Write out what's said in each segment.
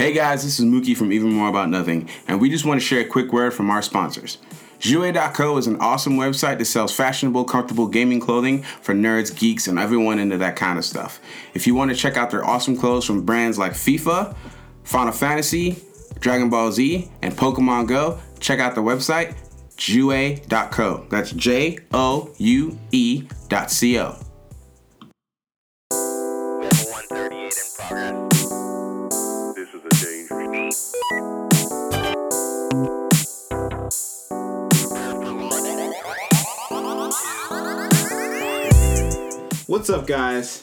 Hey guys, this is Mookie from Even More About Nothing, and we just want to share a quick word from our sponsors. Jouet.co is an awesome website that sells fashionable, comfortable gaming clothing for nerds, geeks, and everyone into that kind of stuff. If you want to check out their awesome clothes from brands like FIFA, Final Fantasy, Dragon Ball Z, and Pokemon Go, check out the website Jouet.co. That's J O U E dot C O. What's up, guys?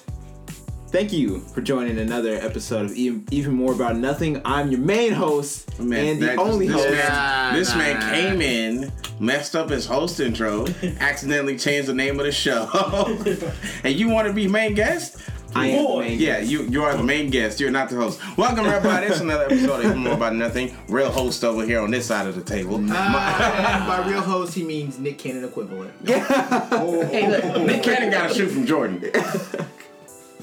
Thank you for joining another episode of Even, Even More About Nothing. I'm your main host and the only this host. Man, this man came in, messed up his host intro, accidentally changed the name of the show, and you want to be main guest? I am the main Yeah, guest. you you are the main guest. You're not the host. Welcome everybody. It's another episode of More About Nothing. Real host over here on this side of the table. Ah. and by real host, he means Nick Cannon equivalent. Hey, look, Nick Cannon got a shoot from Jordan.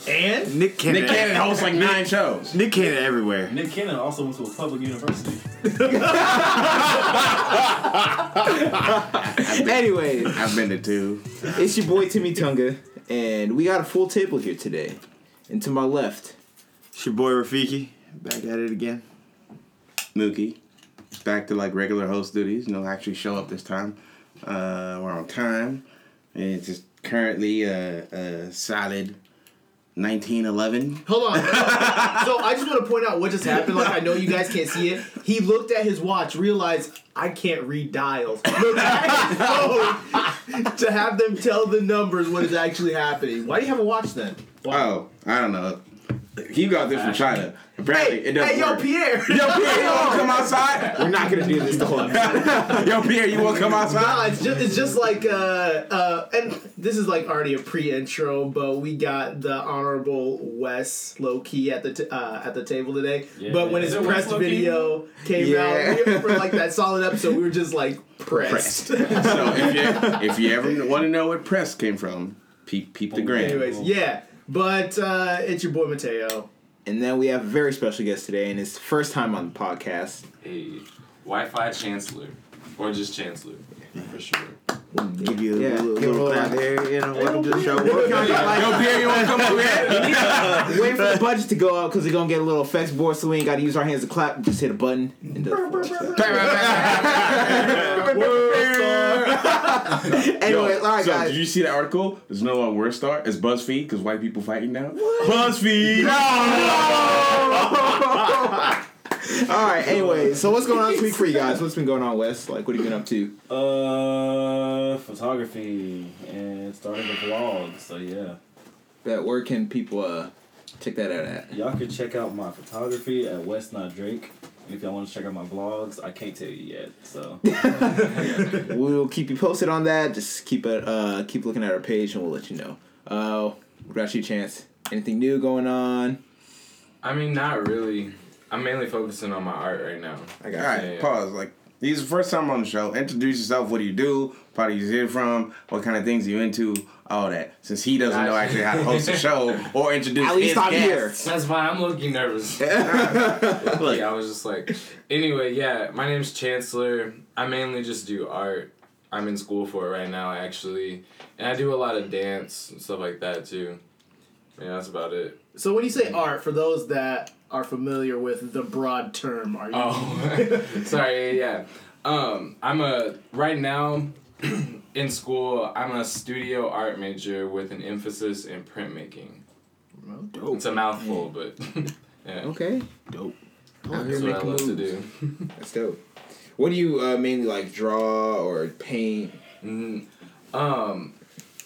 And Nick Cannon. Nick Cannon hosts like nine shows. Nick Cannon everywhere. Nick Cannon also went to a public university. Anyways, I've been to two. it's your boy Timmy Tunga, and we got a full table here today. And to my left, It's your boy Rafiki. Back at it again. Mookie. Back to like regular host duties. You know, actually show up this time. Uh, we're on time. And it's just currently a, a solid 1911. hold on. so I just want to point out what just happened. Like I know you guys can't see it. He looked at his watch, realized I can't read dials. Looked at his phone to have them tell the numbers what is actually happening. Why do you have a watch then? Why? Oh, I don't know. He got this from China. Apparently, Hey, it doesn't hey, yo, work. Pierre. Yo, Pierre, you want to come outside? we're not gonna do this the whole episode. Yo, Pierre, you want to come Nah, outside? it's just it's just like uh uh and this is like already a pre-intro, but we got the honorable Wes low key at the t- uh, at the table today. Yeah. but when his it Wes pressed low-key? video came Yeah. out, we, for like that solid episode, we were just like pressed. So if you, if you ever want to know where press came from, peep, peep the gram. Anyways, yeah. But uh, it's your boy Mateo. and then we have a very special guest today, and it's first time on the podcast. a Wi-Fi chancellor, or just chancellor, for sure. Give you a Yeah, little, give little little- clap there. You know, welcome to the show. Yo, Pierre, you want to come over here? Wait for the budget to go up because we're gonna get a little effects board, so we ain't gotta use our hands to clap. Just hit a button and do Anyway, all right, so guys. did you see the article? There's no uh, one worse star. It's BuzzFeed because white people fighting now. BuzzFeed. All right. Anyway, so what's going on this week for you guys? What's been going on, Wes? Like, what have you been up to? Uh, photography and starting a vlog. So yeah, That where can people uh check that out at? y'all can check out my photography at West Not Drake. If y'all want to check out my vlogs, I can't tell you yet. So We'll keep you posted on that. Just keep it uh keep looking at our page and we'll let you know. Uh, what about you, Chance? Anything new going on? I mean, not really. I'm mainly focusing on my art right now. I All got right, Yeah. pause. Like, this is the first time on the show. Introduce yourself. What do you do? What do you here from? What kind of things you into? All that. Since he doesn't know actually how to host a show or introduce At least his I'm guests. That's why I'm looking nervous. like, I was just like, anyway, yeah. My name's Chancellor. I mainly just do art. I'm in school for it right now, actually, and I do a lot of dance and stuff like that too. Yeah, that's about it. So when you say art, for those that are familiar with the broad term, are you? Oh, sorry. Yeah, yeah. Um, I'm a right now in school. I'm a studio art major with an emphasis in printmaking. dope. It's a mouthful, but yeah, Okay, dope. Out here that's what I making love to do. That's dope. What do you uh, mainly like draw or paint? Mm, um,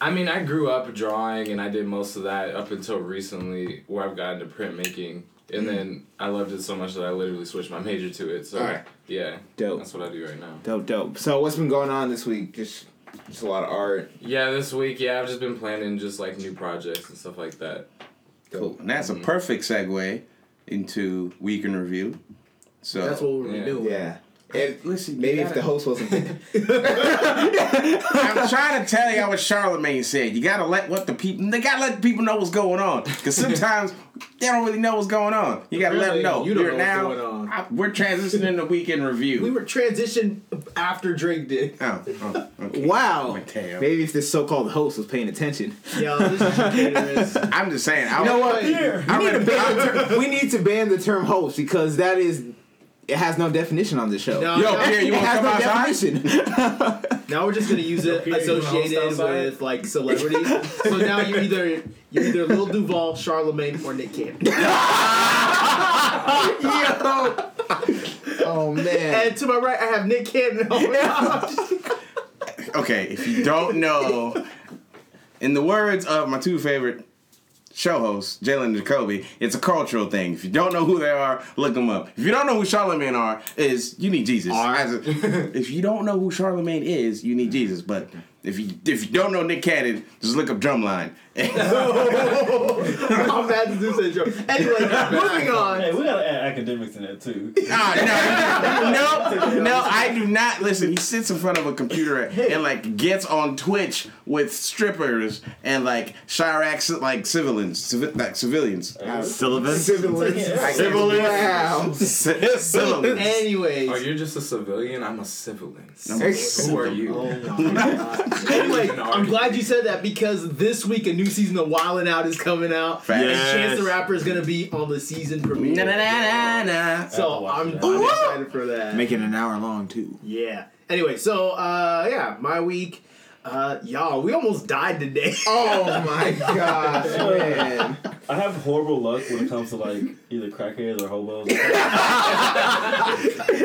I mean, I grew up drawing, and I did most of that up until recently, where I've gotten to printmaking. And mm. then I loved it so much that I literally switched my major to it. So Alright. yeah, Dope. that's what I do right now. Dope, dope. So what's been going on this week? Just just a lot of art. Yeah, this week, yeah, I've just been planning just like new projects and stuff like that. Cool. And that's a mm-hmm. perfect segue into week in review. So That's what we're Yeah. doing. Yeah. And Listen, maybe you if the host wasn't there. I'm trying to tell y'all what Charlemagne said. You gotta let what the people. They gotta let people know what's going on. Because sometimes they don't really know what's going on. You gotta let them know. you don't Here know now, what's going on. I- we're transitioning to weekend review. We were transitioned after Drake did. Oh, oh, okay. Wow. My. Maybe if this so-called host was paying attention. Yo, this is caterers. I'm just saying. I You know what? Here. I We need, to ban the term, we need to ban the term host because that is it has no definition on the show. No, Yo, no, Pierre, you it want to has come no outside? definition. Now we're just gonna use it Pierre, you wanna host associated with like celebrities. so now you're either you're either Lil Duval, Charlemagne, or Nick Cannon. Yo. Oh man. And to my right, I have Nick Cannon. Okay, if you don't know, in the words of my two favorite show host, Jalen Jacoby, it's a cultural thing. If you don't know who they are, look them up. If you don't know who Charlemagne are, is you need Jesus. If you don't know who Charlemagne is, you need Jesus. But if you if you don't know Nick Cannon, just look up Drumline. I'm mad to do that joke. Anyway, moving on. Hey, we gotta add academics in that too. Ah, no, no, no, I do not. Listen, he sits in front of a computer and like gets on Twitch with strippers and like Chirac like civilians, civi- like civilians. Sullivan. Civilians. Wow. civilians. Anyways, Oh, you're just a civilian? I'm a civilian. Ex- Who are you? anyway, I'm glad you said that because this week a new season of Wildin' Out is coming out, Facts. and Chance the Rapper is gonna be on the season premiere. Na, na, na, na, na. So I have I'm, I'm excited for that. Making an hour long too. Yeah. Anyway, so uh yeah, my week. Uh y'all, we almost died today. Oh my gosh, man. I have horrible luck when it comes to like either crackheads or hobos.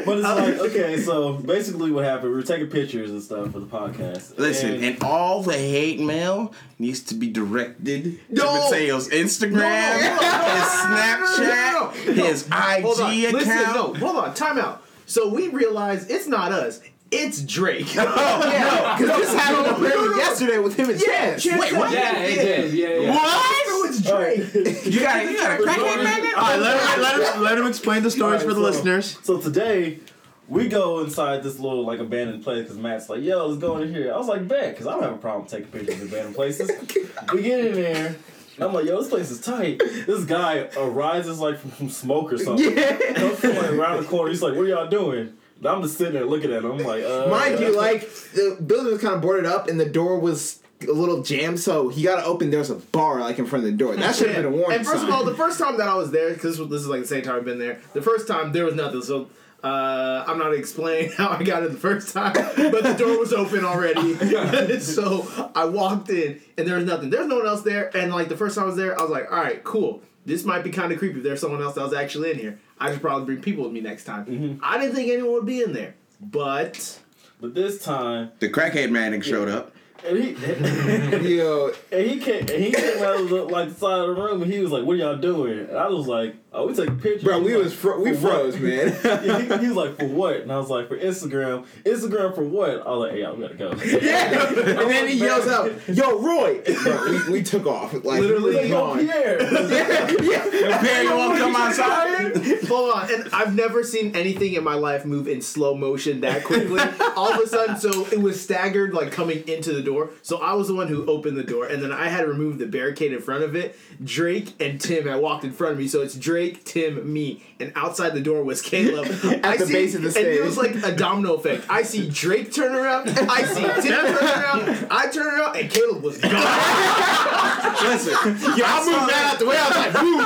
but it's like okay, so basically what happened? We were taking pictures and stuff for the podcast. Listen, and, and all the hate mail needs to be directed No. to Mateo's Instagram, No, no, no, no, his Snapchat, no, no, no. his IG hold on. account. Listen, no, hold on, time out. So we realized it's not us, it's Drake. Oh yeah, because this happened No, no, apparently no. yesterday with him and Chance. Chance Wait, what? Yeah, it did. Yeah, yeah. What? No, it's Drake. You got you got a crackhead magnet? All right, let him, let him, let him explain the stories Alright, for the so- listeners. So today we go inside this little like abandoned place because Matt's like, "Yo, let's go in here." I was like, "Bet," because I don't have a problem taking pictures of abandoned places. we get in there. And I'm like, yo, this place is tight. This guy arises like from, from smoke or something. Comes from like around the corner. He's like, what are y'all doing? And I'm just sitting there looking at him. I'm like, uh. Mind you, like the building was kind of boarded up and the door was a little jammed, so he got to open. There's a bar like in front of the door. That should have been a warning And first sign. of all, the first time that I was there, because this, this is like the same time I've been there, the first time there was nothing. So uh, I'm not gonna explain how I got it the first time, but the door was open already. so I walked in and there was nothing. There's no one else there. And like the first time I was there, I was like, all right, cool. This might be kind of creepy. If there's someone else that was actually in here, I should probably bring people with me next time. Mm-hmm. I didn't think anyone would be in there, but But this time, The crackhead man showed up. and he, Yo, and he came, and he came out of the, like the side of the room, and he was like, "What are y'all doing?" And I was like, "Oh, we taking pictures." bro, we He's was fro- we "For what?" froze, man. he, he was like, "For what?" And I was like, "For Instagram." Instagram for what? I was like, "Hey, y'all, we gotta go." yeah, and then he yells out, "Yo, Roy!" Bro, we, we took off like Literally, we Yo, gone. Pierre. Pierre, you want to come outside? Hold on, and I've never seen anything in my life move in slow motion that quickly. All of a sudden, so it was staggered, like coming into the door. So I was the one who opened the door, and then I had to remove the barricade in front of it. Drake and Tim had walked in front of me, so it's Drake, Tim, me, and outside the door was Caleb At the base of the stage. And it was like a domino effect. I see Drake turn around, I see Tim turn around, I turn around, and Caleb was gone. Listen, Yo, I moved that out the way. I was like, "Ooh."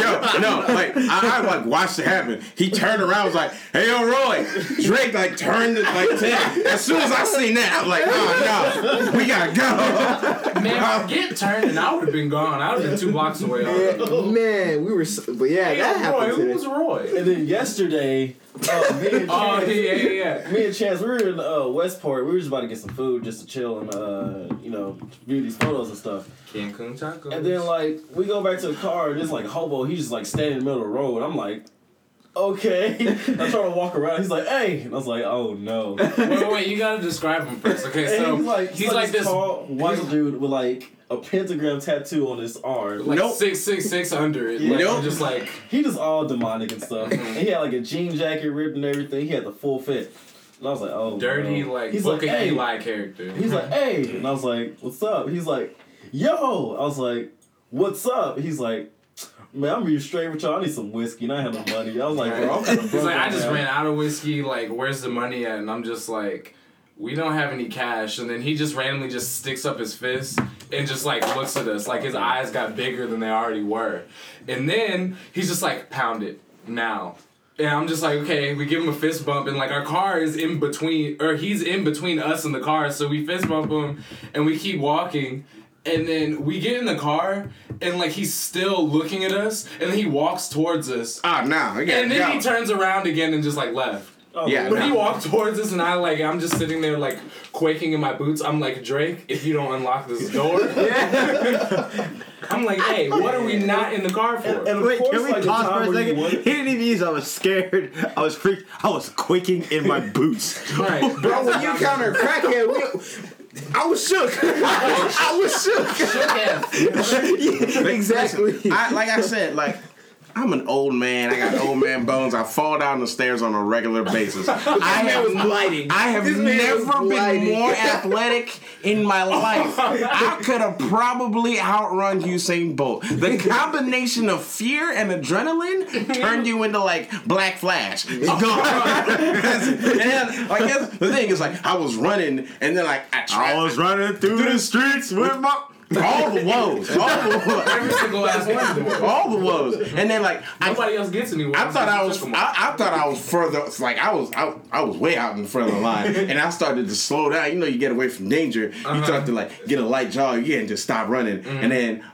yo, no, like I, I like watched it happen. He turned around, was like, "Hey, yo, Roy." Drake like turned it like to him. As soon as I seen that, I'm like, "Oh no, we gotta go." Man, if I get turned and I would have been gone. I would have been two blocks away. already. man, we were, so, but yeah, Hey, that Roy, happened who today. was Roy? And then yesterday, uh, me and Oh, Chance, yeah, yeah, yeah. me and Chance, we were in uh, Westport. We were just about to get some food, just to chill and uh, you know view these photos and stuff. Cancun tacos. And then like we go back to the car, and it's like hobo. He's just like standing in the middle of the road. I'm like, okay. I try to walk around. He's like, hey, and I was like, oh no. Wait, wait, wait, you gotta describe him first. Okay, And so he's like, he's like this this tall white dude with like a pentagram tattoo on his arm. like Nope. six six six under it. Like, Nope. Just like He just all demonic and stuff. and he had like a jean jacket ripped and everything. He had the full fit. And I was like, oh. dirty, no. like He's book like, of hey. Eli character. He's like, hey. And I was like, what's up? He's like, yo. I was like, what's up? He's like, man, I'm really straight with y'all. I need some whiskey and I have no money. I was like, bro, I'm kind of He's broke like, I just now." ran out of whiskey. Like, where's the money at? And I'm just like, we don't have any cash. And then he just randomly just sticks up his fist and just like looks at us. Like his eyes got bigger than they already were. And then he's just like, pound it now. And I'm just like, okay, we give him a fist bump, and like our car is in between, or he's in between us and the car, so we fist bump him, and we keep walking, and then we get in the car, and like he's still looking at us, and then he walks towards us, Ah, nah, I got and then he turns around again and just like left. Oh, Yeah, when no. he walked towards us, and I like I'm just sitting there like quaking in my boots. I'm like Drake, if you don't unlock this door. I'm like, hey, what are we not in the car for? And, and of Wait, course, can we like, pause for a second? went- He didn't even use. I was scared. I was freaked. I was quaking in my boots. right, Bro, when you counter a crackhead, we, I was shook. I was shook. exactly. I, like I said, like I'm an old man. I got old man bones. I fall down the stairs on a regular basis. I man have, was gliding. I have This never been gliding. more athletic in my life. I could have probably outrun Usain Bolt. The combination of fear and adrenaline turned you into like Black Flash. Gone. and then, like the thing is, like I was running, and then like I tried. I was running through the streets with my. All the woes, all the woes, every single ass one. all the woes, and then like I, Nobody else gets anywhere. I thought I was I, I thought I was further like I was I, I was way out in front of the line. And I started to slow down. You know you get away from danger. You uh-huh. start to like get a light jog yeah and just stop running. Mm-hmm. And then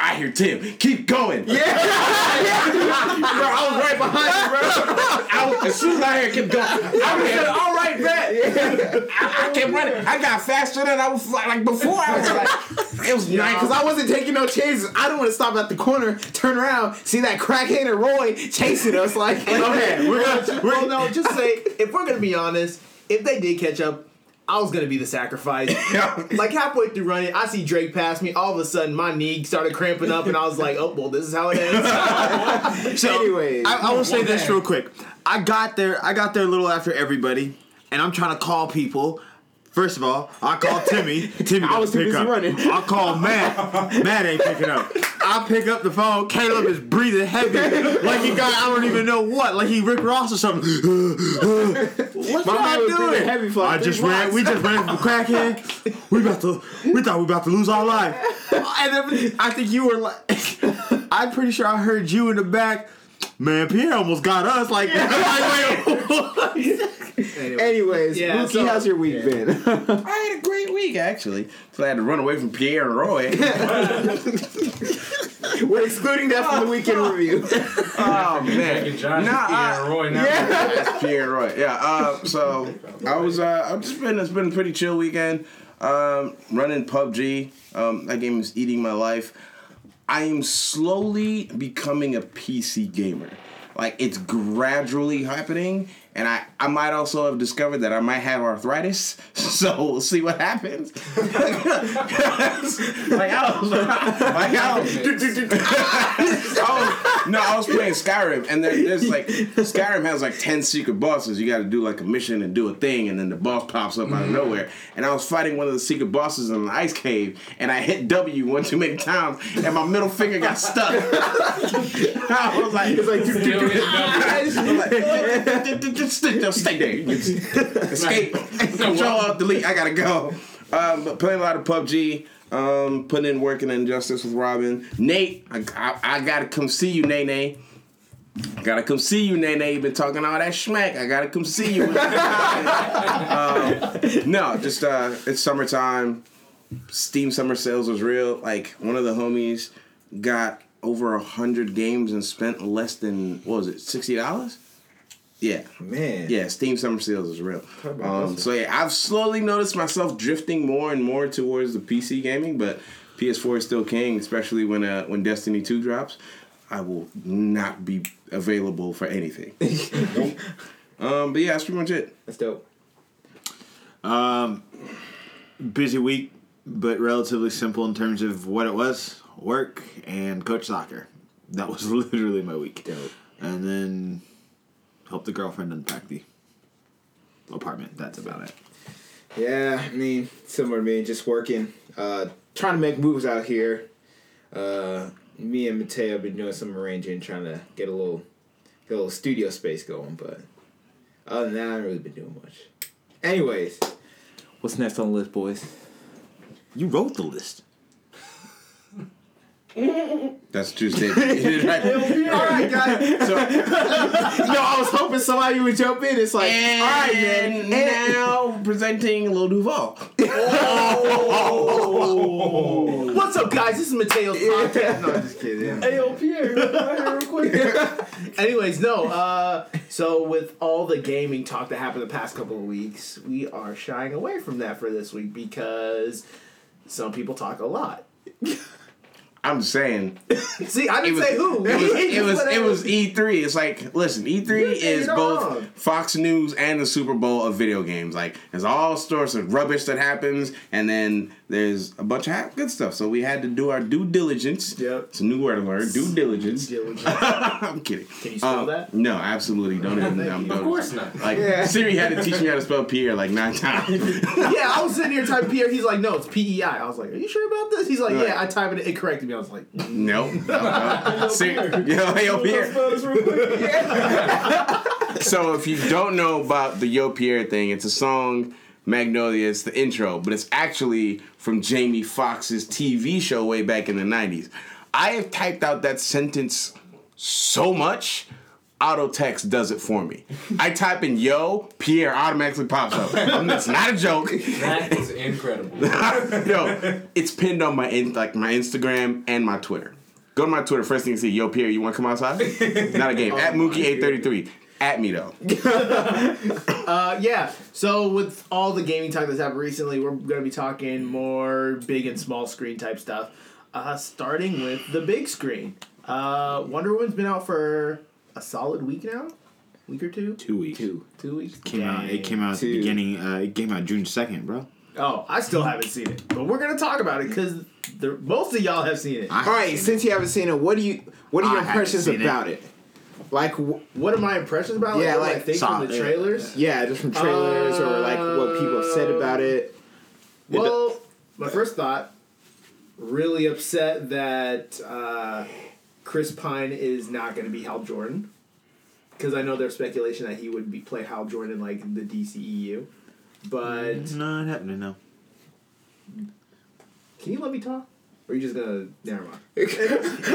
I hear Tim keep going. Yeah, bro, I was right behind you, bro. I was, as soon as I heard keep going, I was like, all right, bet. I, I kept running. I got faster than I was like, like before. I was like, it was nice Because I wasn't taking no chances. I don't want to stop at the corner, turn around, see that crackhead and Roy chasing us. Like, Okay, we're gonna. Well, no, just say if we're gonna be honest, if they did catch up, I was gonna be the sacrifice. like halfway through running, I see Drake pass me. All of a sudden, my knee started cramping up, and I was like, "Oh, well, this is how it ends." So, Anyways. I, I will say this real quick. I got there. I got there a little after everybody, and I'm trying to call people. First of all, I called Timmy. Timmy I was too pick busy up. running. I called Matt. Matt ain't picking up. I pick up the phone. Caleb is breathing heavy, like he got I don't even know what, like he Rick Ross or something. What's My y'all doing? heavy for I just ran. We just ran from crackhead. We about to. We thought we about to lose our life. And then I think you were like, I'm pretty sure I heard you in the back. Man, Pierre almost got us. Like, like wait, Anyways, Yeah, Mookie, so- how's your week been? I had a great week actually. So I had to run away from Pierre and Roy. We're excluding that from the weekend review. oh man, Fucking Josh Nah, Pierre and Roy now. That's Pierre and Roy. Yeah. Uh, so I was. Uh, I've just been. It's been a pretty chill weekend. Um, running PUBG. Um, that game is eating my life. I am slowly becoming a PC gamer. Like it's gradually happening, and I, I might also have discovered that I might have arthritis. So we'll see what happens. like I was, like I was, I was- no, I was playing Skyrim, and there, there's like Skyrim has like ten secret bosses. You got to do like a mission and do a thing, and then the boss pops up out of nowhere. And I was fighting one of the secret bosses in an ice cave, and I hit W one too many times, and my middle finger got stuck. I was like, it's like Still hitting double. Just stay, just stay there. Just escape. Control Alt Delete. I gotta go. Um, but playing a lot of PUBG. Um, putting in work in Injustice with Robin. Nate, I, I, I gotta come see you, Nene. Gotta come see you, Nene. You've been talking all that schmack. I gotta come see you. um, no, just uh, it's summertime. Steam summer sales was real. Like one of the homies got over a hundred games and spent less than what was it, sixty dollars? Yeah. Man. Yeah, Steam Summer Sales is real. Um, so yeah, I've slowly noticed myself drifting more and more towards the PC gaming, but PS4 is still king, especially when uh, when Destiny 2 drops. I will not be available for anything. um, but yeah, that's pretty much it. That's dope. Um, busy week, but relatively simple in terms of what it was: work and coach soccer. That was literally my week. Dope. And then help the girlfriend unpack the apartment. That's about it. Yeah, I mean, similar to me, just working, uh, trying to make moves out here. Uh, me and Mateo have been doing some arranging, trying to get a little, get a little studio space going. But other than that, I haven't really been doing much. Anyways, what's next on the list, boys? You wrote the list. That's Tuesday. right. All right, guys. So, no, I was hoping somebody would jump in. It's like, And all right, man. And- now presenting Lil Duval. What's up, guys? This is Mateo's podcast. No, I'm just kidding. Hey, yo, Pierre, come out here real quick. Anyways, no. Uh, so with all the gaming talk that happened the past couple of weeks, we are shying away from that for this week because some people talk a lot. I'm just saying. See, I didn't was, say who. it was, it was, it was E3. It's like, listen, E3 is both wrong. Fox News and the Super Bowl of video games. Like, there's all sorts of rubbish that happens, and then there's a bunch of good stuff. So we had to do our due diligence. Yep. It's a new word I learned. Due diligence. Diligence. I'm kidding. Can you spell Um, that? No, absolutely. Don't even. I'm, Of don't- course not. Like Yeah. Siri had to teach me how to spell Pierre like nine times. yeah, I was sitting here typing Pierre. He's like, no, it's P E I. I was like, are you sure about this? He's like, Right. yeah. I typed it. It corrected me. I was like, nope. nope, nope. Siri, yo, yo, Pierre. Spell this real quick. So if you don't know about the Yo Pierre thing, it's a song Magnolia. It's the intro, but it's actually from Jamie Foxx's TV show way back in the '90s. I have typed out that sentence so much. Auto text does it for me. I type in "Yo," Pierre automatically pops up. That's not a joke. That is incredible. Yo, it's pinned on my in, like my Instagram and my Twitter. Go to my Twitter. First thing you see, "Yo, Pierre, you want to come outside?" Not a game. Oh At Mookie833. At me though. uh, yeah. So with all the gaming talk that's happened recently, we're gonna be talking more big and small screen type stuff. Uh, starting with the big screen. Uh, Wonder Woman's been out for a solid week now, week or two, Two weeks. two. two weeks. Came out. It came out at Two. the beginning. Uh, it came out June second, bro. Oh, I still haven't seen it, but we're gonna talk about it because most of y'all have seen it. I All right, since you haven't seen it, what do you what are your I haven't impressions seen it. about it? Like, wh- What are my impressions about it? Yeah, what I like, think from the solid, yeah, trailers. yeah, just from trailers or like what people have said about it. Well, my first thought, really upset that uh, Chris Pine is not going to be Hal Jordan. Because I know there's speculation that he would be play Hal Jordan in like the DCEU. But Not happening now. can you let me talk? Or are you just gonna never mind? no,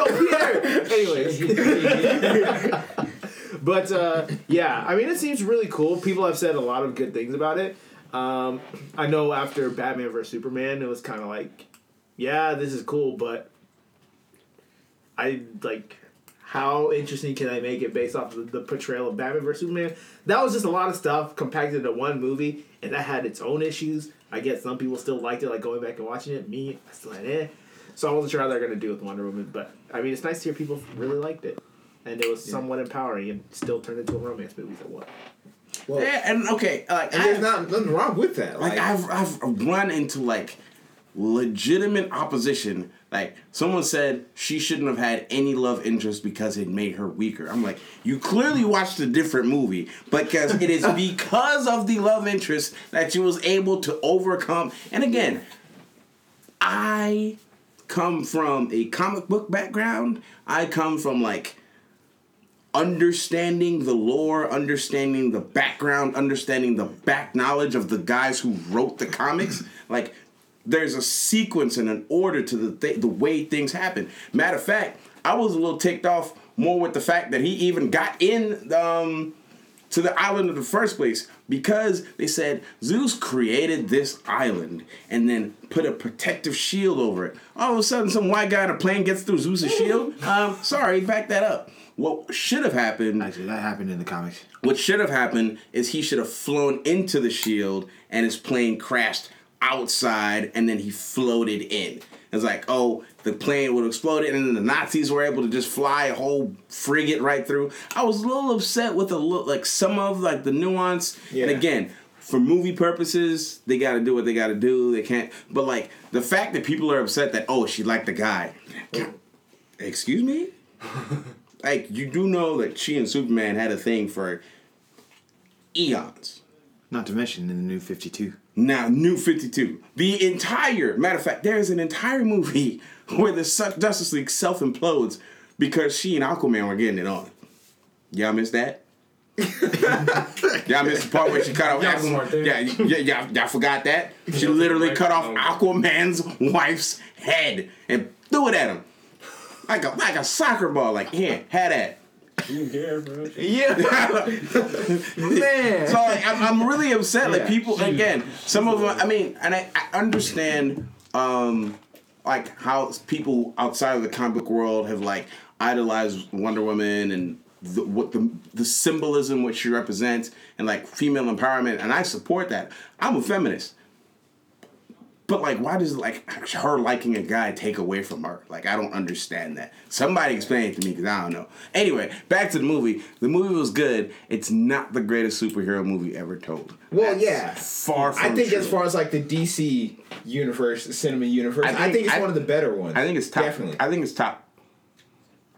Pierre. Anyways, but uh, yeah, I mean, it seems really cool. People have said a lot of good things about it. Um, I know after Batman vs Superman, it was kind of like, yeah, this is cool, but I like how interesting can I make it based off of the portrayal of Batman vs Superman? That was just a lot of stuff compacted into one movie, and that had its own issues. I guess some people still liked it, like going back and watching it. Me, I still had eh. So I wasn't sure how they're gonna do with Wonder Woman, but I mean, it's nice to hear people really liked it, and it was somewhat empowering, and still turned into a romance movie. So what? Well, Yeah, and okay, like and there's I- not nothing wrong with that. like Like, I've I've run into like legitimate opposition. Like someone said she shouldn't have had any love interest because it made her weaker. I'm like, you clearly watched a different movie because it is because of the love interest that she was able to overcome. And again, I come from a comic book background. I come from like understanding the lore, understanding the background, understanding the back knowledge of the guys who wrote the comics. Like, there's a sequence and an order to the th- the way things happen. Matter of fact, I was a little ticked off more with the fact that he even got in um, to the island in the first place because they said Zeus created this island and then put a protective shield over it. All of a sudden, some white guy in a plane gets through Zeus's shield. Um, sorry, back that up. What should have happened Actually, that happened in the comics. what should have happened is he should have flown into the shield and his plane crashed outside and then he floated in. It's like, oh, the plane would explode, and then the Nazis were able to just fly a whole frigate right through. I was a little upset with a look, like some of like the nuance. Yeah. And again, for movie purposes, they got to do what they got to do. They can't. But like the fact that people are upset that oh, she liked the guy. Excuse me. like you do know that she and Superman had a thing for eons. Not to mention in the new 52. Now, New 52. The entire, matter of fact, there's an entire movie where the Justice League self implodes because she and Aquaman were getting it on. Y'all missed that? y'all missed the part where she cut off Y'all Aquaman. there. Yeah, yeah, y'all, y'all forgot that? She literally cut off Aquaman's wife's head and threw it at him. Like a, like a soccer ball. Like, here, had that. You care, bro. Yeah, man. So like, I'm, I'm really upset. Like Yeah. people again, some of them. I mean, and I, I understand, um, like how people outside of the comic book world have like idolized Wonder Woman and the, what the the symbolism which she represents and like female empowerment, and I support that. I'm a feminist. But like, why does like her liking a guy take away from her? Like, I don't understand that. Somebody explain it to me because I don't know. Anyway, back to the movie. The movie was good. It's not the greatest superhero movie ever told. Well, yeah. Far from. I think true. as far as like the DC universe, cinema universe, I I think- think, it's I- one of the better ones. I think it's top. Definitely. I think it's top.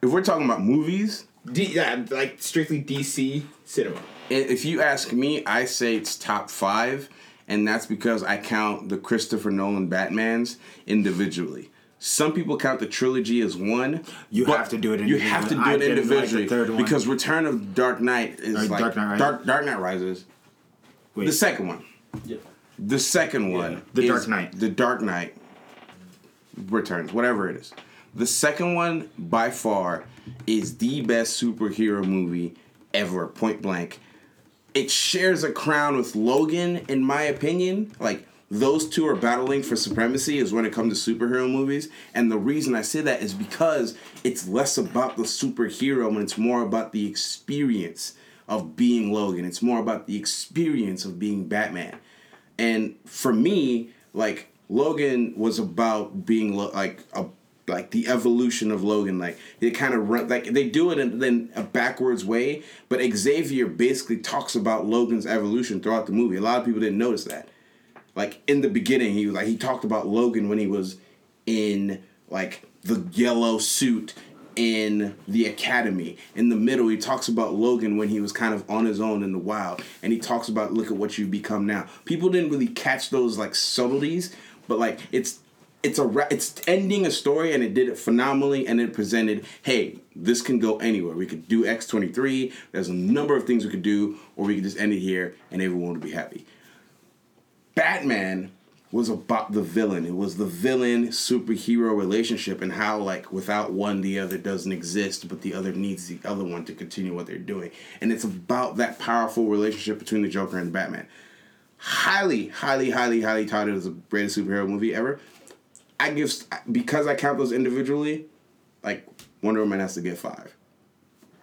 If we're talking about movies, D, yeah, like strictly DC cinema. if you ask me, I say it's top five, and that's because I count the Christopher Nolan Batmans individually. Some people count the trilogy as one. You have to do it You have to do individually. It didn't like the individually third one. because Return of Dark Knight is Or like Dark Knight Rises. Dark, Dark Knight Rises. Wait, The second one. Yeah. The second one. The is Dark Knight. The Dark Knight Returns, whatever it is. The second one, by far, is the best superhero movie ever, point blank. It shares a crown with Logan, in my opinion. Like, those two are battling for supremacy is when it comes to superhero movies. And the reason I say that is because it's less about the superhero and it's more about the experience of being Logan. It's more about the experience of being Batman. And for me, like Logan was about being like a like the evolution of Logan. Like they kind of run like they do it in then a backwards way, but Xavier basically talks about Logan's evolution throughout the movie. A lot of people didn't notice that. Like in the beginning, he was like he talked about Logan when he was in like the yellow suit in the academy. In the middle, he talks about Logan when he was kind of on his own in the wild, and he talks about look at what you've become now. People didn't really catch those like subtleties, but like it's it's a it's ending a story and it did it phenomenally and it presented hey this can go anywhere we could do x23 there's a number of things we could do or we could just end it here and everyone would be happy Batman was about the villain. It was the villain superhero relationship and how like without one the other doesn't exist, but the other needs the other one to continue what they're doing. And it's about that powerful relationship between the Joker and Batman. Highly, highly, highly, highly touted as the greatest superhero movie ever. I give because I count those individually, like Wonder Woman has to get five.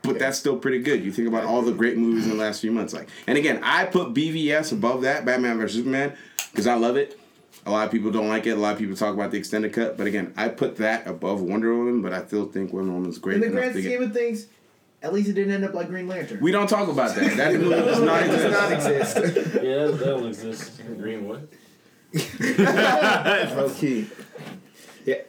But that's still pretty good. You think about all the great movies in the last few months, like, and again, I put BVS above that, Batman vs Superman, because I love it. A lot of people don't like it. A lot of people talk about the extended cut, but again, I put that above Wonder Woman. But I still think Wonder Woman's great In the grand scheme get. of things, at least it didn't end up like Green Lantern. We don't talk about that. That movie does not exist. Yeah, that, that'll exist. Green what? Low key. Yeah.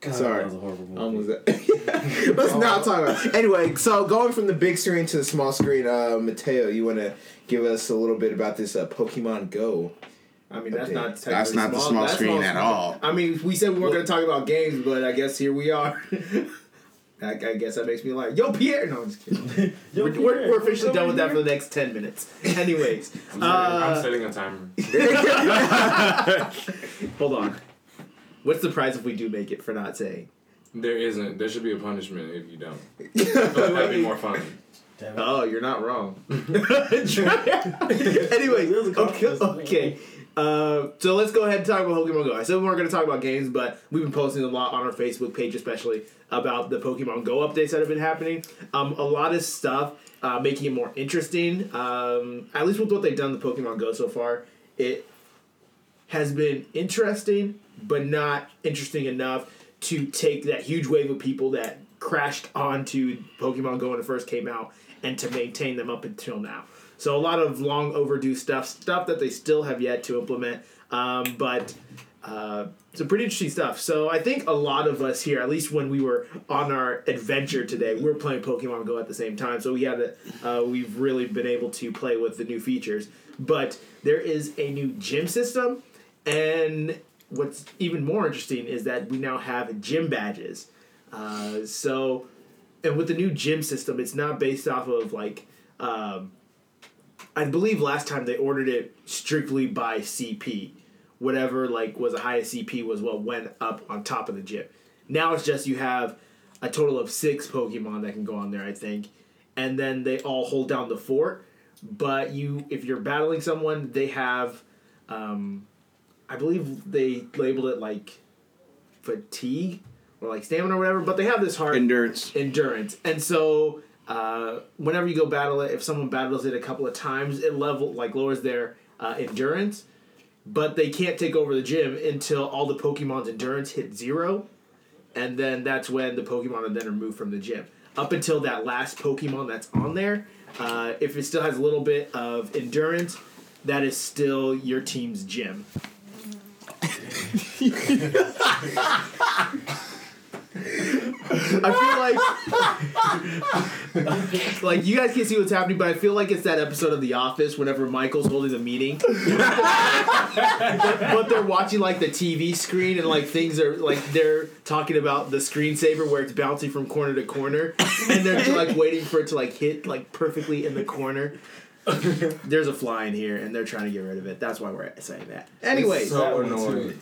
God, Sorry. That was a horrible movie. Almost that. Let's not talk about. It. Anyway, so going from the big screen to the small screen, uh, Mateo, you want to give us a little bit about this uh, Pokemon Go? I mean, that's not That's technically not the small that's screen at all. I mean, we said we weren't going to talk about games, but I guess here we are. I, I guess that makes me like, yo, Pierre. No, I'm just kidding. Yo, we're, we're, we're officially done with that for the next 10 minutes. Anyways, I'm, uh, setting, I'm setting a timer. hold on. What's the price if we do make it for not saying? There isn't. There should be a punishment if you don't. That'd be more fun. Damn it. Oh, you're not wrong. anyway, okay. okay. Uh, so let's go ahead and talk about Pokemon Go. I said we weren't going to talk about games, but we've been posting a lot on our Facebook page, especially about the Pokemon Go updates that have been happening. Um, a lot of stuff uh, making it more interesting. Um, at least with what they've done with Pokemon Go so far, it has been interesting, but not interesting enough to take that huge wave of people that crashed onto Pokemon Go when it first came out and to maintain them up until now. So a lot of long overdue stuff, stuff that they still have yet to implement. Um, but uh, some pretty interesting stuff. So I think a lot of us here, at least when we were on our adventure today, we were playing Pokemon Go at the same time. So we had a, uh, we've really been able to play with the new features. But there is a new gym system, and what's even more interesting is that we now have gym badges. Uh, so, and with the new gym system, it's not based off of like. Um, I believe last time they ordered it strictly by CP. Whatever like was the highest CP was what went up on top of the gym. Now it's just you have a total of six Pokemon that can go on there, I think, and then they all hold down the fort. But you, if you're battling someone, they have, um, I believe they labeled it like fatigue or like stamina or whatever. But they have this hard Endurance. endurance. And so uh, whenever you go battle it, if someone battles it a couple of times, it level like lowers their uh, endurance. But they can't take over the gym until all the Pokemon's endurance hit zero, and then that's when the Pokemon are then removed from the gym. Up until that last Pokemon that's on there, uh, if it still has a little bit of endurance, that is still your team's gym. I feel like like you guys can't see what's happening, but I feel like it's that episode of The Office whenever Michael's holding the meeting, but, but they're watching like the TV screen and like things are like they're talking about the screensaver where it's bouncing from corner to corner, and they're like waiting for it to like hit like perfectly in the corner. There's a fly in here, and they're trying to get rid of it. That's why we're saying that. Anyway, so annoying.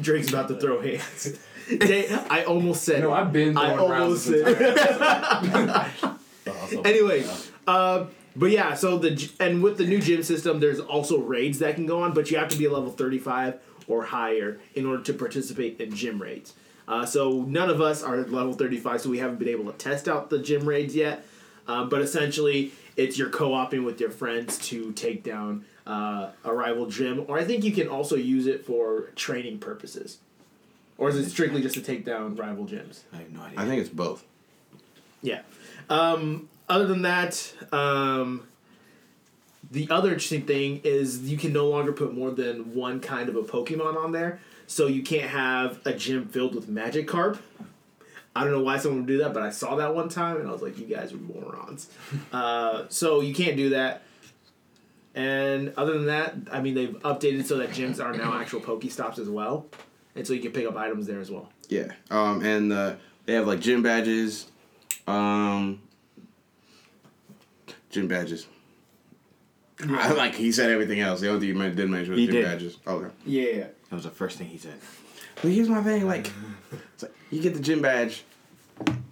Drake's about to throw hands. Jay, I almost said. No. I've been I almost rounds said. this it. anyway, uh, but yeah, so the and with the new gym system, there's also raids that can go on, but you have to be a level 35 or higher in order to participate in gym raids. Uh, so none of us are level 35, so we haven't been able to test out the gym raids yet. Um, but essentially, it's you're co-oping with your friends to take down uh, a rival gym, or I think you can also use it for training purposes. Or is it strictly just to take down rival gyms? I have no idea. I think it's both. Yeah. Um, other than that, um, the other interesting thing is you can no longer put more than one kind of a Pokemon on there. So you can't have a gym filled with Magikarp. I don't know why someone would do that, but I saw that one time and I was like, you guys are morons. uh, so you can't do that. And other than that, I mean, they've updated so that gyms are now actual Pokestops as well. And so you can pick up items there as well. Yeah. Um, and uh, they have like gym badges. Um, gym badges. I, like he said everything else. The only thing you men- didn't mention was He gym did. badges. Okay. Yeah. That was the first thing he said. But here's my thing, like, it's like you get the gym badge,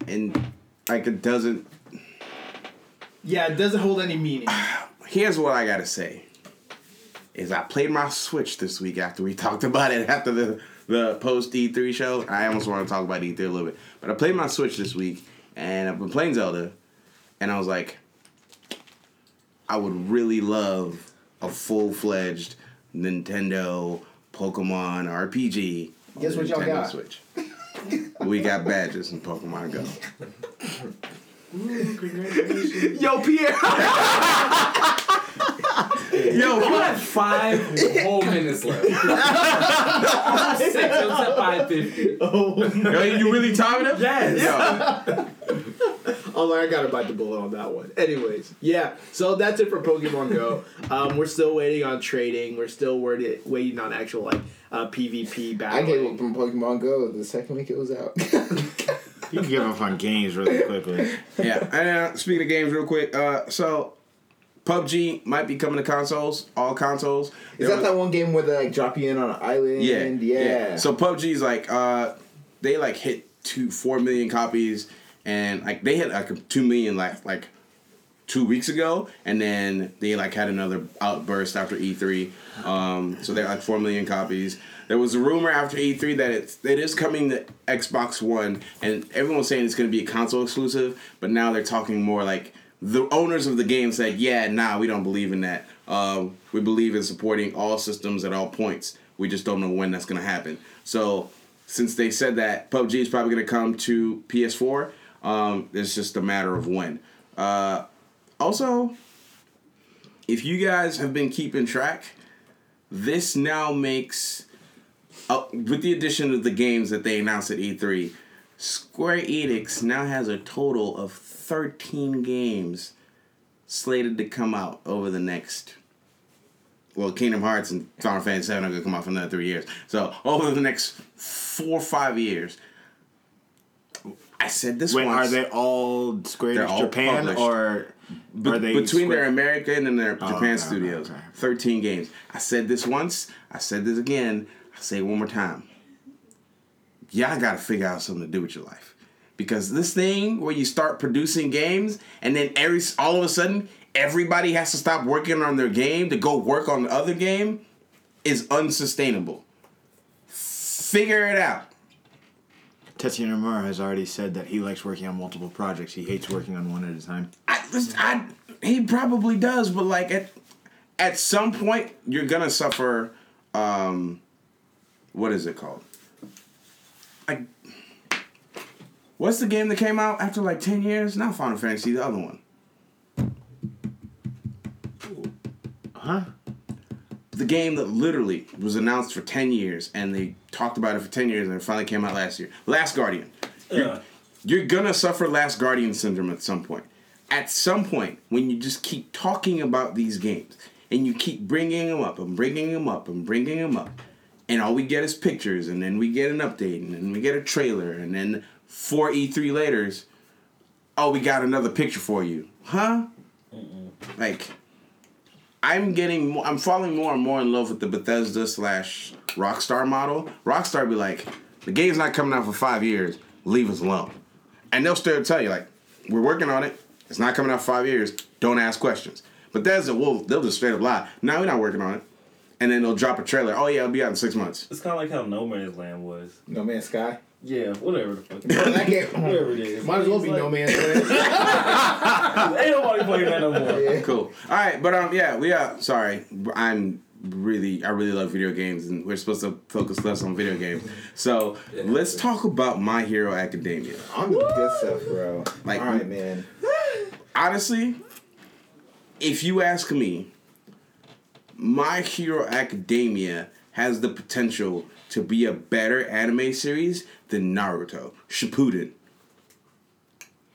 and like it doesn't. Yeah, it doesn't hold any meaning. Here's what I gotta say. Is I played my Switch this week after we talked about it after the the post E3 show. I almost want to talk about E3 a little bit, but I played my Switch this week, and I've been playing Zelda, and I was like, I would really love a full fledged Nintendo Pokemon RPG. Guess the what y'all got? Switch. we got badges in Pokemon Go. Yo, Pierre! Yo, you had five whole minutes left. Six, it was at five fifty. Yo, you really timing him? Yes. Yo, Oh, I gotta bite the bullet on that one. Anyways, yeah. So that's it for Pokemon Go. Um, we're still waiting on trading. We're still waiting waiting on actual like uh, PvP back. I battling. gave up from Pokemon Go the second week it was out. You can give up on games really quickly. yeah. And uh, speaking of games, real quick, uh, so PUBG might be coming to consoles, all consoles. Is that was- that one game where they like drop you in on an island? Yeah, yeah. So PUBG's like, uh, they like hit two, four million copies, and like they hit like two million like like two weeks ago, and then they like had another outburst after E3. Um, so they're like four million copies. There was a rumor after E3 that it's it is coming to Xbox One, and everyone's saying it's going to be a console exclusive. But now they're talking more like the owners of the game said, "Yeah, nah, we don't believe in that. Um, we believe in supporting all systems at all points. We just don't know when that's gonna happen." So, since they said that PUBG is probably gonna come to PS4, um, it's just a matter of when. Uh, also, if you guys have been keeping track, this now makes, uh, with the addition of the games that they announced at E3, Square Enix now has a total of 13 games slated to come out over the next. Well, Kingdom Hearts and Final Fantasy VII are going to come out for another three years. So, over the next four or five years. I said this Wait, once. are they all Square Enix all Japan published. or Be- are they between their American and their oh, Japan okay, studios. okay. 13 games. I said this once, I said this again, I say it one more time. Y'all gotta figure out something to do with your life. Because this thing where you start producing games and then every all of a sudden everybody has to stop working on their game to go work on the other game is unsustainable. Figure it out. Tetsuya Nomura has already said that he likes working on multiple projects. He hates working on one at a time. I, I he probably does, but like at at some point you're gonna suffer. Um, what is it called? Like, what's the game that came out after like ten years? Not Final Fantasy, the other one. Huh? The game that literally was announced for ten years, and they talked about it for ten years, and it finally came out last year. Last Guardian. Yeah. Uh. You're gonna suffer Last Guardian syndrome at some point. At some point, when you just keep talking about these games and you keep bringing them up and bringing them up and bringing them up, and all we get is pictures, and then we get an update, and then we get a trailer, and then four E3 later, oh, we got another picture for you, huh? Like, I'm getting, more, I'm falling more and more in love with the Bethesda slash Rockstar model. Rockstar be like, the game's not coming out for five years. Leave us alone, and they'll still tell you like, we're working on it. It's not coming out for five years. Don't ask questions. Bethesda will they'll just straight up lie. No, we're not working on it, and then they'll drop a trailer. Oh yeah, it'll be out in six months. It's kind of like how No Man's Land was. No Man's Sky. Yeah, whatever the fuck. that game whatever it is. might as well be It's No Man's Land. Ain't nobody playing that no more. Cool. All right, but um, yeah, we are. Sorry, I'm really, I really love video games, and we're supposed to focus less on video games. So let's talk about My Hero Academia. On the good stuff, bro. Like- All right, man. honestly, if you ask me, My Hero Academia has the potential to be a better anime series than Naruto Shippuden.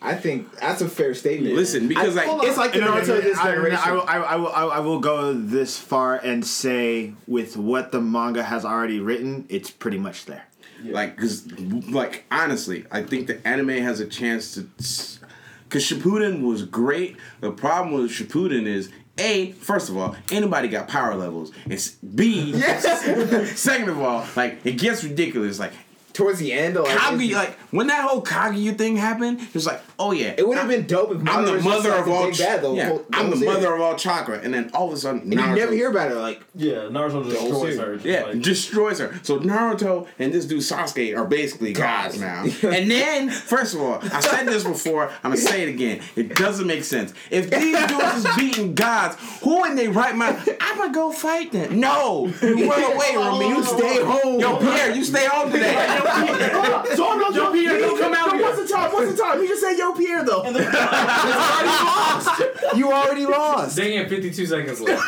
I think that's a fair statement. Listen, because like it's like the No, no, no, Naruto this generation. I, will- I, will- I, will, I will- I will go this far and say, with what the manga has already written, it's pretty much there. Like, cause, like, honestly, I think the anime has a chance to. Cause Shippuden was great. The problem with Shippuden is a first of all, anybody got power levels. It's B. Yes. Second of all, like it gets ridiculous. Like Towards the end, like, Kaguya, it's- like when that whole Kaguya thing happened, it was like, oh yeah, it would have been dope if I'm the mother like, of the all. big Ch- bad, the yeah, whole- I'm the whole mother of all chakra, and then all of a sudden, And you never hear about it. Like, Yeah, Naruto destroys her. just Yeah, like- destroys her. So Naruto and this dude Sasuke are basically gods now. and then, first of all, I said this before. I'm gonna say it again. It doesn't make sense. If these dudes is beating gods, who in they right mind? I'm gonna go fight them. No, you run away from me. You stay home. Yo, Pierre, you stay home today. So no, Yo, Pierre, don't come out here. What's the time? What's the time? He just said Yo Pierre though. you already lost. Dang it, 52 seconds left.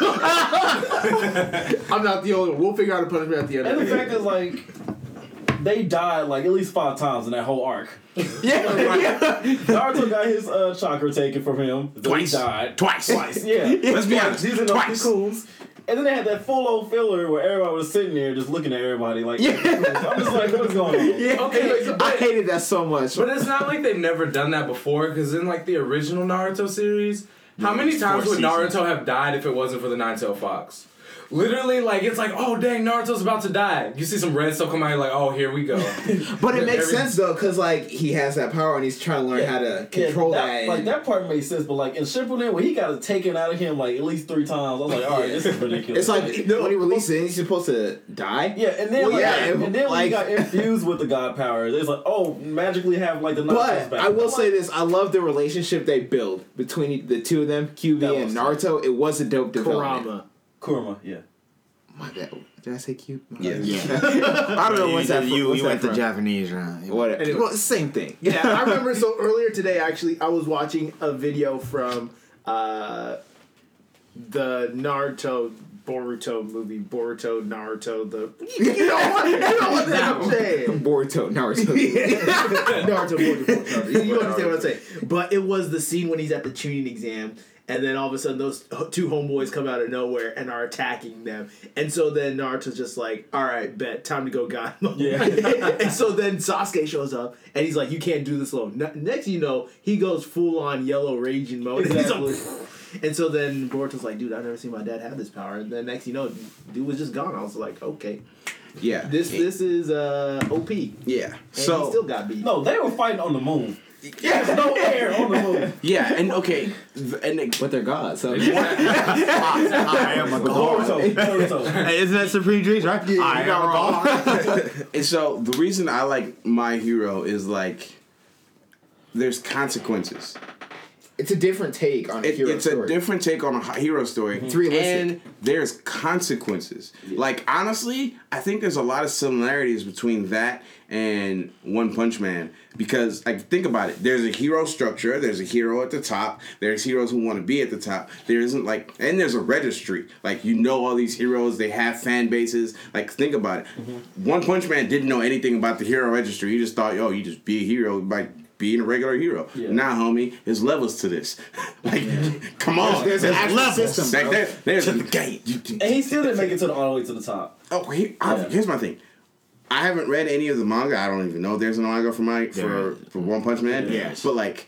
I'm not the only one. We'll figure out a punishment at the end. And of the fact is, like, they died like at least five times in that whole arc. yeah, Naruto got his uh, chakra taken from him. Twice. He died. Twice. Twice. Yeah. Let's be honest. These are those Twice. cocoons. And then they had that full old filler where everybody was sitting there just looking at everybody like, I'm just like, what is going on? yeah. Okay, I hated that so much. But it's not like they've never done that before, because in like the original Naruto series, how many times would seasons. Naruto have died if it wasn't for the Nine Tail Fox? Literally like it's like oh dang Naruto's about to die. You see some red stuff come out, you're like oh here we go. But it makes Every- sense though, cause like he has that power and he's trying to learn Yeah. how to control yeah, that. Like and- that part made sense, but like in Shippuden, when he got it taken out of him like at least three times, I was like, all right, this is ridiculous. It's like when he releases it, he's supposed to die. Yeah, and then Well, like, yeah, and, it- then when like- he got infused with the god powers, it's like, oh, magically have like the But back. I will I'm say like, this: I love the relationship they build between the two of them, Kyuubi and was- Naruto. It was a dope development. Kurama. Kurama, yeah. My bad. Did I say cute? Yeah. I don't know what's that. You, what's you that went the? Japanese round. What? Anyway. Well, same thing. Yeah, I remember. So earlier today, actually, I was watching a video from uh, the Naruto Boruto movie, Boruto Naruto. The you know what? You know what I'm saying? Boruto, Naruto. Naruto, Boruto, Boruto. You, you understand what I'm saying? But it was the scene when he's at the Chunin exam. And then all of a sudden, those two homeboys come out of nowhere and are attacking them. And so then Naruto's just like, "All right, bet, time to go God mode." Yeah. and so then Sasuke shows up and he's like, "You can't do this alone." Next, you know, he goes full on yellow raging mode. And, he's Exactly. like, and so then Boruto's like, "Dude, I've never seen my dad have this power." And then next, you know, dude was just gone. I was like, "Okay, Yeah. this this is uh OP." And Yeah. he So still got beat. No, they were fighting on the moon. There's no air on the moon. yeah, and okay, and it- But they're gods. So I am a god. Naruto, Naruto. Hey, isn't that Supreme Dreams, right? I am a god. And so the reason I like my hero is like there's consequences. It's a different take on a It, hero it's story. a different take on a hero story. Mm-hmm. It's realistic. And there's consequences. Like honestly, I think there's a lot of similarities between that and One Punch Man because like think about it. There's a hero structure, there's a hero at the top, there's heroes who want to be at the top. There isn't like and there's a registry. Like you know all these heroes, they have fan bases. Like think about it. Mm-hmm. One Punch Man didn't know anything about the hero registry. He just thought, yo, you just be a hero by being a regular hero. Yeah. Nah, homie, there's levels to this. like, come on. There's an actual levels. system, Like, there- there's the gate. And he still didn't make it to the all the way to the top. Oh, he, I- Yeah. here's my thing. I haven't read any of the manga. I don't even know if there's a manga for my for, for One Punch Man. Yes. But like,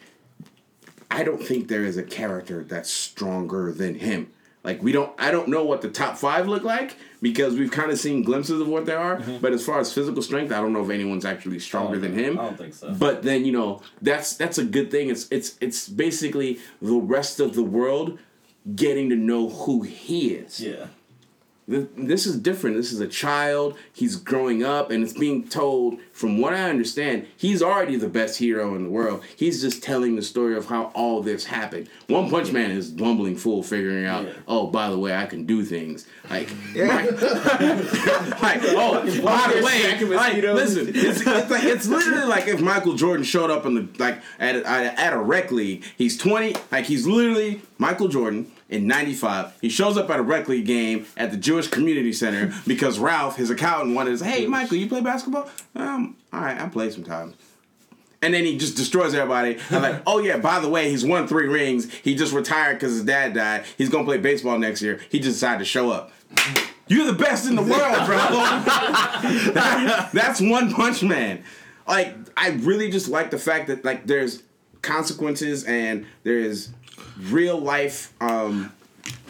I don't think there is a character that's stronger than him. Like we don't. I don't know what the top five look like because we've kind of seen glimpses of what they are. Mm-hmm. But as far as physical strength, I don't know if anyone's actually stronger than him. I don't think so. But then you know that's that's a good thing. It's it's it's basically the rest of the world getting to know who he is. yeah. Th- This is different. This is a child. He's growing up, and it's being told. From what I understand, he's already the best hero in the world. He's just telling the story of how all this happened. One Punch Man is bumbling fool, figuring out. Yeah. Oh, by the way, I can do things. Like, like, like, oh, by the way, like, listen, it's, it's like it's literally like if Michael Jordan showed up in the like at a, at a rec league. He's twenty, like he's literally Michael Jordan in '95. He shows up at a rec league game at the Jewish Community Center because Ralph, his accountant, wanted to say, "Hey, Michael, you play basketball? Um, all right, I play sometimes." And then he just destroys everybody. I'm like, oh yeah, by the way, he's won three rings. He just retired because his dad died. He's gonna play baseball next year. He just decided to show up. You're the best in the world, bro. That's One Punch Man. Like, I really just like the fact that like there's consequences and there's real life. um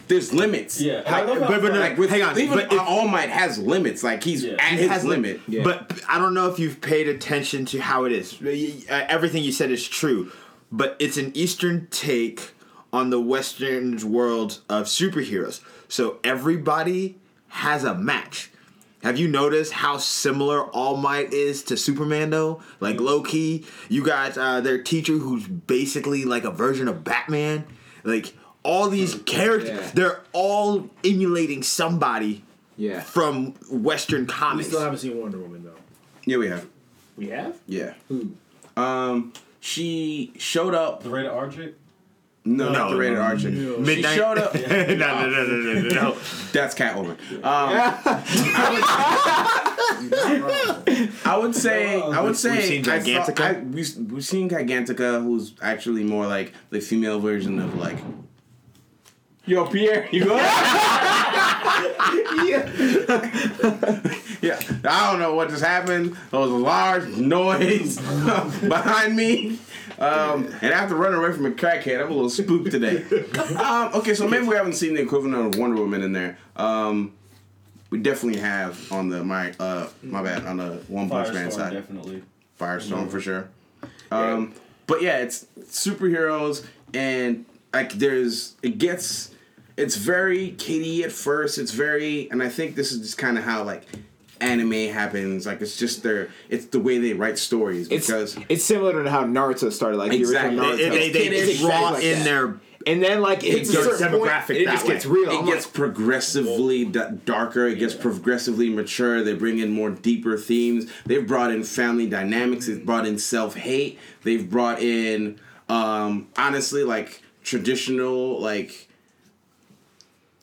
There's limits. Yeah. Like, I how- but- but no, like with, hang on, even but if- All Might has limits. Like he's Yeah. at It his has li- limit. But I don't know if you've paid attention to how it is. Uh, Everything you said is true, but it's an Eastern take on the Western world of superheroes. So everybody has a match. Have you noticed how similar All Might is to Superman though? Like low key, you got uh, their teacher who's basically like a version of Batman. Like all these characters, Yeah. they're all emulating somebody yeah. from Western comics. we still haven't seen Wonder Woman though. Yeah, we have. We have. Yeah. Who? Um, she showed up. The rated R chick? No, not the rated R chick. She Midnight- showed up. no, no, no, no, no, no, no. That's Catwoman. Um, I would say, I would say. We've seen I thought- Gigantica? I, we've, we've seen Gigantica, who's actually more like the female version of like. Yo, Pierre, you good? Yeah, I don't know what just happened. There was a large noise behind me. Um, and after running away from a crackhead, I'm a little spooked today. Um, okay, so maybe we haven't seen the equivalent of Wonder Woman in there. Um, we definitely have on the my uh my bad on the One Punch Man side. definitely. Firestorm for sure. Um, but yeah, it's superheroes and like there's it gets it's very kiddie at first. It's very and I think this is just kind of how like anime happens. Like it's just their it's the way they write stories because it's similar to how Naruto started. Like Exactly. the original They, Naruto. they, they, It's draw like in that. their and then like it hits a Their certain point, demographic it just way. gets real. it I'm gets like, progressively d- darker. It gets progressively mature. They bring in more deeper themes. They've brought in family dynamics. They've brought in self hate. They've brought in um, honestly like traditional like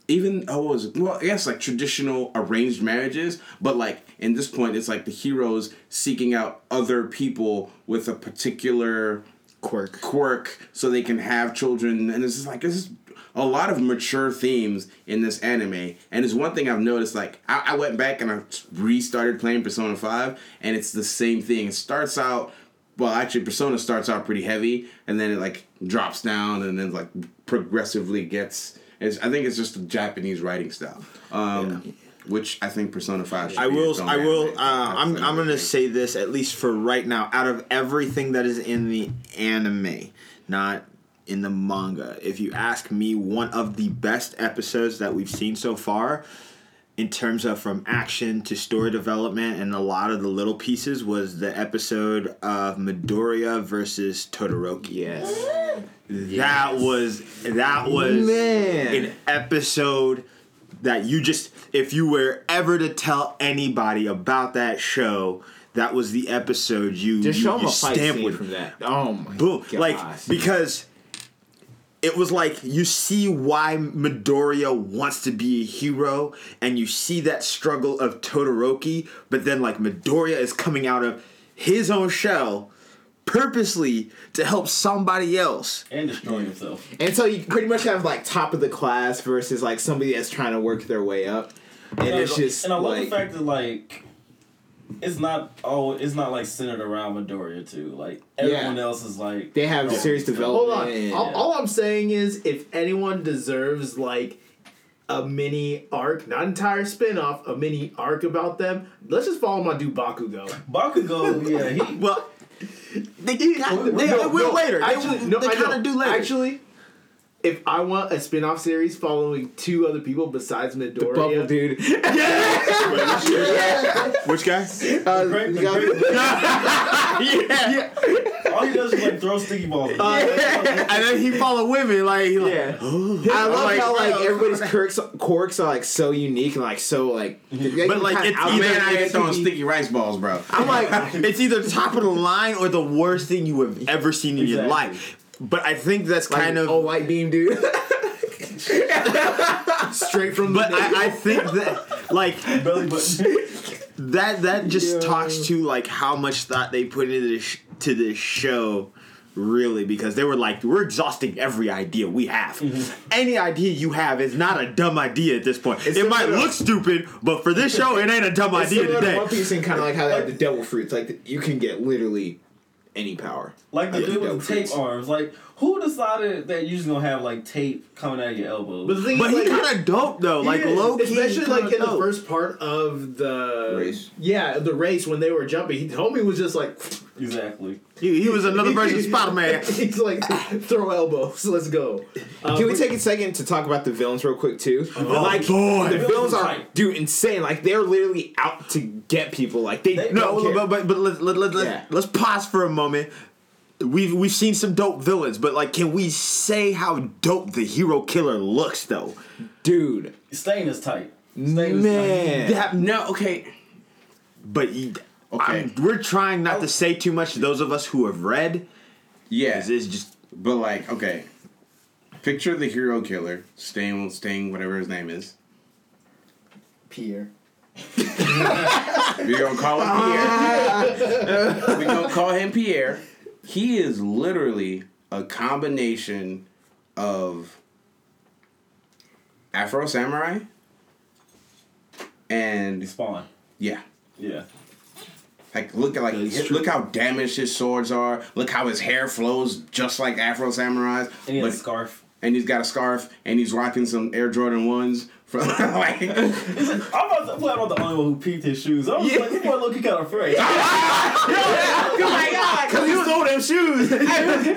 even oh was well I guess like traditional arranged marriages, but like in this point it's like the heroes seeking out other people with a particular quirk. quirk so they can have children and it's just like this is a lot of mature themes in this anime and it's one thing i've noticed like I, I went back and i restarted playing persona 5 and it's the same thing it starts out well actually persona starts out pretty heavy and then it like drops down and then like progressively gets it's, i think it's just the japanese writing style um, which i think persona 5 I will. I will. Uh, I'm. I'm gonna another say this at least for right now. Out of everything that is in the anime, not in the manga, if you ask me, one of the best episodes that we've seen so far, in terms of from action to story development and a lot of the little pieces, was the episode of Midoriya versus Todoroki. Yes. That was that was Man. an episode that you just if you were ever to tell anybody about that show, that was the episode you Just you, you stamp with. from that. Oh my Boom. gosh. Like because it was like you see why Midoriya wants to be a hero, and you see that struggle of Todoroki, but then like Midoriya is coming out of his own shell purposely to help somebody else. And destroying himself. And so you pretty much have like top of the class versus like somebody that's trying to work their way up. And it's just and I love like the fact that like it's not oh it's not like centered around Midoriya too. Like everyone Yeah. else is like they have Oh, serious Hold development. on. and- All, all I'm saying is, if anyone deserves like a mini arc, not entire spin-off, a mini arc about them, let's just follow my dude Bakugo. Bakugo. Yeah, he Well, they, got, they, No, they will no, later. Actually, they no, they kind know. of do later. Actually, if I want a spin-off series following two other people besides Midoriya, the Bubble dude. which guy? Uh, Great- you got- yeah. all he does is like throw sticky balls. and then he follow women like he like. Yeah. I love like, how like everybody's quirks quirks are like so unique and like so like But, like, it's either- man, I it's ain't throwing sticky rice balls, bro. I'm like It's either top of the line or the worst thing you have ever seen in your life. But I think that's like kind of. oh light beam dude. straight from but the I, I think that like Belly button. that that just Yeah. talks to like how much thought they put into this to this show really because they were like we're exhausting every idea we have mm-hmm. any idea you have is not a dumb idea at this point it might similar- look stupid but for this show it ain't a dumb It's idea similar to today One Piece and kind of like how they have the devil fruits. Like you can get literally any power. Like the Yeah, dude with the tape arms. Like who decided that you're just gonna have like tape coming out of your elbows? But the thing but is, he like, kind of dope though like Yeah, low key especially like in the first part of the Race. Yeah, the race when they were jumping, he, homie was just like, exactly. he, he was another version of Spider-Man He's like, throw elbows, let's go. Um, Can we take a second to talk about the villains real quick too? like boy. the The villains villains are right. dude insane. Like they're literally out to get people. Like they, They- don't No, care. but but but let's let, let, let, Yeah. let's pause for a moment. We've we've seen some dope villains, but like, can we say how dope the hero killer looks though? dude, Stain is tight. Stain is man. That No, okay. But he, Okay. I'm- we're trying not to oh. say too much to those of us who have read. Yeah. This is just But like, okay, picture the hero killer, Sting, Sting, whatever his name is. Pierre. We're gonna call him Pierre. We're gonna call him Pierre. He is literally a combination of Afro Samurai and Spawn. yeah. Yeah. Like look at like look how damaged his swords are. Look how his hair flows just like Afro Samurai's. And he has But- a scarf. and he's got a scarf and he's rocking some Air Jordan ones from like like, I'm about to play. I'm not the only one who peeped his shoes. I was Yeah. like, this boy looking kind of afraid. oh my god, Cause he stole them shoes.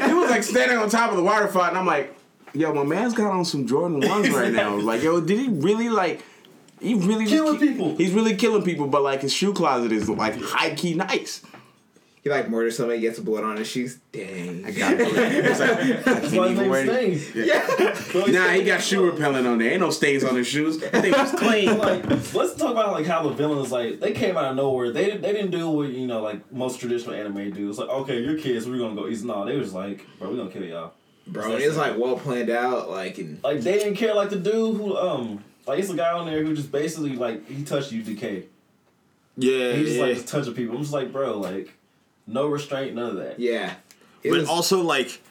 he was like standing on top of the water fountain. and I'm like, yo, my man's got on some Jordan ones right now. Like, yo, did he really like? He really Killing ki- people. He's really killing people, but like his shoe closet is like high key nice. He like murders somebody, gets a blood on his shoes. Dang. I got it. It's like, I That's can't why even his wear name's. Stains. Yeah. Nah, he got shoe repellent on there. Ain't no stains on his shoes. That thing was clean. like let's talk about like how the villains like they came out of nowhere. They didn't they didn't do what you know like most traditional anime do. It's like okay, you're kids, we're gonna go easy. No, they was like, bro, we gonna kill y'all. Bro, and it's like well planned out, like and Like they didn't care. Like the dude who um like it's a guy on there who just basically like he touched you decay. Yeah, He just yeah. like touching people. I'm just like bro, like no restraint, none of that. yeah. It but was- also like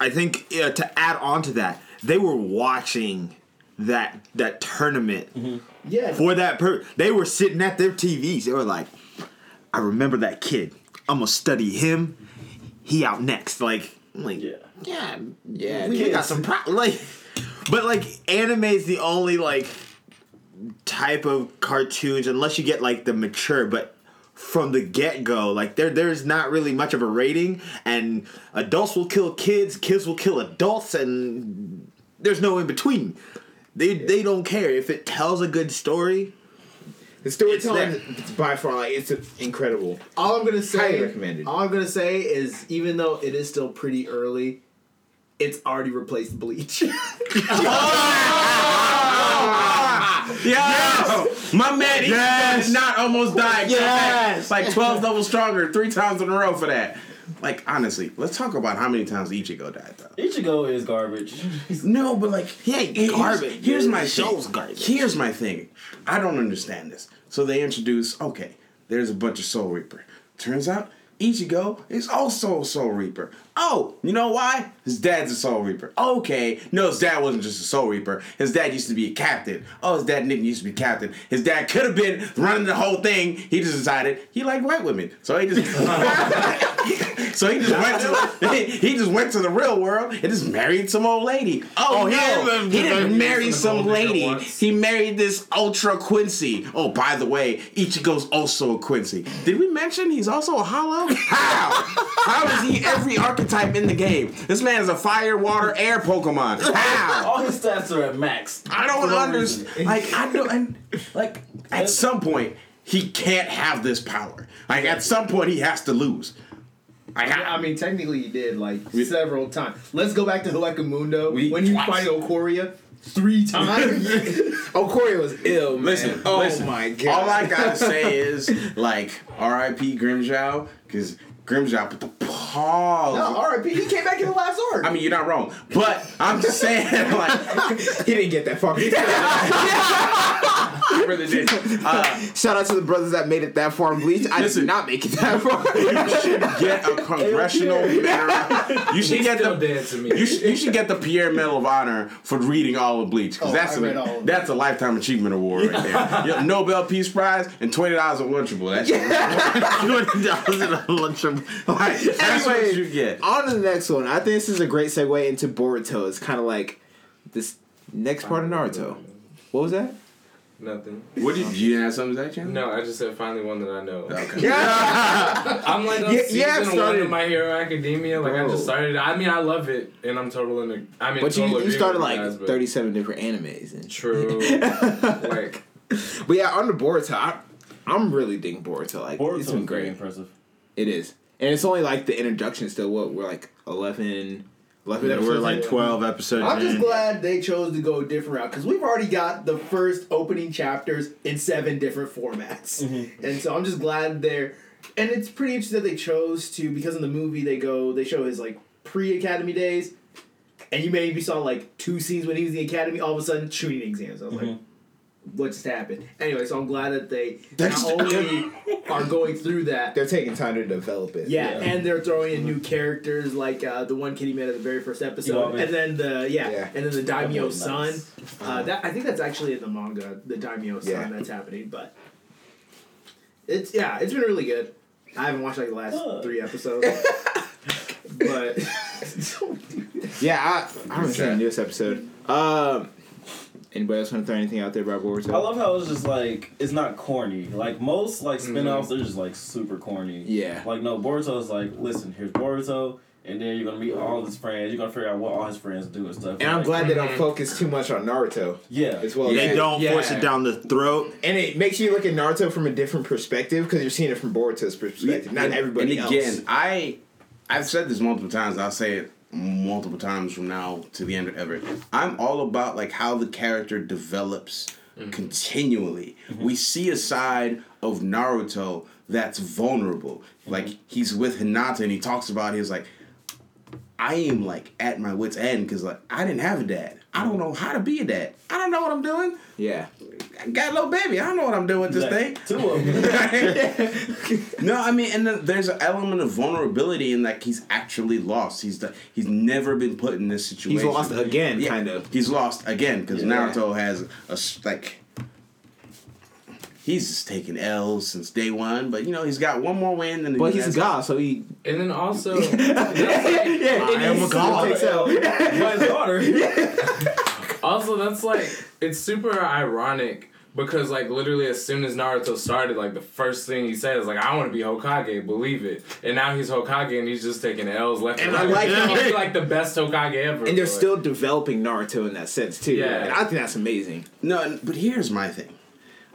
I think yeah, to add on to that, they were watching that that tournament mm-hmm. Yeah. for that per they were sitting at their TVs. They were like, I remember that kid. I'm gonna study him. He out next. Like, I'm like Yeah. yeah, yeah, we kids. got some pro- like, but like anime is the only like type of cartoons unless you get like the mature, but from the get go, like there there's not really much of a rating, and adults will kill kids, kids will kill adults, and there's no in between. They they don't care if it tells a good story. the storytelling It's is by far like it's incredible. All I'm gonna say, Highly recommended. all I'm gonna say is, even though it is still pretty early, it's already replaced Bleach. Oh! Yeah, my man, he Yes. did not almost die. Yes. like twelve double stronger three times in a row for that. Like honestly, let's talk about how many times Ichigo died though. Ichigo is garbage. No, but like He ain't here's- garbage. Here's my show's garbage. Here's my thing. I don't understand this. So they introduce okay, there's a bunch of Soul Reaper. Turns out Ichigo is also a Soul Reaper. Oh, you know why? His dad's a Soul Reaper. Okay, no, his dad wasn't just a Soul Reaper. His dad used to be a captain. Oh, his dad Nick used to be captain. His dad could have been running the whole thing. He just decided he liked white women, so he just so he just went to he just went to the real world and just married some old lady. Oh, Oh, he no, didn't- he didn't marry some a gold digger lady. He married this Ultra Quincy. Oh, by the way, Ichigo's also a Quincy. Did we mention he's also a Hollow? How? How is he every archetype in the game? This man is a fire, water, air Pokemon. How? All his stats are at max. I don't no understand. Like I don't. And, like at some point, he can't have this power. Like at some point, he has to lose. Like, I, I mean, technically, he did like We- several times. Let's go back to Mundo We- when you twice. fight Ulquiorra three times. Ulquiorra was ill, man. Listen, oh listen. my god. All I gotta say is like R.I.P. Grimmjow because Grimmjow put the paws. no, R.I.P. He came back in the last arc. I mean, you're not wrong, but I'm just saying, like, he didn't get that far. I really did. Uh, Shout out to the brothers that made it that far in Bleach. I Listen. did not make it that far. you should get a congressional medal. You should He's get still the. me. You should, you should get the Pierre Medal of Honor for reading all of Bleach because Oh, that's I read all a that's a lifetime achievement award right there. You have Nobel Peace Prize and twenty dollars of lunchable. That's, twenty Dollars in a lunchroom. like, that's what Anyway, you get. On to the next one. I think this is a great segue into Boruto. It's kind of like this next part of Naruto. What was that? Nothing. What did you have something to say, Chan? No, I just said finally one that I know. Okay. I'm like on Yeah, season yeah, I've one started- of My Hero Academia. Like I just started. I mean, I love it, and I'm total in. A, I mean, But you, total you agree started like guys, 37 different animes. And True. like But yeah, on the Boruto, I, I'm really digging Boruto. Like, Boruto's it's been very great. impressive. It is. And it's only like the introduction still. What? We're like 11, 11 Yeah, episodes. we're like twelve episodes. I'm just glad they chose to go a different route because we've already got the first opening chapters in seven different formats, mm-hmm. and so I'm just glad they're. And it's pretty interesting that they chose to because in the movie they go they show his like pre academy days, and you maybe saw like two scenes when he was in the academy. All of a sudden Chunin exams. I was like, mm-hmm. What just happened. Anyway, so I'm glad that they That's- not only are going through that. They're taking time to develop it. Yeah, Yeah. and they're throwing in new characters like uh, the one kid he met at the very first episode, and then the yeah, Yeah. and then the daimyo was son. nice. Uh, that I think that's actually in the manga, the daimyo son Yeah. that's happening. But it's yeah, it's been really good. I haven't watched like the last Oh. three episodes, but Yeah, I, I haven't seen the newest episode. Um, anybody else want to throw anything out there about Boruto? I love how it's just like it's not corny. Like most like mm-hmm. spin-offs, they're just like super corny. Yeah. Like no, Boruto's like, listen, here's Boruto, and then you're gonna meet all of his friends. You're gonna figure out what all his friends do and stuff. and I'm Like, glad they don't mm-hmm. focus too much on Naruto Yeah. as well. They don't Yeah. force it down the throat. And it makes you look at Naruto from a different perspective because you're seeing it from Boruto's perspective, not And- everybody and else. again, I I've said this multiple times. I'll say it multiple times from now to the end of ever. I'm all about like how the character develops mm-hmm. continually. Mm-hmm. We see a side of Naruto that's vulnerable. Mm-hmm. Like he's with Hinata and he talks about he's like I am like at my wits end because like I didn't have a dad. I don't know how to be a dad. I don't know what I'm doing. yeah. I got a little baby. I don't know what I'm doing with this thing. Two of them. no, I mean, and then there's an element of vulnerability in that he's actually lost. He's the, he's never been put in this situation. He's lost again, Yeah, kind of. He's lost again because Yeah. Naruto has a like. He's just taken L's since day one, but you know he's got one more win. And But he's a god, so he. And then also, yeah, I am a god. Takes out. By his daughter. also that's like it's super ironic because like literally as soon as Naruto started, like the first thing he said is like, "I want to be Hokage, believe it." And now he's Hokage and he's just taking L's left And and right. like how- he's like the best Hokage ever. And they're but- still developing Naruto in that sense too. Yeah. and I think that's amazing. No, but here's my thing.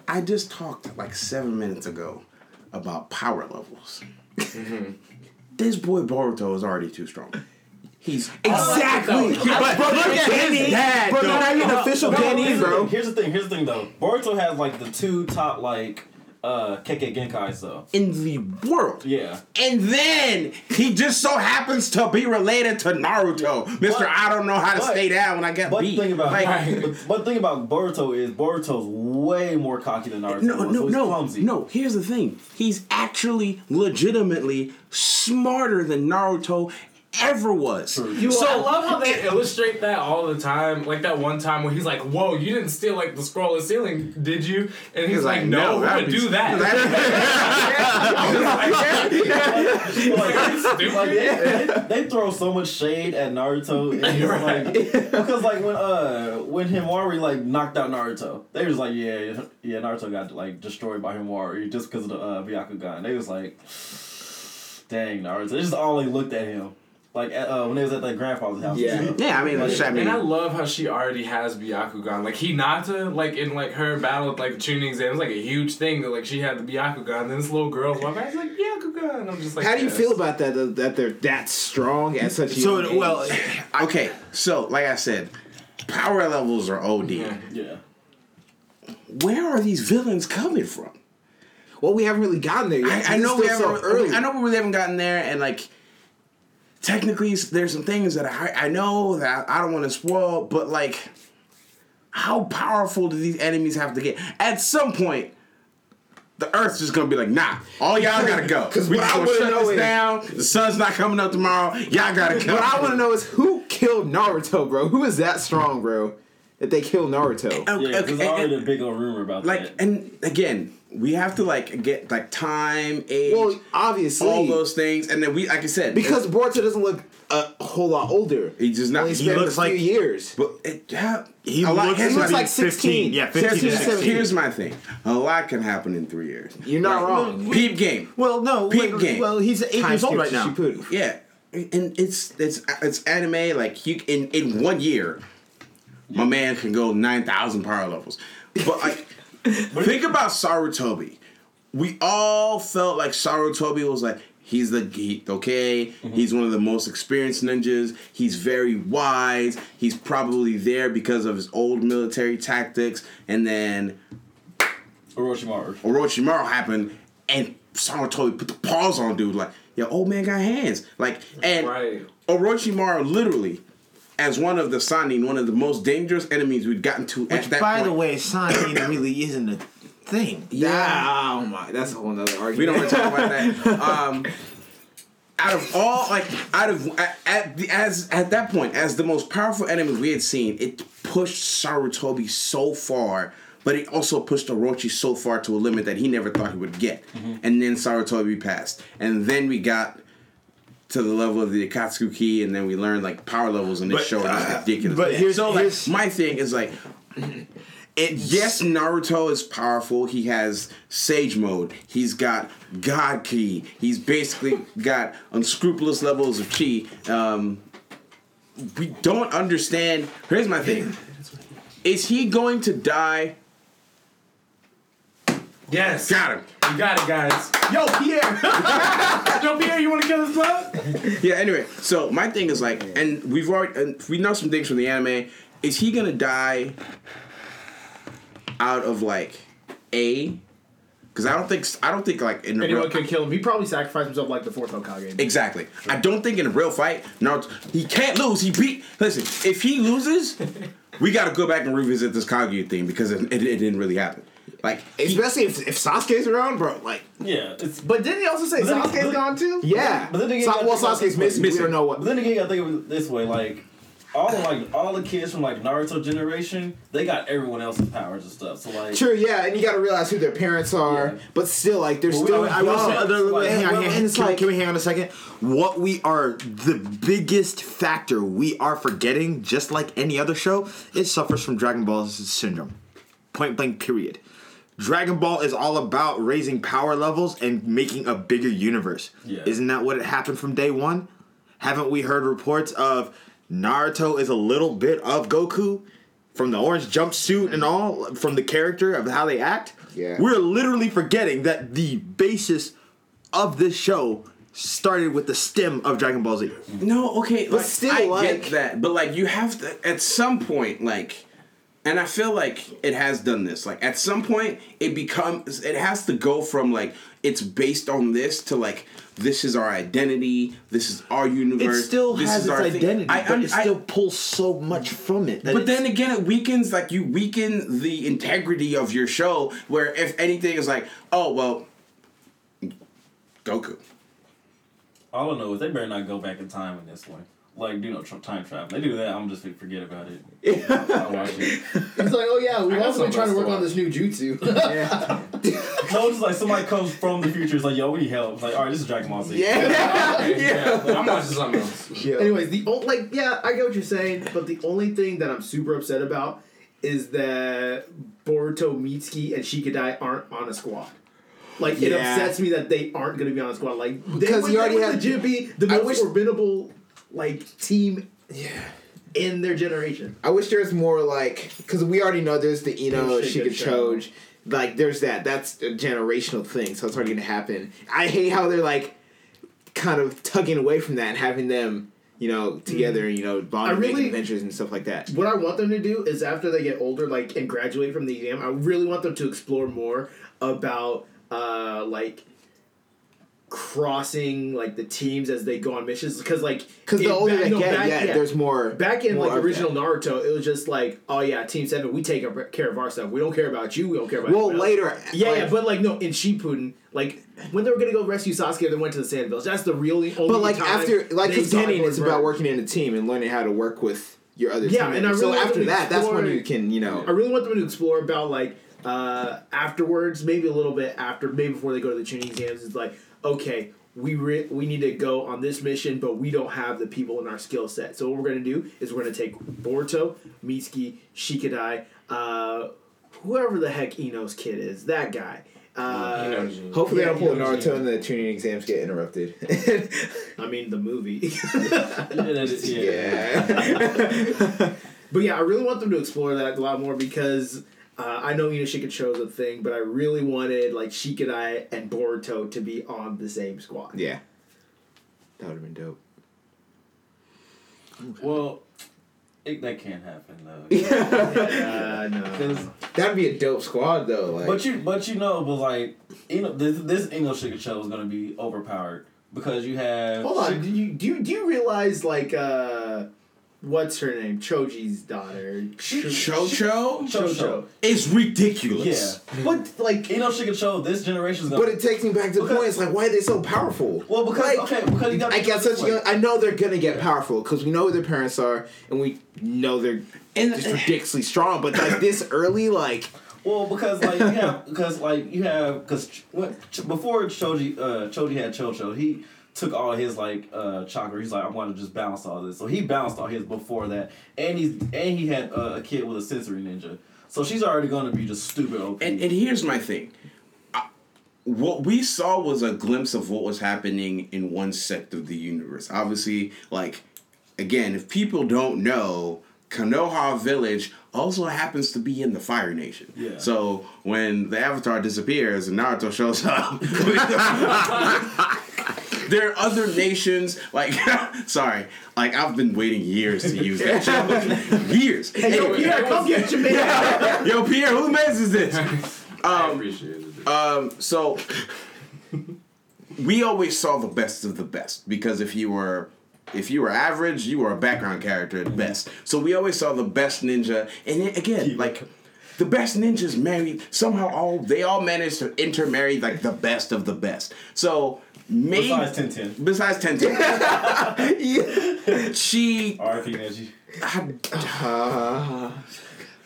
I just talked like seven minutes ago about power levels. Mm-hmm. this boy Boruto is already too strong. He's oh, Exactly. But look at his dad, Bro, not even official No, here's the bro. thing, Here's the thing. Here's the thing, though. Boruto has like the two top like uh Kekkei Genkai, though. in the world. Yeah. And then he just so happens to be related to Naruto. Mister, But- I don't know how to but- stay down when I get But beat. thing about like, but, but the thing about Boruto is Boruto's way more cocky than Naruto. no, was, no, so no, clumsy. no. Here's the thing. He's actually legitimately smarter than Naruto ever was. You, So- I love how they illustrate that all the time. Like that one time where he's like, "Whoa, you didn't steal like the scroll of sealing, did you?" And he's, He's like, like, "No, "No, who that'd do that?" Like, they, they throw so much shade at Naruto, and it's like because like when uh when Himawari like knocked out Naruto, they was like yeah yeah Naruto got like destroyed by Himawari just because of the uh, Byakugan. They was like, dang Naruto. They just all like looked at him like uh, when they was at their grandfather's house. Yeah. yeah, I mean, Like, I mean, And I love how she already has Byakugan. Like Hinata, like in like her battle with like the Chunin exam, it was like a huge thing that like she had the Byakugan. And then this little girl's walking back, she's like Byakugan. And I'm just like, How do you yes. feel about that? That that they're that strong at such a young So age? well, okay. So, like I said, power levels are OD. yeah. Where are these villains coming from? well, we haven't really gotten there yet. I, I know we haven't. so early. I know we really haven't gotten there, and like, technically, there's some things that I I know that I don't want to spoil, but like, how powerful do these enemies have to get? At some point, the Earth's just gonna be like, nah, all y'all gotta go. Because we what just I gonna wanna shut know this is- down. The sun's not coming up tomorrow. Y'all gotta go. What I want to know is who killed Naruto, bro. Who is that strong, bro? That they killed Naruto. Oh, okay, Yeah, there's already and- a big old rumor about like, that. and again, we have to like get like time, age, Well, obviously, all those things, and then we, like I said, because Boruto doesn't look a whole lot older. He just not- he spent looks a few like- years. But it, yeah, he a lot looks, can he looks happen. like 16. Yeah, Here's, 15 to here's- 16. here's my thing. A lot can happen in three years. You're not wrong. Peep game. Well, no. Peep wait, game. Well, he's eight Time years old right now. Shippuden. Yeah, and it's it's it's anime. Like you in in one year, my man can go nine thousand power levels. But like, think about Sarutobi. We all felt like Sarutobi was like. He's the geek, okay. Mm-hmm. He's one of the most experienced ninjas. He's very wise. He's probably there because of his old military tactics. And then Orochimaru. Orochimaru happened, and Sarutobi put the paws on dude. Like, your old man got hands. Like, and Right. Orochimaru literally as one of the Sannin, one of the most dangerous enemies we'd gotten to at Which, that by point. the way, Sonic really isn't a thing. Yeah. Oh my, that's a whole nother argument. We don't want to talk about that. Um, out of all, like, out of at, at the as at that point, as the most powerful enemy we had seen, it pushed Sarutobi so far, but it also pushed Orochi so far to a limit that he never thought he would get. And then Sarutobi passed, and then we got to the level of the Akatsuki, and then we learn like power levels in this But, show, and uh, it's ridiculous. but here's- so like here's- my thing is like It Yes, Naruto is powerful. He has Sage Mode. He's got God Ki. He's basically got unscrupulous levels of Chi. Um, we don't understand. Here's my thing: Is he going to die? Yes. Got him. You got it, guys. Yo, Pierre. Yo, Pierre, you want to kill this bug? Yeah. Anyway, so my thing is like, and we've already and we know some things from the anime. Is he gonna die out of like a? Because I don't think I don't think like in Anyone real, could kill him. He probably sacrificed himself like the fourth Hokage. Exactly. I don't think in a real fight, Naruto, he can't lose. He beat. Listen, if he loses, we got to go back and revisit this Kaguya thing because it, it, it didn't really happen. Like, Especially if, if Sasuke's around, bro. Like, Yeah, it's But didn't he also say But then- but- gone too? yeah. But then again, Sa- you well, Sasuke's about missing. missing. We don't know what. But then again, I think of it this way: like all the like all the kids from like Naruto generation, they got everyone else's powers and stuff. So like, True, yeah, and you got to realize who their parents are, Yeah. but still, like, they're Well, still. don't- I will say, Well, the- like, hang on, well, hang on. and it's Can, like- can we hang on a second? What we are, the biggest factor we are forgetting, just like any other show, it suffers from Dragon Ball syndrome. Point blank, period. Dragon Ball is all about raising power levels and making a bigger universe. Yeah. Isn't that what it happened from day one? Haven't we heard reports of Naruto is a little bit of Goku? From the orange jumpsuit and all, from the character of how they act? Yeah. We're literally forgetting that the basis of this show started with the stem of Dragon Ball Z. no, okay, But like, still, I like- get that, but like, you have to at some point, like, and I feel like it has done this. Like, at some point, it becomes, it has to go from like it's based on this to like this is our identity, this is our universe. It still this has is its our identity, I- but I'm- it I- still pulls so much from it. that But then again, it weakens like you weaken the integrity of your show. Where if anything is like, oh well, Goku. all I know is they better not go back in time in this one. Like, do no tr- time travel. They do that, I'm just gonna forget about it. I'll watch it. He's like, oh yeah, we've got also been something trying to else work to on this new jutsu. Yeah. No, it's just like somebody comes from the future. It's like, yo, we need help. It's like, all right, this is Dragon Ball Z. yeah. Okay, yeah. I'm watching something else. yeah. Anyways, the o- like, yeah, I get what you're saying, but the only thing that I'm super upset about is that Boruto, Mitsuki, and Shikadai aren't on a squad. Like, it Yeah. upsets me that they aren't going to be on a squad. Like, they Because would, you already they would had- legit be the I most wish- formidable like team Yeah. in their generation. I wish there was more like because we already know there's the Ino Shika Shika Like there's that. That's a generational thing, so it's already gonna happen. I hate how they're like kind of tugging away from that and having them, you know, together and you know, bonding, I really- adventures and stuff like that. What I want them to do is after they get older, like and graduate from the exam, I really want them to explore more about uh like crossing like the teams as they go on missions because like Because the older back- they no, get, back- yeah, there's more. Back in more like original that. Naruto, it was just like, oh yeah, Team Seven, we take care of our stuff. We don't care about you. We don't care about. Well, later, Yeah, like- yeah, but like no, in Shippuden, like when they were gonna go rescue Sasuke, they went to the Sand Village. That's the really only. But like after, like beginning, it's about working in a team and learning how to work with your other Yeah, team and I really so want after that, that's when you can, you know. I really want them to explore about like uh, afterwards, maybe a little bit after, maybe before they go to the Chunin exams. It's like, okay, we re- we need to go on this mission, but we don't have the people in our skill set. So what we're gonna do is we're gonna take Boruto, Mitsuki, Shikadai, uh, whoever the heck Ino's kid is, that guy. Uh, He. Hopefully, Yeah, they don't pull Naruto you. and the Chunin exams get interrupted. I mean the movie. Yeah, that is- yeah. yeah. But yeah, I really want them to explore that a lot more because uh, I know Ino Shikachou is a thing, but I really wanted like Shikadai and Boruto to be on the same squad. yeah. That would have been dope. Well, it, that can't happen though. Uh, no. 'Cause- That'd be a dope squad though. Like, but you, but you know, but like, you know, this this Ino-Shika-Cho is gonna be overpowered because you have. Hold on, Shik- do you do you, do you realize like uh what's her name? Choji's daughter. Chocho Cho-Cho. is ridiculous. Yeah. But like, You know, she could show this generation's gonna. But it takes me back to the point. It's like, why are they so powerful? well, because Like, okay, because you got. I guess such young. I know they're gonna get powerful because we know who their parents are, and we know they're And- just ridiculously strong. But like this early, like Well, because like you have, because like you have, because before Choji, uh, Choji had Chocho, he took all his like uh chakra. He's like, I want to just balance all this. So he balanced all his before that, and he's and he had uh, a kid with a sensory ninja. So she's already going to be just stupid OP. And and here's my thing. What we saw was a glimpse of what was happening in one sect of the universe. Obviously, like again, if people don't know, Konoha Village also happens to be in the Fire Nation. Yeah. So when the Avatar disappears and Naruto shows up, there are other nations. Like, sorry, like I've been waiting years to use that show. years. hey, yo, Pierre, come get your man. Yo, Pierre, who mess is this? I Um, appreciate it. um, so we always saw the best of the best because if you were if you were average, you were a background character at best. So we always saw the best ninja, and it, again, like the best ninjas married somehow all they all managed to intermarry like the best of the best. So maybe Besides Tenten. besides Tenten, she R.I.P. Neji. Uh,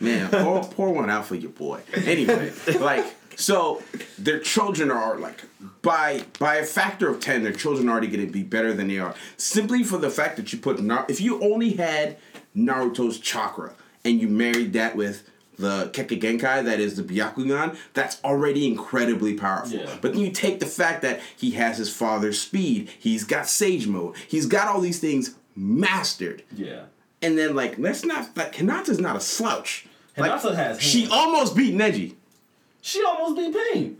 man, pour, pour one out for your boy. Anyway, like, so their children are like by by a factor of ten, their children are already going to be better than they are simply for the fact that you put if you only had Naruto's chakra and you married that with the Kekkei Genkai, that is the Byakugan, that's already incredibly powerful. Yeah. But then you take the fact that he has his father's speed, he's got Sage Mode, he's got all these things mastered. Yeah. And then like let's not like Hinata's not a slouch. Like, Hinata has she almost beat Neji. She almost beat Pain.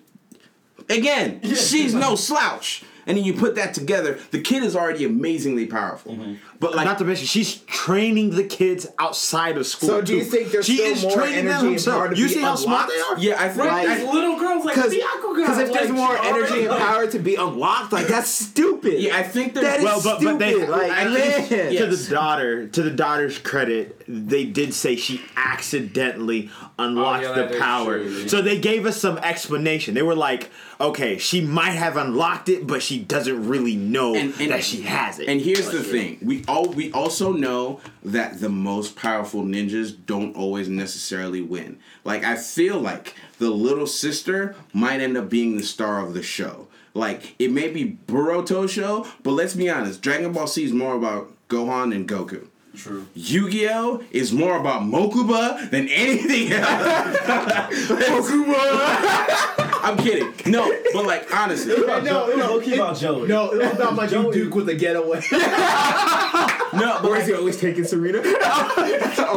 Again, she's no slouch. And then you put that together, the kid is already amazingly powerful. Mm-hmm. But like Not to mention, she's training the kids outside of school. So do you too. think there's she still is more training them energy and herself. power to You be see how smart they are? yeah, I think Right. I- These little girls like Because Byakugan. because if there's like, more energy and power to be unlocked, like that's stupid. yeah, I think there's That is Well, but, but they, stupid. Like, at man. least Yeah. to the daughter, to the daughter's credit, they did say she accidentally unlocked Oh, yeah, the power. true. So they gave us some explanation. They were like, "Okay, she might have unlocked it, but she doesn't really know And- and- that she has it." And here's the thing: we all we also know that the most powerful ninjas don't always necessarily win. Like I feel like the little sister might end up being the star of the show. Like it may be Boruto show, but let's be honest: Dragon Ball Z is more about Gohan and Goku. True. Yu-Gi-Oh is more about Mokuba than anything else. Mokuba. I'm kidding. No, but like honestly, No, no, no. Keep about Joey. No, it was about my Joey- Duke with the getaway. no, but Or like, is he always taking Serena? or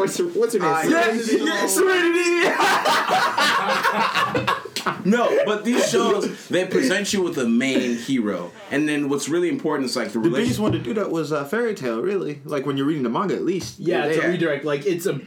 what's her name? Yeah, Serenity. No, but these shows they present you with a main hero, and then what's really important is like the the biggest one to do that was uh, Fairy Tail, really. Like when you're reading the manga, at least. yeah, it's Yeah. a redirect. Like it's a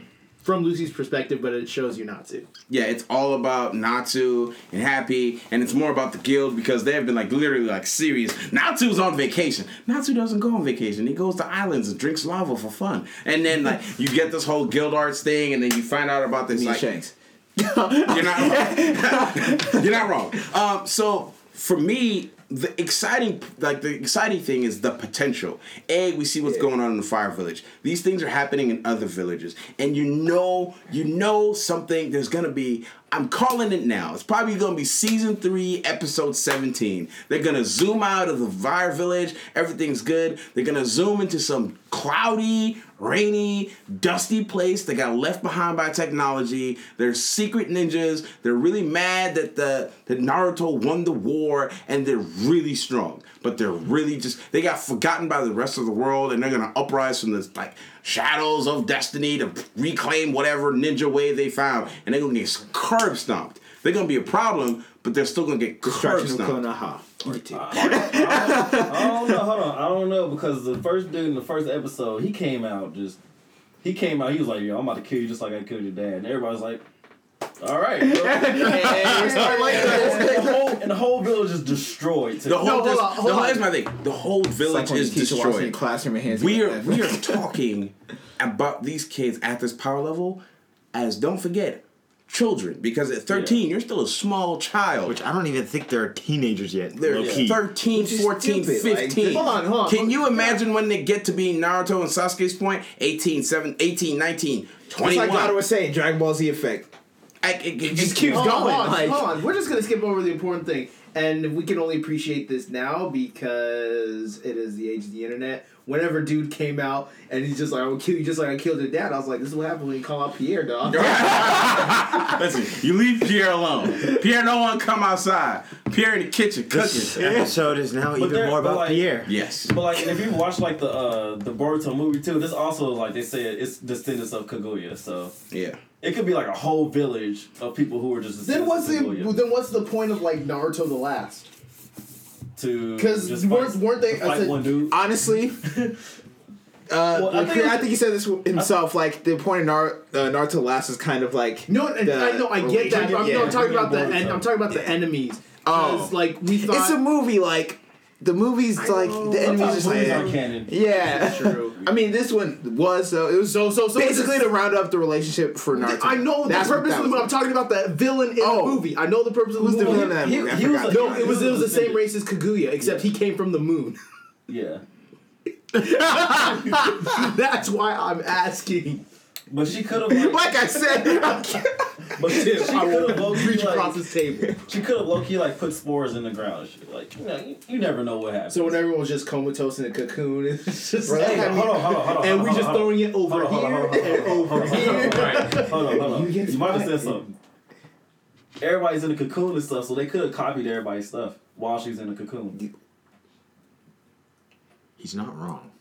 from Lucy's perspective, but it shows you Natsu. Yeah, it's all about Natsu and Happy, and it's more about the guild because they have been like literally like serious. Natsu's on vacation. Natsu doesn't go on vacation. He goes to islands and drinks lava for fun, and then like you get this whole guild arts thing, and then you find out about this like Shanks. You're not wrong. You're not wrong. Um, so for me, the exciting like the exciting thing is the potential. A, we see what's going on in the fire village. These things are happening in other villages. And you know, you know something, there's gonna be I'm calling it now. It's probably gonna be season three, episode 17. They're gonna zoom out of the fire village, everything's good. They're gonna zoom into some cloudy, rainy, dusty place that got left behind by technology. They're secret ninjas. They're really mad that the that Naruto won the war, and they're really strong. But they're really just they got forgotten by the rest of the world, and they're gonna uprise from this like shadows of destiny to reclaim whatever ninja way they found, and they're gonna get curb stomped. They're gonna be a problem, but they're still gonna get curb Destruction of stomped. Konoha. Part two. I don't know. Hold on. I don't know because the first dude in the first episode, he came out just. He came out. He was like, "Yo, I'm about to kill you just like I killed your dad." And everybody's like, "All right." bro." and, the whole, and the whole village is destroyed. The whole, No, hold dis- on, hold the whole on. here's my thing. The whole It's like village when is the teacher walks in the destroyed. classroom hands We are we are talking about these kids at this power level as don't forget children because at 13 you're still a small child Which I don't even think they're teenagers yet. they're low key. 13 14 stupid, like, 15 Hold on, hold on. can you imagine when they get to be naruto and sasuke's point 18 7 18 19 Just like 21 Dada was saying, Dragon Ball Z effect. I, it, it Just keeps Hold going. hold on, like- hold on. We're just gonna skip over the important thing, and we can only appreciate this now because it is the age of the internet. Whenever dude came out and he's just like, "I will kill you," just like I killed your dad. I was like, "This is what happened when you call out Pierre, dog." listen you leave pierre alone pierre no one come outside pierre in the kitchen cooking. This cooking episode is now even more about like- Pierre. yes But like, if you watch like the uh the Boruto movie too, this also like they say it's descendants of Kaguya, so yeah it could be like a whole village of people who are just Then what's the Kaguya then what's the point of like Naruto the Last? to Because just weren't, fight- weren't they? to I fight said- one dude. Honestly, uh, Well, I I, think think, he said this himself. Like the point of Nar- uh, Naruto the last is kind of like no, and the I know I get that. But I'm, no, I'm talking about the en- I'm talking about the enemies. Oh. 'Cause, like we thought. it's a movie. Like the movie's like the enemies just movies like canon. yeah. True. I mean, this one was though. It was So so so basically to round up the relationship for Naruto. I know That's the what purpose that of the was. movie. I'm talking about the villain in Oh. the movie. I know the purpose of the Who's the movie. villain in that He- movie? I he was forgot. a- No, it was it was the same race as Kaguya, except he came from the moon. Yeah, That's why I'm asking. But she could have like, like I said, but she, she could have low reach key across like, this table. she could have low key like put spores in the ground and shit. Like you know, you, you never know what happens. So when everyone was just comatose in a cocoon, it's just Bro, like, Hey, hold on, hold on, hold on. and hold we on, just hold on. throwing it over Hold on, hold on, hold on, here and over here. Right. Hold on, hold on. You get You might have said something. Everybody's in a cocoon and stuff, so they could have copied everybody's stuff while she's in a cocoon. He's not wrong.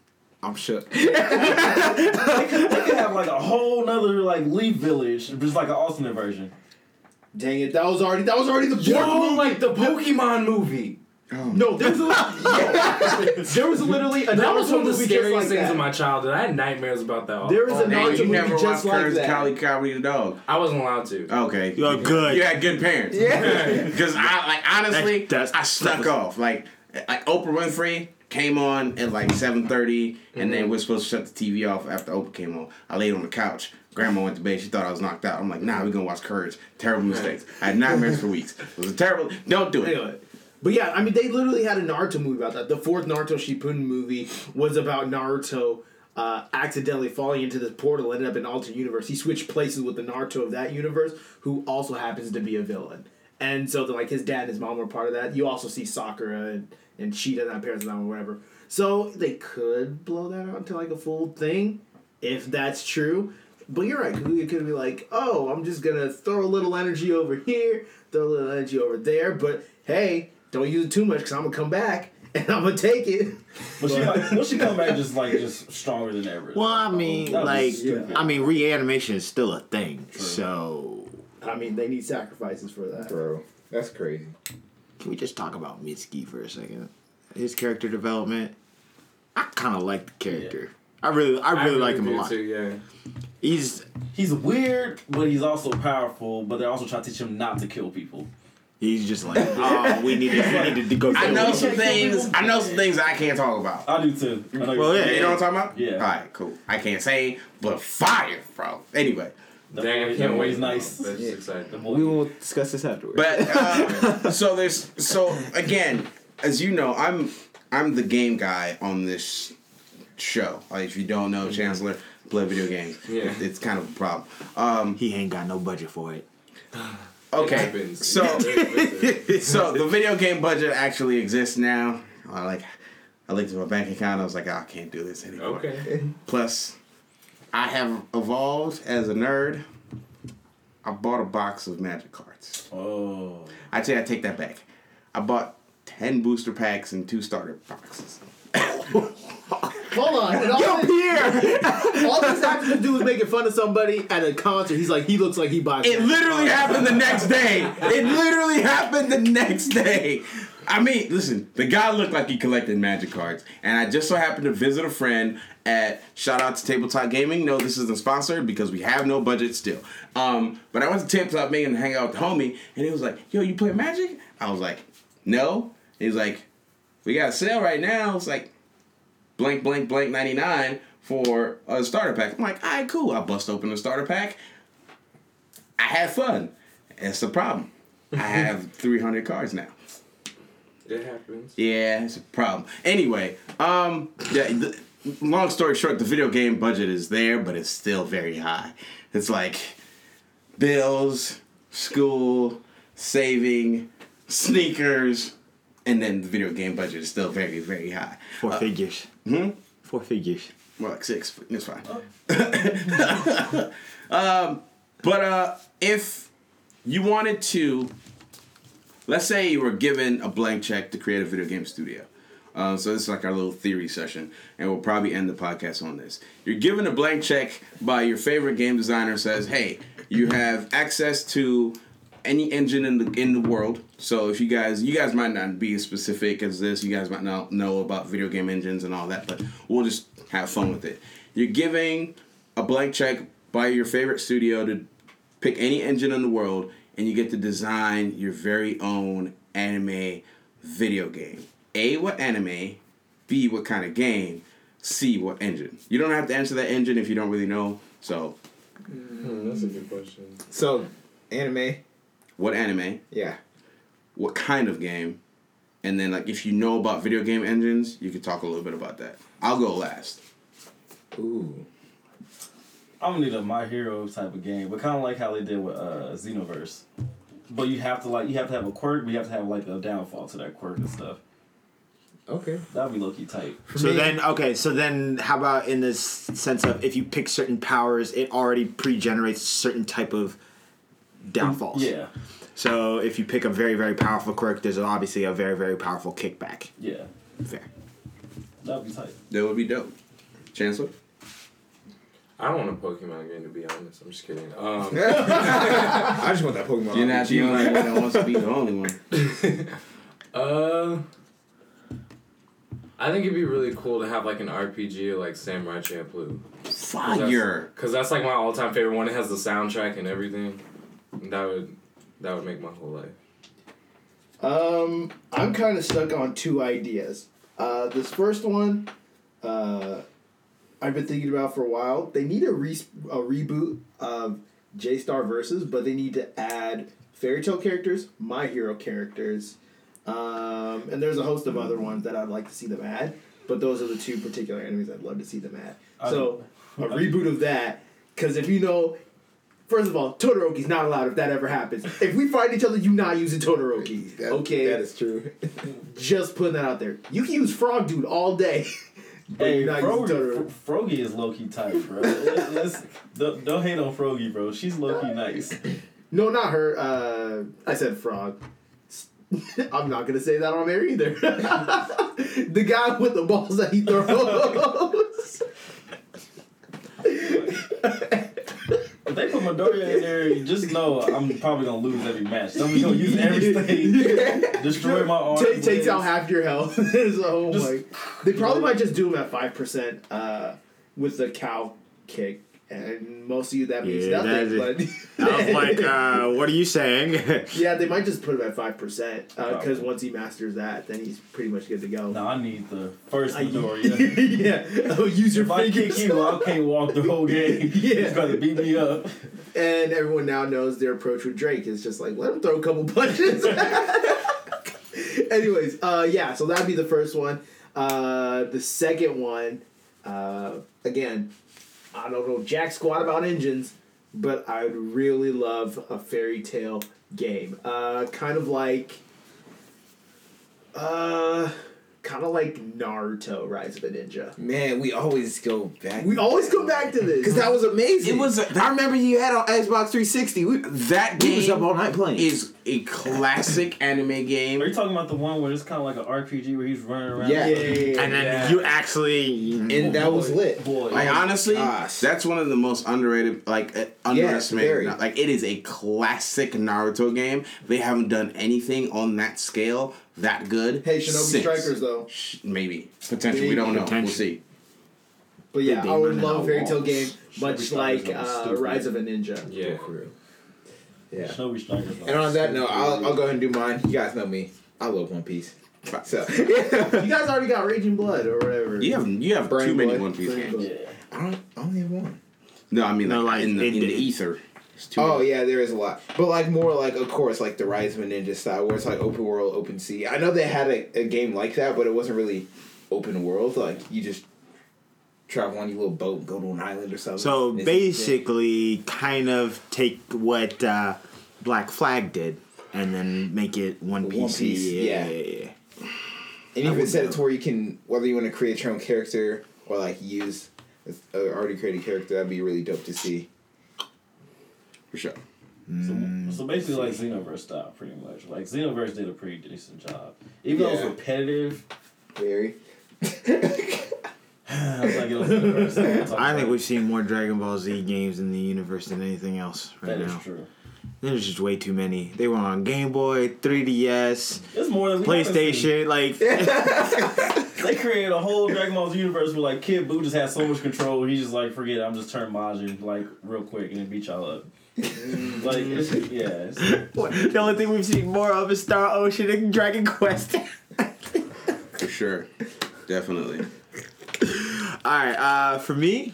I'm shook. They could, they could have like a whole nother like Leaf Village, just like an alternate version. Dang it! That was already that was already the Yo, like the Pokemon movie. Oh. No, there was a, there was literally a That was one of the scariest like things that. in my childhood. I had nightmares about that. all There was all oh, a day. Naruto you movie never just watched like Courage that. Cali Cowardly the Dog. I wasn't allowed to. Okay. You're good. You had good parents. Yeah. Because I like honestly, That's- that's- I snuck off. Like like Oprah Winfrey came on at like seven and then we're supposed to shut the TV off after Oprah came on. I laid on the couch. Grandma went to bed. She thought I was knocked out. I'm like, nah, we're gonna watch Courage. Terrible mistakes. I had nightmares for weeks. It was a terrible. Don't do it. Anyway. But yeah, I mean, they literally had a Naruto movie about that. The fourth Naruto Shippuden movie was about Naruto uh, accidentally falling into this portal, ended up in an alternate universe. He switched places with the Naruto of that universe, who also happens to be a villain. And so, then, like, his dad and his mom were part of that. You also see Sakura and, and Cheetah, not parents, or whatever. So they could blow that out into like a full thing, if that's true. But you're right, Kaguya could be like, oh, I'm just gonna throw a little energy over here, throw a little energy over there, but hey, don't use it too much because I'm gonna come back and I'm gonna take it. But she like, will she come back just like just stronger than ever? Well, I mean, That like, stupid. I mean, reanimation is still a thing. So, I mean, they need sacrifices for that. Bro, that's crazy. Can we just talk about Mitsuki for a second? His character development. I kind of like the character. I really, I really, like him a lot. Too, yeah. He's he's weird, but he's also powerful. But they're also trying to teach him not to kill people. he's just like, oh, we need to, we needed to go. I know some things. I know some things I can't talk about. I do too. I know Well, you're- yeah, You know what I'm talking about? Yeah. All right, cool. I can't say, but fire, bro. Anyway, The Dang, I boy- can't wait. boy's nice. That's Yeah. Exciting. We will discuss this afterwards. but uh, so there's so again, as you know, I'm I'm the game guy on this show. Like if you don't know, Chancellor play video games. Yeah. It- it's kind of a problem. Um, He ain't got no budget for it. okay, happens. so so the video game budget actually exists now. I like I looked at my bank account. I was like, "Oh, I can't do this anymore. Okay. Plus, I have evolved as a nerd. I bought a box of magic cards. Oh. Actually, I take that back. I bought ten booster packs and two starter boxes. Hold on. And all, this, all this happened to do was making fun of somebody at a concert. He's like, he looks like he buys. It literally happened the next day. It literally happened the next day. I mean, listen, the guy looked like he collected magic cards, and I just so happened to visit a friend at shout out to Tabletop Gaming. No, this isn't sponsored because we have no budget still. Um, but I went to Tabletop Gaming to hang out with the homie, and he was like, "Yo, you play Magic?" I was like, "No." He's like, "We got a sale right now." It's like blank, blank, blank, ninety nine for a starter pack. I'm like, all right, cool. I bust open the starter pack. I had fun. That's the problem. I have 300 cards now. It happens. Yeah, it's a problem. Anyway, um, yeah, the, long story short, the video game budget is there, but it's still very high. It's like bills, school, saving, sneakers, and then the video game budget is still very, very high. Four figures. Hmm? Four figures. More like six. but It's fine. um, but uh, if you wanted to, let's say you were given a blank check to create a video game studio. Uh, so this is like our little theory session, and we'll probably end the podcast on this. You're given a blank check by your favorite game designer. Says, "Hey, you have access to any engine in the in the world. So if you guys, you guys might not be as specific as this. You guys might not know about video game engines and all that, but we'll just have fun with it. You're giving a blank check by your favorite studio to pick any engine in the world, and you get to design your very own anime video game. A, what anime? B, what kind of game? C, what engine? You don't have to answer that engine if you don't really know. So, Hmm, that's a good question. So, anime. what anime? Yeah. What kind of game? And then, like, if you know about video game engines, you could talk a little bit about that. I'll go last. Ooh. I'm gonna need a My Hero type of game, but kind of like how they did with uh, Xenoverse. But you have to like you have to have a quirk, but you have to have like a downfall to that quirk and stuff. Okay. That'd be low key tight. So me- then, okay, so then how about in this sense of if you pick certain powers, it already pre-generates certain type of downfalls. Yeah, So if you pick a very, very powerful quirk, there's obviously a very, very powerful kickback. yeah, Fair. that'd be tight. That would be dope. Chancellor? I don't want a Pokemon game to be honest. I'm just kidding. Um, I just want that Pokemon. You're not the RPG. only one that wants to be the only one. uh, I think it'd be really cool to have like an RPG like Samurai Champloo. Fire! Cause that's like my all-time favorite one. It has the soundtrack and everything. That would that would make my whole life. Um, I'm kind of stuck on two ideas. Uh, this first one, uh, I've been thinking about for a while. They need a, re- a reboot of J Star Versus, but they need to add Fairy Tail characters, my hero characters, um, and there's a host of other ones that I'd like to see them add. But those are the two particular enemies I'd love to see them add. I- so a reboot of that, because if you know. First of all, Todoroki's not allowed if that ever happens. If we fight each other, you not using Todoroki. That- okay, That is true. just putting that out there. You can use Frog Dude all day. but Hey, you're not using Frogy, Totoro. Fro- Frogy is low key tight, bro. It- it's- don't, don't hate on Froggy, bro. She's low key nice. No, not her. Uh, I said Frog. I'm not gonna say that on air either. the guy with the balls that he throws. If they put Midoriya in there, you just know I'm probably gonna lose every match. I'm gonna use everything, destroy my arm. Take, takes out half your health. so, Just- like, they probably might just do him at five percent uh, with the cow kick, and most of you that means Yeah, nothing. that But I was like, uh, what are you saying? yeah, they might just put him at five percent because Probably. once he masters that, then he's pretty much good to go. No, I need the first I- Midoriya. yeah, oh, use your If I fingers. kick you, I can't walk the whole game. Yeah. He's gonna beat me up. And everyone now knows their approach with Drake is just like let him throw a couple punches. Anyways, uh, yeah, so that'd be the first one. Uh, the second one, uh, again, I don't know jack squat about engines, but I would really love a Fairy Tail game. Uh, kind of like, uh, kind of like Naruto: Rise of a Ninja. Man, we always go back. We always come back to this Because that was amazing. It was a- I remember you had on Xbox 360. We, That we was up all night playing. is a classic anime game. Are you talking about the one where it's kind of like an RPG where he's running around? Yeah. Yeah, yeah, yeah, and then Yeah. you actually. and that was lit. Boy, Like honestly, gosh. that's one of the most underrated, like uh, underestimated. very. like it is a classic Naruto game. They haven't done anything on that scale that good. Hey, Shinobi since. Strikers though. Sh- Maybe potentially, we don't know. We'll see. But yeah, I would love a out Fairy Tail game, much like uh. Rise of a Ninja. Yeah. Yeah. Shinobi Strikers. And on that note, I'll, I'll go ahead and do mine. You guys know me. I love One Piece. So, You guys already got Raging Blood or whatever. You have you have Brain too many Blood. One Piece Brain games. Blood. Yeah. I don't. I only have one. No, I mean No, like, like, in, the, in in the the- ether. It's two Oh of them. yeah, there is a lot, but like more like of course like the Rise of a Ninja style, where it's like open world, open sea. I know they had a, a game like that, but it wasn't really open world. Like you just travel on your little boat, and go to an island or something. So it's- basically, kind of take what uh, Black Flag did and then make it one One piece. piece, yeah, yeah. yeah, yeah. and I even would set it to where you can whether you want to create your own character or like use an already created character. That'd be really dope to see. for sure. So, so basically, like Xenoverse style, pretty much. Like Xenoverse did a pretty decent job, even though Yeah. it's repetitive. Very. I was like, it was Xenoverse. I think we've seen more Dragon Ball Z games in the universe than anything else right that is now. true. There's just way too many. They were on Game Boy, 3DS, It's more than we haven't seen. PlayStation. Like, They created a whole Dragon Ball Z universe where like Kid Buu just had so much control. He just like forget it, I'm just turn Majin like real quick and then beat y'all up. Mm. like it's, yeah, it's, the only thing we've seen more of is Star Ocean and Dragon Quest. For sure. Definitely. All right, uh, for me,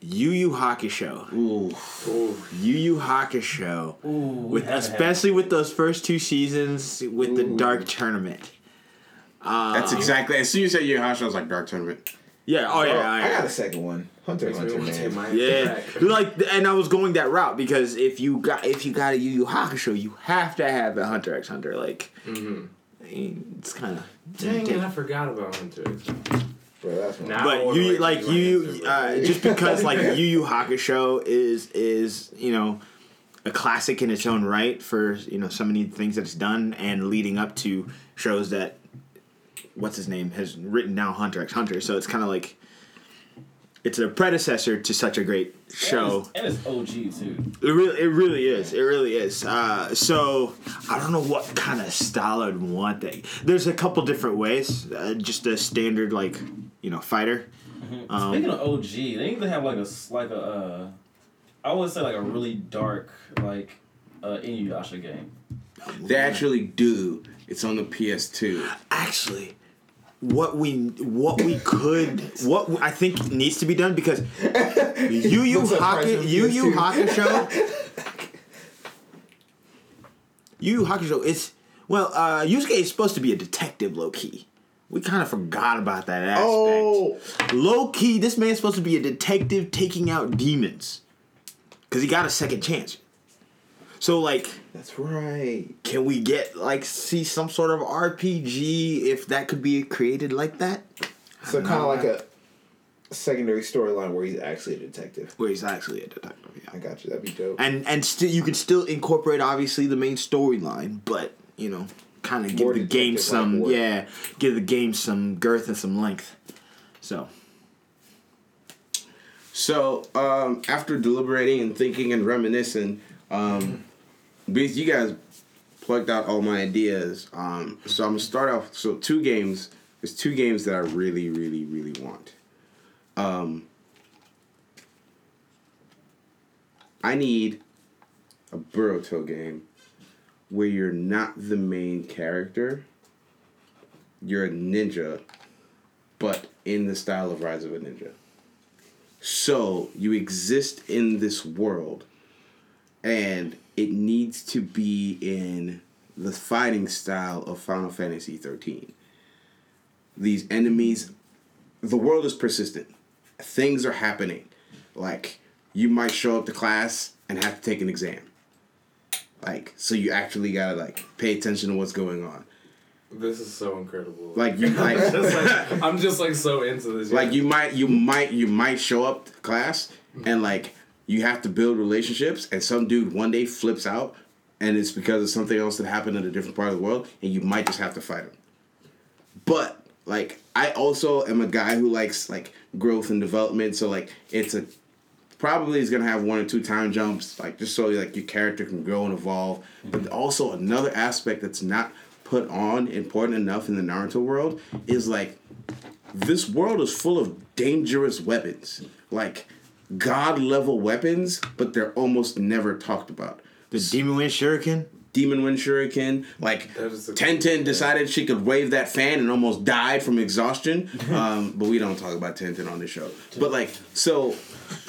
Yu Yu Hakusho. Ooh. Yu Yu Hakusho. ooh, with haven't had- especially with those first two seasons with the Dark Tournament. Uh, That's exactly. As soon as you said Yu Yu Hakusho, I was like Dark Tournament. yeah. Oh yeah. Oh, yeah, I got a second one. Hunter x Makes Hunter want to take man. Yeah, back. like, and I was going that route because if you got if you got a Yu Yu Hakusho, you have to have a Hunter x Hunter. Like, Mhm. I mean, it's kind of Dang it, I forgot about Hunter. x Hunter. Bro, that's one. Now I but you wait like you uh, just because like Yu Yu Hakusho is is you know a classic in its own right for you know so many things that it's done and leading up to shows that what's his name has written down Hunter x Hunter. So it's kind of like it's a predecessor to such a great show. and it's, and it's OG too. It really, it really is. It really is. Uh, so I don't know what kind of style I'd want. That there's a couple different ways. Uh, just a standard like you know fighter. Um, Speaking of OG, they even have like a like a uh, I would say like a really dark like uh, Inuyasha game. They actually do. It's on the PS2. actually, what we what we could what I think needs to be done because Yu Yu Looks like Haku President Yu Yu PS2. Hakusho. Yu Yu Hakusho is well, uh, Yusuke is supposed to be a detective, low key. We kind of forgot about that aspect. Oh, Low key, this man's supposed to be a detective taking out demons. Cause he got a second chance. So like, that's right. can we get like see some sort of RPG if that could be created like that? So kind of like a secondary storyline where he's actually a detective. Where he's actually a detective. Yeah, I got you. That'd be dope. And and still you can still incorporate obviously the main storyline, but you know, kind of give the game detective-like some yeah, give the game some girth and some length. So So um, after deliberating and thinking and reminiscing, um, because you guys plucked out all my ideas, um, so I'm gonna start off. So two games. There's two games that I really, really, really want. Um, I need a Boruto game where you're not the main character. You're a ninja, but in the style of Rise of a Ninja. So you exist in this world, and it needs to be in the fighting style of Final Fantasy 13. These enemies, the world is persistent. Things are happening. Like, you might show up to class and have to take an exam. Like, so you actually gotta, like, pay attention to what's going on. This is so incredible. Like, you, might Just like- I'm just like so into this. like you might you might you might show up to class and like you have to build relationships and some dude one day flips out and it's because of something else that happened in a different part of the world and you might just have to fight him. But like i also am a guy who likes like growth and development so like it's a probably is gonna have one or two time jumps like just so like your character can grow and evolve. But mm-hmm. also another aspect that's not put on important enough in the naruto world is like this world is full of dangerous weapons, like god level weapons, but they're almost never talked about. the Demon Wind Shuriken. Demon Wind Shuriken. Like That is a- Tenten decided she could wave that fan and almost died from exhaustion. Um, but we don't talk about Tenten on the show. But like, so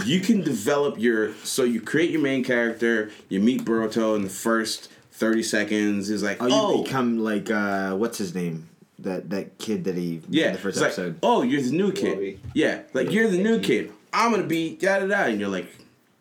you can develop your. So you create your main character. You meet Boruto in the first thirty seconds. He's like, Oh, you oh, become like uh, what's his name? That that kid that he yeah, in the first it's like, episode. oh, you're the new kid. Lobby. Yeah, like you're the new kid. I'm gonna be da da da, and you're like,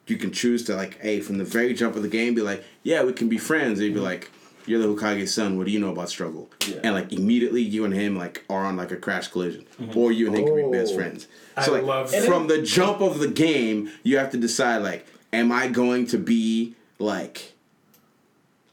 you can choose to like, hey, from the very jump of the game, be like, yeah, we can be friends. And you'd be mm-hmm. like, you're the Hokage's son. What do you know about struggle? Yeah. And like immediately, you and him like are on like a crash collision, mm-hmm. or you and him can be best Oh. friends. I So like love that. from the jump of the game, you have to decide like, am I going to be like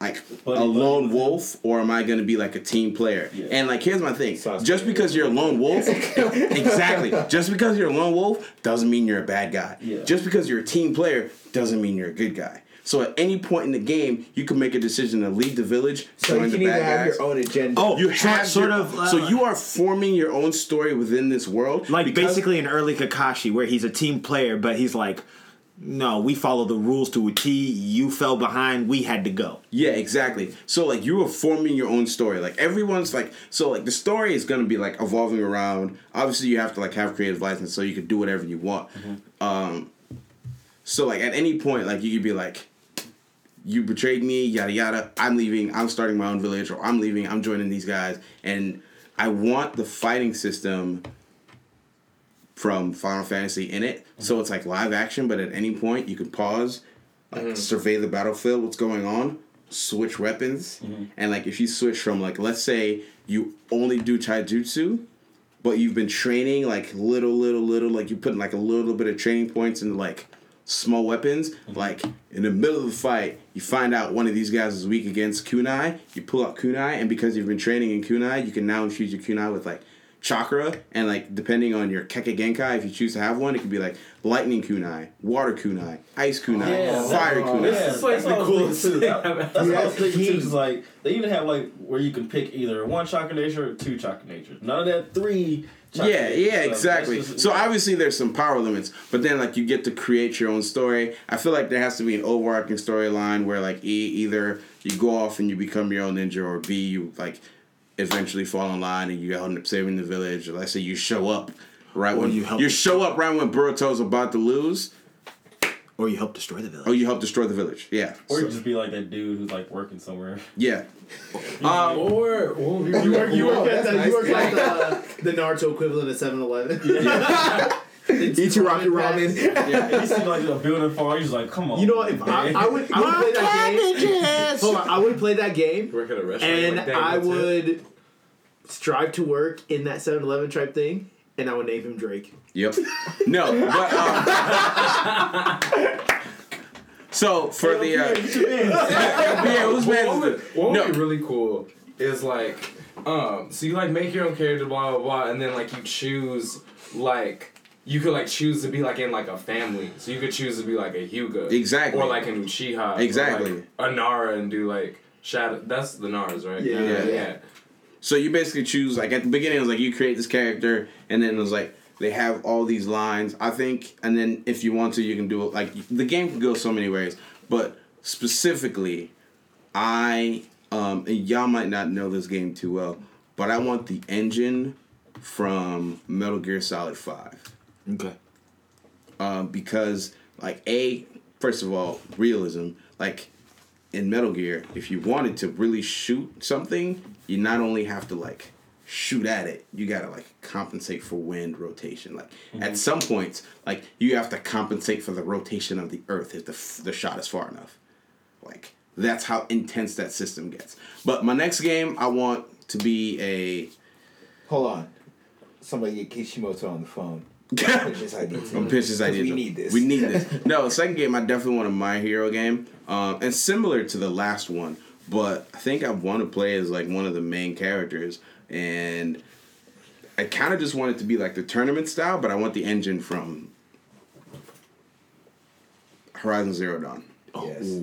like Buddy, a lone with him. wolf or am I gonna be like a team player? Yeah. And like here's my thing. Sasuke. Just because you're a lone wolf Exactly. Just because you're a lone wolf doesn't mean you're a bad guy. Yeah. Just because you're a team player doesn't mean you're a good guy. So at any point in the game, you can make a decision to leave the village, So join you the can either bad have guys. your own agenda. Oh, you have sort your- of, uh, so you are forming your own story within this world. like basically an early Kakashi where he's a team player, but he's like, no, we follow the rules to a T. You fell behind. We had to go. Yeah, exactly. So like you were forming your own story. Like everyone's like so like the story is gonna be like evolving around. Obviously, you have to like have creative license so you can do whatever you want. Um, so like at any point, like you could be like, you betrayed me, yada yada. I'm leaving. I'm starting my own village, or I'm leaving. I'm joining these guys, and I want the fighting system from Final Fantasy in it. So it's like live action, but at any point you can pause, like mm-hmm. survey the battlefield, what's going on, switch weapons, mm-hmm. and like if you switch from like let's say you only do taijutsu, but you've been training like little, little, little, like you put like a little bit of training points into like small weapons. Mm-hmm. Like in the middle of the fight, you find out one of these guys is weak against kunai. You pull out kunai, and because you've been training in kunai, you can now infuse your kunai with like chakra and like depending on your kekkei genkai, if you choose to have one, it could be like lightning kunai, water kunai, ice kunai, Yeah, fire that- kunai. Yeah, It's like that's what I the was coolest too. thing That- I've That's what I was thinking too. seen. 'cause, like they even have like where you can pick either one chakra nature or two chakra natures. None of that three. chakra Yeah, nature yeah, stuff. exactly. Just- So obviously there's some power limits, but then like you get to create your own story. I feel like there has to be an overarching storyline where like e- either you go off and you become your own ninja, or B you like eventually fall in line and you end up saving the village. Or let's say you show up right when you help you, show up right when Boruto's about to lose, Or you help destroy the village. or you help destroy the village. Yeah, Or So- you just be like that dude who's like working somewhere. yeah. Um, Or, or You work, you work at the, nice. you work like the, the Naruto equivalent of 7-Eleven. Eat your Rocky Ramen. Yeah, he seemed like a building farm. He's like, come on. You know what? If I. I would, I would play that game. Hold on, I would play that game, work at a restaurant. and like I that's it. would strive to work in that 7-Eleven type thing, and I would name him Drake. Yep. No, but um, so for the uh, yeah, who's What man? would, is it? what would No, be really cool is like, um, so you like make your own character, blah blah blah, and then like you choose like you could like choose to be like in like a family. So you could choose to be like a Hyuga, Exactly. or like an Uchiha, or, Exactly. like, a Nara, and do like shadow. That's the Nars, right? Yeah. Yeah. yeah. So you basically choose like at the beginning it was like you create this character and then it was like they have all these lines. I think and then if you want to you can do it like the game can go so many ways. But specifically I um and y'all might not know this game too well, but I want the engine from Metal Gear Solid 5. Okay. um, because like a first of all realism like in metal gear if you wanted to really shoot something you not only have to like shoot at it you gotta like compensate for wind rotation like at some points like you have to compensate for the rotation of the earth if the, f- the shot is far enough like that's how intense that system gets but my next game i want to be a Hold on. Somebody get Kishimoto on the phone. Pitch this idea. I'm pitch this idea. We need this. We need this. No, the second game I definitely want a My Hero game, um, and similar to the last one, but I think I want to play as like one of the main characters, and I kind of just want it to be like the tournament style, but I want the engine from Horizon Zero Dawn. Yes.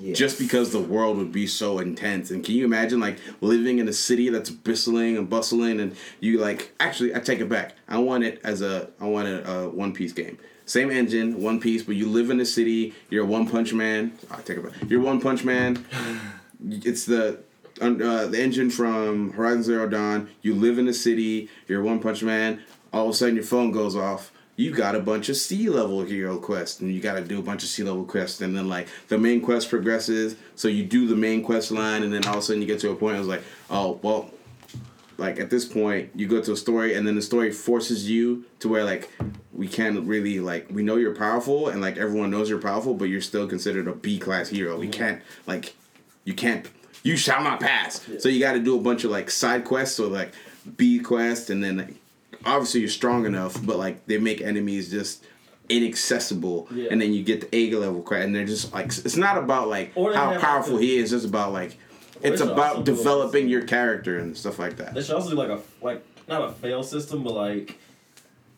Yes. Just because the world would be so intense, and can you imagine like living in a city that's bristling and bustling, and you like actually I take it back. I want it as a I want a, a One Piece game. same engine, One Piece, but you live in a city. You're a One Punch Man. I take it back. You're One Punch Man. It's the uh, the engine from Horizon Zero Dawn. You live in a city. You're One Punch Man. All of a sudden, your phone goes off. You got a bunch of sea level hero quests, and you got to do a bunch of sea level quests, and then like the main quest progresses. So you do the main quest line, and then all of a sudden you get to a point. I was like, oh well, like at this point you go to a story and then the story forces you to where like we can't really like we know you're powerful and like everyone knows you're powerful but you're still considered a b class hero we can't like you can't you shall not pass so you got to do a bunch of like side quests or like b quests and then like, obviously you're strong enough but like they make enemies just inaccessible Yeah. and then you get the A level crap and they're just like it's not about like how powerful like, he is it's about like it's about developing your character and stuff like that They should also do like a like not a fail system, but like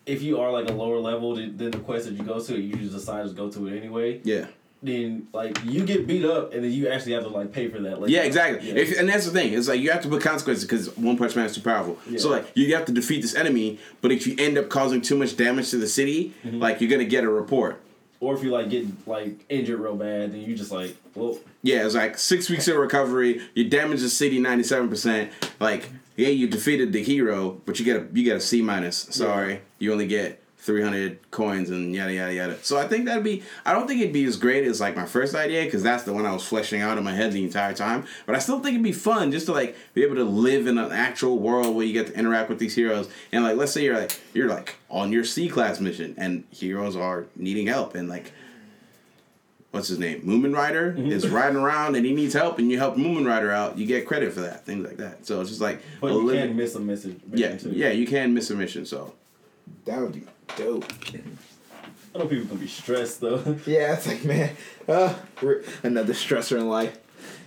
if you are like a lower level than the quest that you go to, you just decide to go to it anyway. yeah Then like you get beat up, and then you actually have to like pay for that. Later. Yeah, exactly. Yeah. If, and that's the thing. It's like you have to put consequences because One Punch Man is too powerful. So like you have to defeat this enemy, but if you end up causing too much damage to the city, Mm-hmm. like you're gonna get a report. or if you like get like injured real bad, then you just like well Yeah, it's like six weeks of recovery. You damage the city ninety seven percent. Like yeah, you defeated the hero, but you get a you get a C minus. Sorry, you only get. 300 coins and yada yada yada. So I think that'd be. I don't think it'd be as great as like my first idea because that's the one I was fleshing out in my head the entire time. But I still think it'd be fun just to like be able to live in an actual world where you get to interact with these heroes. And like, let's say you're like you're like on your C class mission and heroes are needing help and like what's his name? Mumen Rider Mm-hmm. is riding around and he needs help, and you help Mumen Rider out, you get credit for that, things like that. So it's just like, but you living- can miss a mission. yeah, too. yeah, you can miss a mission. So That would be dope. I know people can be stressed though. Yeah, it's like man, uh, another stressor in life.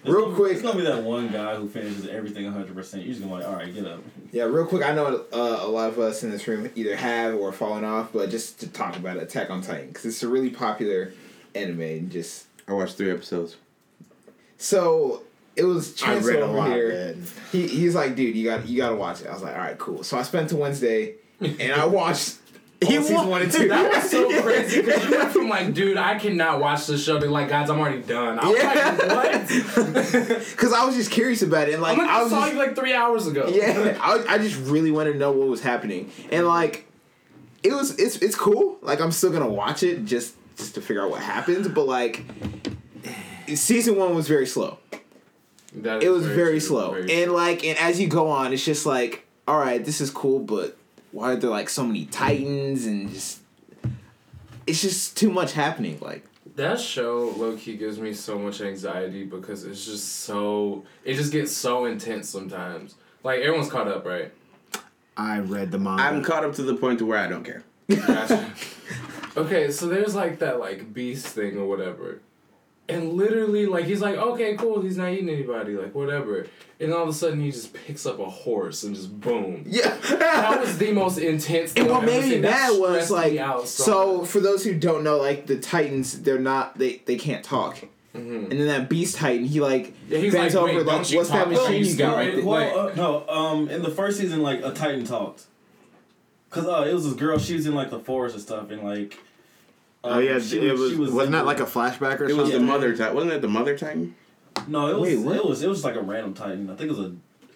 It's Real gonna- quick, it's gonna be that one guy who finishes everything hundred percent. You're just gonna be like, all right, get up. Yeah, real quick. I know uh, a lot of us in this room either have or fallen off, but just to talk about Attack on Titan because it's a really popular anime. And just I watched three episodes. so it was I Chance read a over lot, here. man. He he's like, dude, you got you got to watch it. I was like, all right, cool. So I spent a Wednesday and I watched. He season wa- one and two. That was so crazy because you went from like, dude, I cannot watch this show to like, guys, I'm already done. I was like, what? Because I was just curious about it, and like like, I was saw just, you like three hours ago. yeah, I, I just really wanted to know what was happening, and like, it was it's it's cool. Like I'm still gonna watch it just just to figure out what happens, but like, season one was very slow. That It was very, true, slow, very and like, and as you go on, it's just like, all right, this is cool, but why are there like so many titans and just. It's just too much happening. Like, That show low key gives me so much anxiety because it's just so it just gets so intense sometimes. Like everyone's caught up, right? I read the manga. I'm caught up to the point to where I don't care. Gotcha. okay, so there's like that like beast thing or whatever. And literally like he's like, okay, cool, he's not eating anybody, like whatever. And all of a sudden he just picks up a horse and just boom. yeah. That was the most intense thing And what I've made me. That mad was like me so, for those who don't know like the titans they're not they they can't talk and then that beast titan he like Mm-hmm. Yeah, he's bends like, over "Wait, like don't you what's that machine you you got still right there? Well, uh, no, um, in the first season, like a Titan talked, cause uh, it was this girl. She was in like the forest and stuff, and like. Oh um, yeah, she it was. she was wasn't that like a flashback or something. It was the mother titan. Wasn't it the mother titan? No, it was Wait, it was it was like a random Titan. I think it was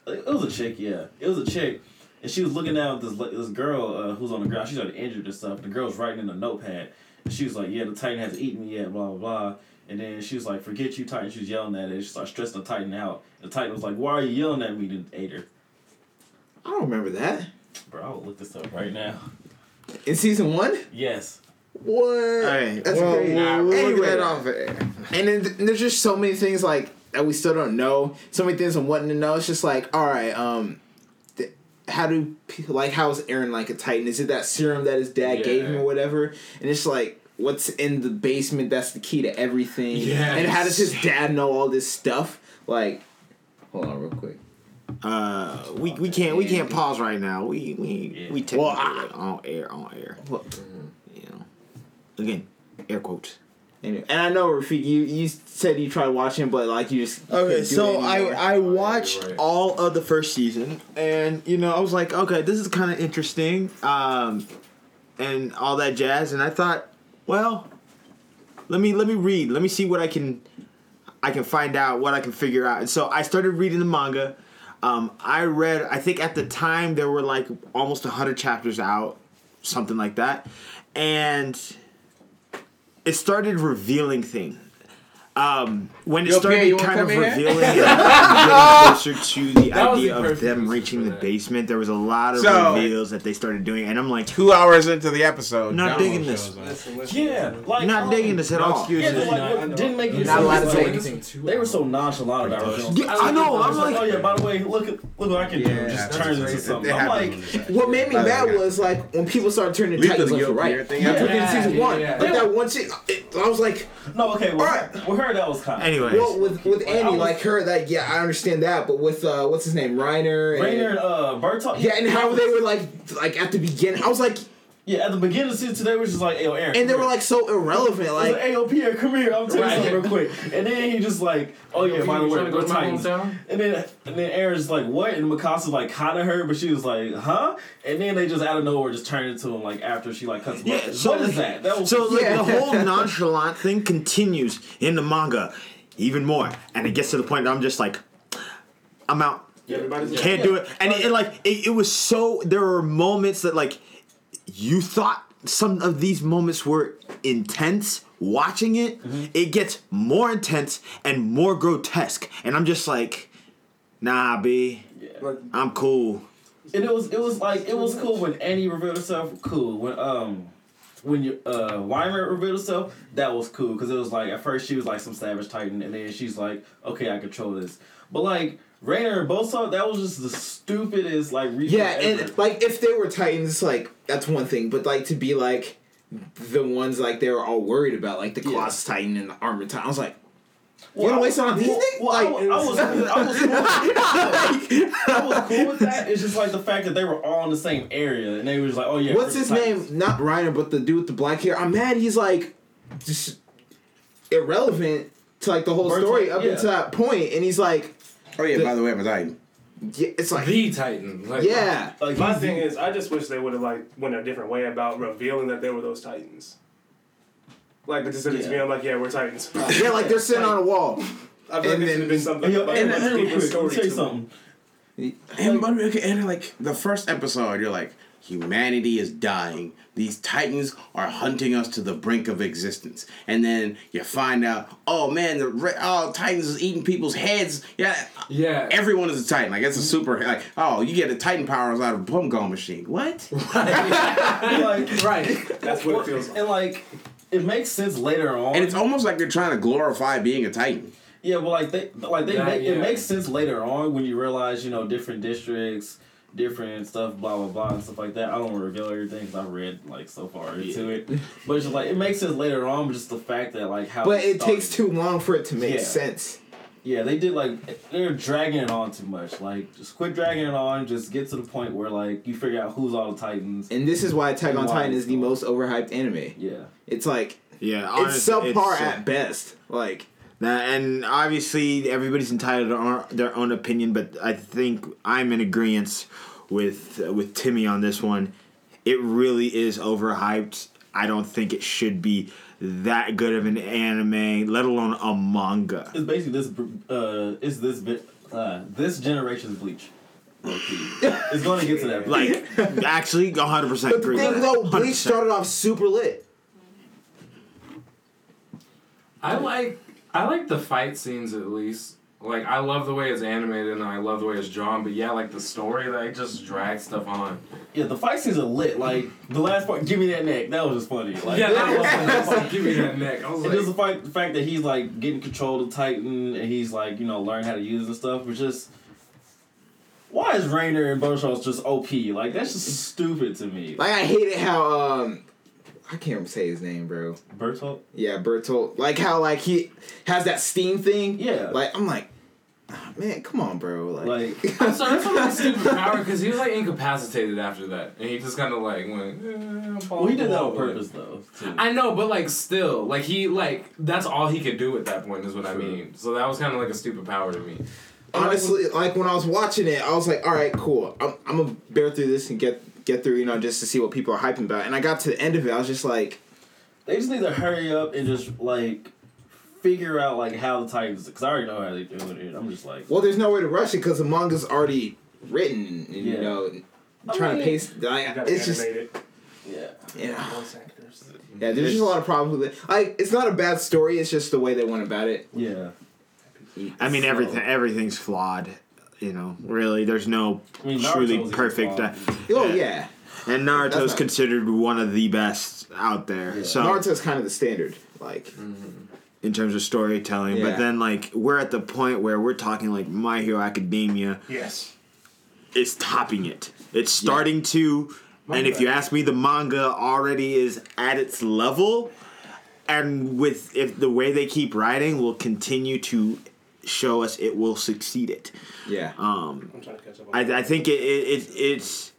a it was a chick. Yeah, it was a chick, and she was looking down at this this girl uh, who's on the ground. She's already injured and stuff. The girl's writing in a notepad, and she was like, "Yeah, the Titan hasn't eaten me yet." Blah blah blah. And then she was like, "Forget you, Titan." She was yelling at it. She started stressing the Titan out. The Titan was like, "Why are you yelling at me?" Then ate her. I don't remember that Bro, I will look this up right now. in season one. Yes. What? Hey, That's well, crazy. we'll, we'll Anyway. look that off air. And then th- there's just so many things like that we still don't know. So many things I'm wanting to know. It's just like, all right, um, th- how do pe- like how is Eren like a Titan? Is it that serum that his dad gave him or whatever? And it's like. What's in the basement? That's the key to everything. Yes. And how does his dad know all this stuff? Like, hold on, real quick. Uh, we we can't we can't pause right now. We we we take Well, it I- on air on air. Well, You know, again, air quotes. Anyway, and I know Rafik, you you said you tried watching, but like you just you Okay, do so it I. I watched right. all of the first season, and you know I was like, okay, this is kind of interesting, um, and all that jazz, and I thought well, let me let me read. Let me see what I can I can find out, what I can figure out. And so I started reading the manga. Um, I read. I think at the time there were like almost hundred chapters out, something like that, and it started revealing things. Um, when it Yo, started you kind of come in here? revealing and getting closer to the That idea the of them reaching the basement, there was a lot of So- reveals that they started doing, and I'm like, Two hours into the episode, Not digging this. shows up. Listen, listen. Yeah, like not um, digging this at no all. excuses. Yeah, like, No, I what know. didn't make You're it not allowed to sense, say like, anything. They were so nonchalant about it. Yeah, I know. I'm It's like, oh yeah, by the way, look at look what I can do. Yeah, Just that's turn into something. I'm like, on the side. What made me mad was like when people started turning Leave Titans the left Yo and right. Pierre thing in Yeah, season one, yeah. like that one chick. It, I was like, no, okay, with, Alright. Her, that was kind. of Anyways. well, with with I Annie, was- like her, that yeah, I understand that, but with uh, what's his name, Reiner, and, Reiner and uh, Bertol. yeah, and how they were like, like at the beginning, I was like, Yeah, at the beginning of the season, today was just like, "Yo, Eren," and they were like so irrelevant, like, like. "Hey, yo, Pierre, come here. I'm telling Right. you something real quick." And then he just like, "Oh yeah, by the way, go we're my Titans." hometown? And then and then Eren's like, "What?" And Mikasa like kind of heard, but she was like, "Huh?" And then they just out of nowhere just turned into him like after she like cuts him Yeah, off. so what is like- that? That was So like Yeah. the whole nonchalant thing continues in the manga even more, and it gets to the point that I'm just like, I'm out. Everybody's Can't do it. And it, it, like it, it was so. There were moments that like you thought some of these moments were intense. Watching it, it gets more intense and more grotesque, and I'm just like, nah, b, Like, I'm cool. And it was it was like it was cool when Annie revealed herself. Cool when um when you uh Ymir revealed herself. That was cool because it was like at first she was like some savage titan, and then she's like, okay, I control this. But like Reiner and Bosa, that was just the stupidest like reason Yeah, ever. and like if they were Titans, like that's one thing, but like to be like the ones like they were all worried about, like the Yeah. Colossus Titan and the Armored Titan, I was like, Well, you I gonna was- waste on these well, niggas? well, I, Like- was, I was, I was, cool. I was cool with that. It's just like the fact that they were all in the same area, and they was like, "Oh yeah." What's his Titans. name? Not Reiner, but the dude with the black hair. I'm mad. He's like just irrelevant to like the whole story up yeah. until that point, and he's like, Oh yeah, The- by the way, I'm a Titan. yeah, it's like, The Titan. Like, yeah, Like my thing is, I just wish they would have like went a different way about revealing that they were those Titans. Like but instead of just Yeah. being like, yeah, we're Titans. yeah, like they're sitting on a wall. I feel like And this then- should have been something. Yo, like, and, a and, deeper real quick, let story me tell you to it. something. And, but, okay, and like the first episode, you're like, humanity is dying. These titans are hunting us to the brink of existence. And then you find out, oh man, the re- oh titans is eating people's heads. Yeah, Yeah. everyone is a titan. Like it's a mm-hmm. super like oh you get the titan powers out of a plum gum machine. What? like, right. That's what it feels like. and like, it makes sense later on. And it's almost like they're trying to glorify being a titan. Yeah, well, like they, like they, That, make, yeah. it makes sense later on when you realize, you know, different districts, different stuff, blah blah blah, and stuff like that. I don't want to reveal everything because I read like so far into it, but it's just like it makes sense later on. But just the fact that like how, But it started. takes too long for it to make Yeah. sense. Yeah, they did like they're dragging it on too much. Like, just quit dragging it on. Just get to the point where like you figure out who's all the titans. And this is why Attack on Titan is the most overhyped anime. Yeah, It's like Yeah, it's honest- subpar uh, at best. Like Now, and obviously, everybody's entitled to their own opinion, but I think I'm in agreement with with Timmy on this one. It really is overhyped. I don't think it should be that good of an anime, let alone a manga. it's basically this. Uh, it's this bit. Uh, this generation's Bleach. it's going to get to that. Like, actually, 100 percent the agree. thing though. Bleach 100%. started off super lit. I like I like the fight scenes at least. Like I love the way it's animated and I love the way it's drawn, but yeah, like the story, like just drag stuff on. yeah, the fight scenes are lit. Like the last part, give me that neck. That was just funny. Like, yeah, that was that's like give me that neck. I was And like, just the fact, the fact that he's like getting control of Titan and he's like you know learning how to use it and stuff was just. Why is Reiner and Boschos just OP? Like that's just stupid to me. Like I hated how um I can't say his name, bro. Bertolt. Yeah, Bertolt. Like how like he has that steam thing. Yeah. Like I'm like, ah, man, come on, bro. Like, Like I'm sorry, that's not a stupid power because he was like incapacitated after that, and he just kind of like went. Eh, well, he did that on blah, blah, purpose though. Too. I know, but like still, like he like that's all he could do at that point is what I mean. So that was kind of like a stupid power to me. honestly, like when I was watching it, I was like, all right, cool. I'm, I'm gonna bear through this and get get through, you know, just to see what people are hyping about. And I got to the end of it, I was just like, They They just need to hurry up and just like figure out like how the Titans. Because I already know how they doing it. I'm just like, Well, there's no way to rush it because the manga's already written. And, You Yeah. know, I trying mean- to pace. You Like, gotta it's just it. yeah. yeah. Yeah, there's just a lot of problems with it. Like, it's not a bad story. It's just the way they went about it. Yeah. I mean, So- everything everything's flawed. You know, really, there's no I mean, truly Naruto's even perfect. Uh, flawed. Oh yeah, and Naruto's not- considered one of the best out there. Yeah. So Naruto's kind of the standard. Like, in terms of storytelling, Yeah. but then like we're at the point where we're talking like My Hero Academia Yes. is topping it. It's starting to, and if you ask me, the manga already is at its level, and with if the way they keep writing will continue to show us it will succeed it. yeah, Um, I'm trying to catch up. I, I think it, it, it it's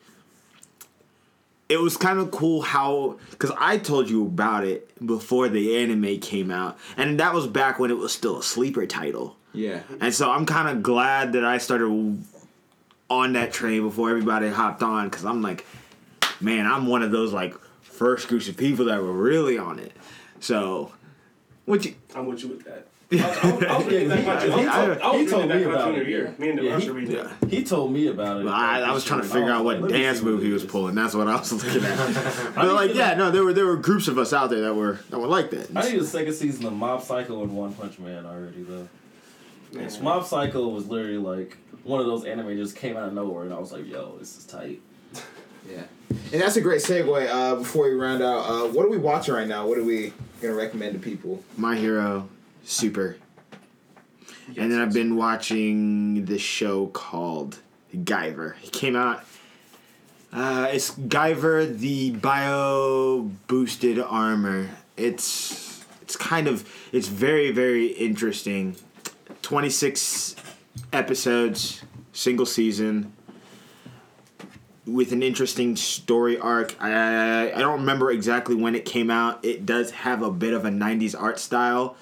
it was kind of cool how because I told you about it before the anime came out, and that was back when it was still a sleeper title. yeah. And so I'm kind of glad that I started on that train before everybody hopped on because I'm like, man, I'm one of those like first groups of people that were really on it. So, what you? I'm with you with that. I was, I that I. He told, I was he told reading me about it. Me and the Yeah, Rush he- are reading it. He told me about it. I, I was trying to figure out what dance move he was pulling. That's what I was looking at. but like, yeah, no, there were there were groups of us out there that were that were like that. I need a second season of Mob Psycho and One Punch Man already though. Mob Psycho was literally like one of those anime just came out of nowhere, and I was like, "Yo, this is tight." Yeah, and that's a great segue. Uh, before we round out, uh, what are we watching right now? What are we gonna recommend to people? My Hero, Super. and then I've been watching this show called Guyver. It came out. Uh, it's Guyver, the bio boosted armor. It's it's kind of it's very very interesting. Twenty six episodes, single season. With an interesting story arc, I, I I don't remember exactly when it came out. It does have a bit of a '90s art style,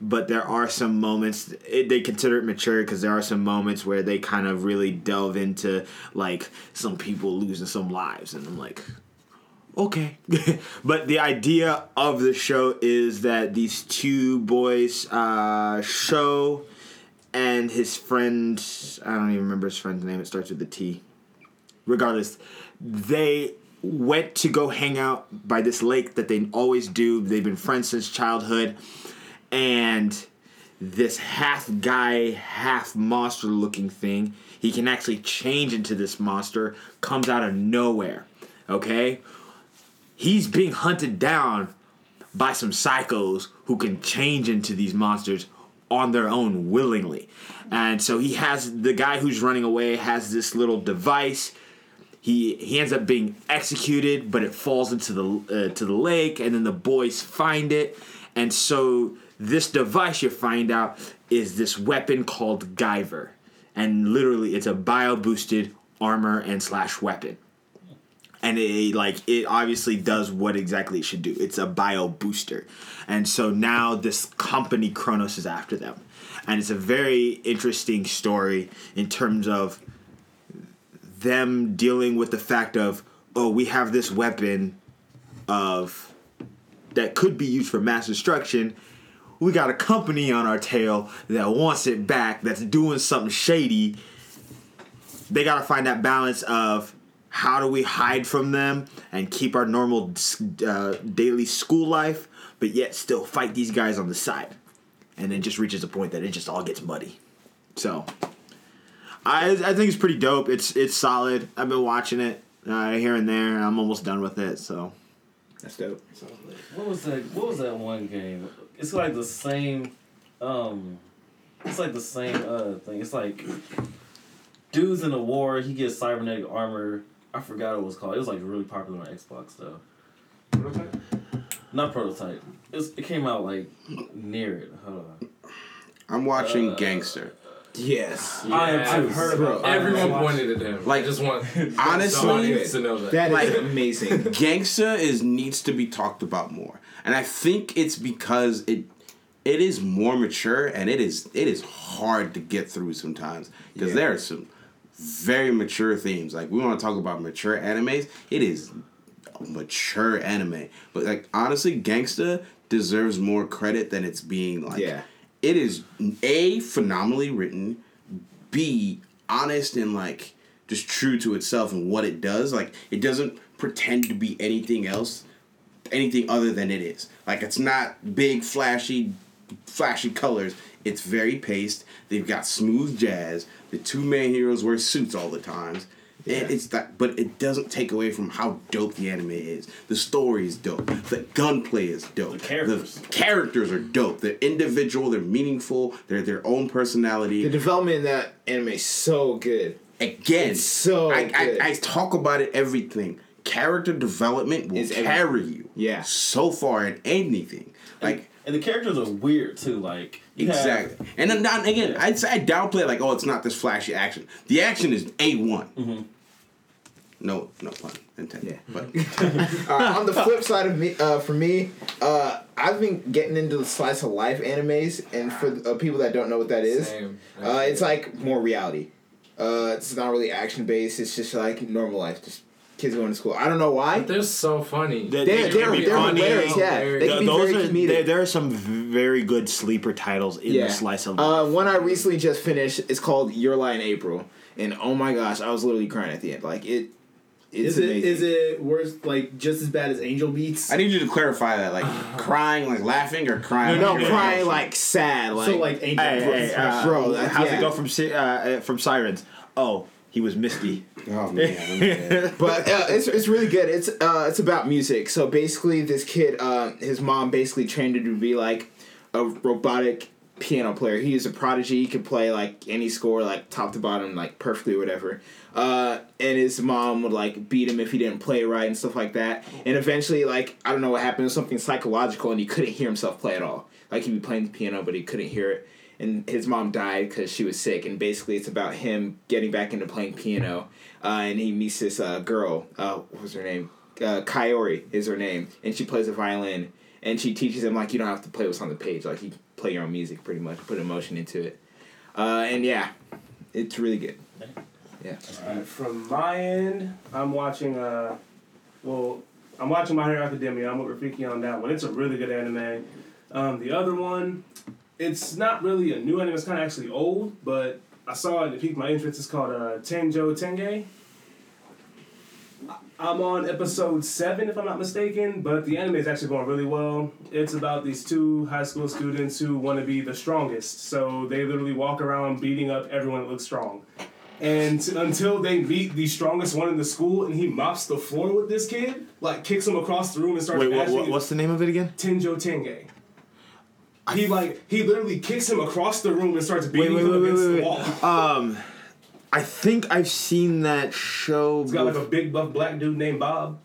but there are some moments it, they consider it mature because there are some moments where they kind of really delve into like some people losing some lives and i'm like okay. But the idea of the show is that these two boys uh show and his friend i don't even remember his friend's name it starts with a t. Regardless they went to go hang out by this lake that they always do. They've been friends since childhood and this half guy, half monster looking thing, he can actually change into this monster, comes out of nowhere. Okay? He's being hunted down by some psychos who can change into these monsters on their own willingly. And so he has the guy who's running away has this little device. He he ends up being executed, but it falls into the uh, to the lake, and then the boys find it, and so this device you find out is this weapon called Guyver, and literally it's a bio boosted armor and slash weapon, and it like it obviously does what exactly it should do. It's a bio booster, and so now this company Chronos is after them, and it's a very interesting story in terms of them dealing with the fact of oh we have this weapon of that could be used for mass destruction we got a company on our tail that wants it back that's doing something shady they got to find that balance of how do we hide from them and keep our normal uh, daily school life but yet still fight these guys on the side and then just reaches a point that it just all gets muddy so I, I think it's pretty dope. It's it's solid. I've been watching it uh, here and there. I'm almost done with it. So That's dope. What was that? What was that one game? It's like the same. Um, it's like the same uh thing. It's like dudes in a war. He gets cybernetic armor. I forgot what it was called. It was like really popular on Xbox though. Prototype? Not prototype. It's, it came out like near it. Hold on. I'm watching Uh, Gangsta. Yes. I am too. I've heard bro, about. Everyone pointed at him. Like, I just want honestly, someone to know that. That is Like- amazing. Gangsta is needs to be talked about more, and I think it's because it it is more mature and it is it is hard to get through sometimes because Yeah. there are some very mature themes. Like we want to talk about mature animes, it is mature anime. But like honestly, Gangsta deserves more credit than it's being like. Yeah. It is a phenomenally written, b honest and like just true to itself and what it does. Like it doesn't pretend to be anything else, anything other than it is. Like it's not big flashy, flashy colors. It's very paced. They've got smooth jazz. The two main heroes wear suits all the times. And it's that, but it doesn't take away from how dope the anime is. The story is dope. The gunplay is dope. The characters. characters are dope. They're individual. They're meaningful. They're their own personality. The development in that anime is so good. Again, It's so I, good. I, I talk about it everything. Character development will Is every- carry you. Yeah. So far in anything. Like And the characters are weird too. Like you have- exactly. And then not again, I'd say I downplay it like, oh, it's not this flashy action. The action is A one. Mm-hmm. No, no pun intended. Yeah. But Uh, on the flip side of me, uh, for me, uh, I've been getting into the slice of life animes, and for uh, people that don't know what that is, uh, it's like more reality. Uh, it's not really action based. It's just like normal life, just kids going to school. I don't know why. They're so funny. They- They're, they they're, they're funny. hilarious. Yeah, they Th- can be those very are comedic. there, there are some very good sleeper titles in yeah. the slice of Uh, one I recently just finished is called Your Lie in April, and oh my gosh, I was literally crying at the end. Like it, it's Is it amazing. is it worse like just as bad as Angel Beats? I need you to clarify that. Like crying, like laughing, or crying. no like, crying like sad, like so like Angel Hey, Beats. hey, uh, Bro, that's- how's yeah. it go from uh, from sirens? Oh, he was Misty. Oh man. but uh, it's it's really good. It's uh it's about music. So basically, this kid, uh, his mom basically trained him to be like a robotic piano player. He is a prodigy. He could play like any score, like top to bottom, like perfectly, whatever. Uh, and his mom would like beat him if he didn't play right and stuff like that. And eventually, like I don't know what happened, something psychological, and he couldn't hear himself play at all. Like he'd be playing the piano, but he couldn't hear it. And his mom died because she was sick. And basically, it's about him getting back into playing piano. Uh, and he meets this uh, girl. Uh, what was her name? Uh, Kaori is her name, and she plays the violin. And she teaches him like you don't have to play what's on the page. Like you play your own music, pretty much. Put emotion into it. Uh, and yeah, it's really good. Yeah. Alright, from my end, I'm watching. Uh, well, I'm watching My Hero Academia. I'm with Rafiki on that one. It's a really good anime. Um, the other one, it's not really a new anime. It's kind of actually old, but I saw it and it piqued my interest. It's called uh, Tenjo Tenge. I'm on episode seven, if I'm not mistaken, but the anime is actually going really well. It's about these two high school students who want to be the strongest, so they literally walk around beating up everyone that looks strong. And t- until they meet the strongest one in the school, and he mops the floor with this kid, like kicks him across the room and starts Wait, what, what, what's the name of it again? Tenjo Tenge. He like he literally kicks him across the room and starts beating wait, him wait, wait, against wait, the wait. wall. Um, I think I've seen that show. He's got like a big buff black dude named Bob.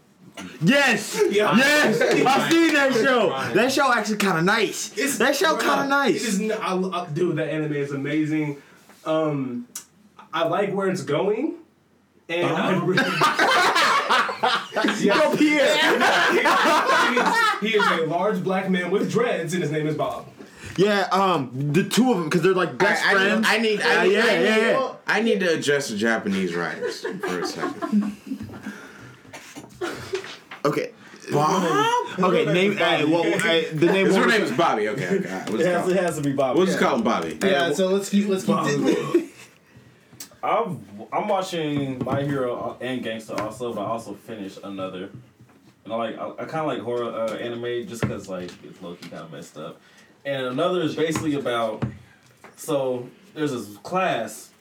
yes, Yeah. yes, I've seen that show. That show actually kind of nice. It's, that show kind of nice. It is, n- I, I, dude, that anime is amazing. Um, I like where it's going, and I really. yeah, Go Pierre. he, is, he is a large black man with dreads, and his name is Bob. Yeah, um, the two of them because they're like best I, I friends. need, I need, Uh, I need, yeah, I need, yeah, yeah. I need to address the Japanese writers for a second. Okay. Bob? Okay, name. Uh, well, the name. His one- name is Bobby. Okay, okay. all right, We'll It has, it has to be Bobby. we'll just call him Bobby. Yeah, so let's keep let's keep I'm I'm watching My Hero and Gangsta also, but I also finished another. And I like I, I kind of like horror uh, anime just because like it's low key kind of messed up. And another is basically about so there's this class,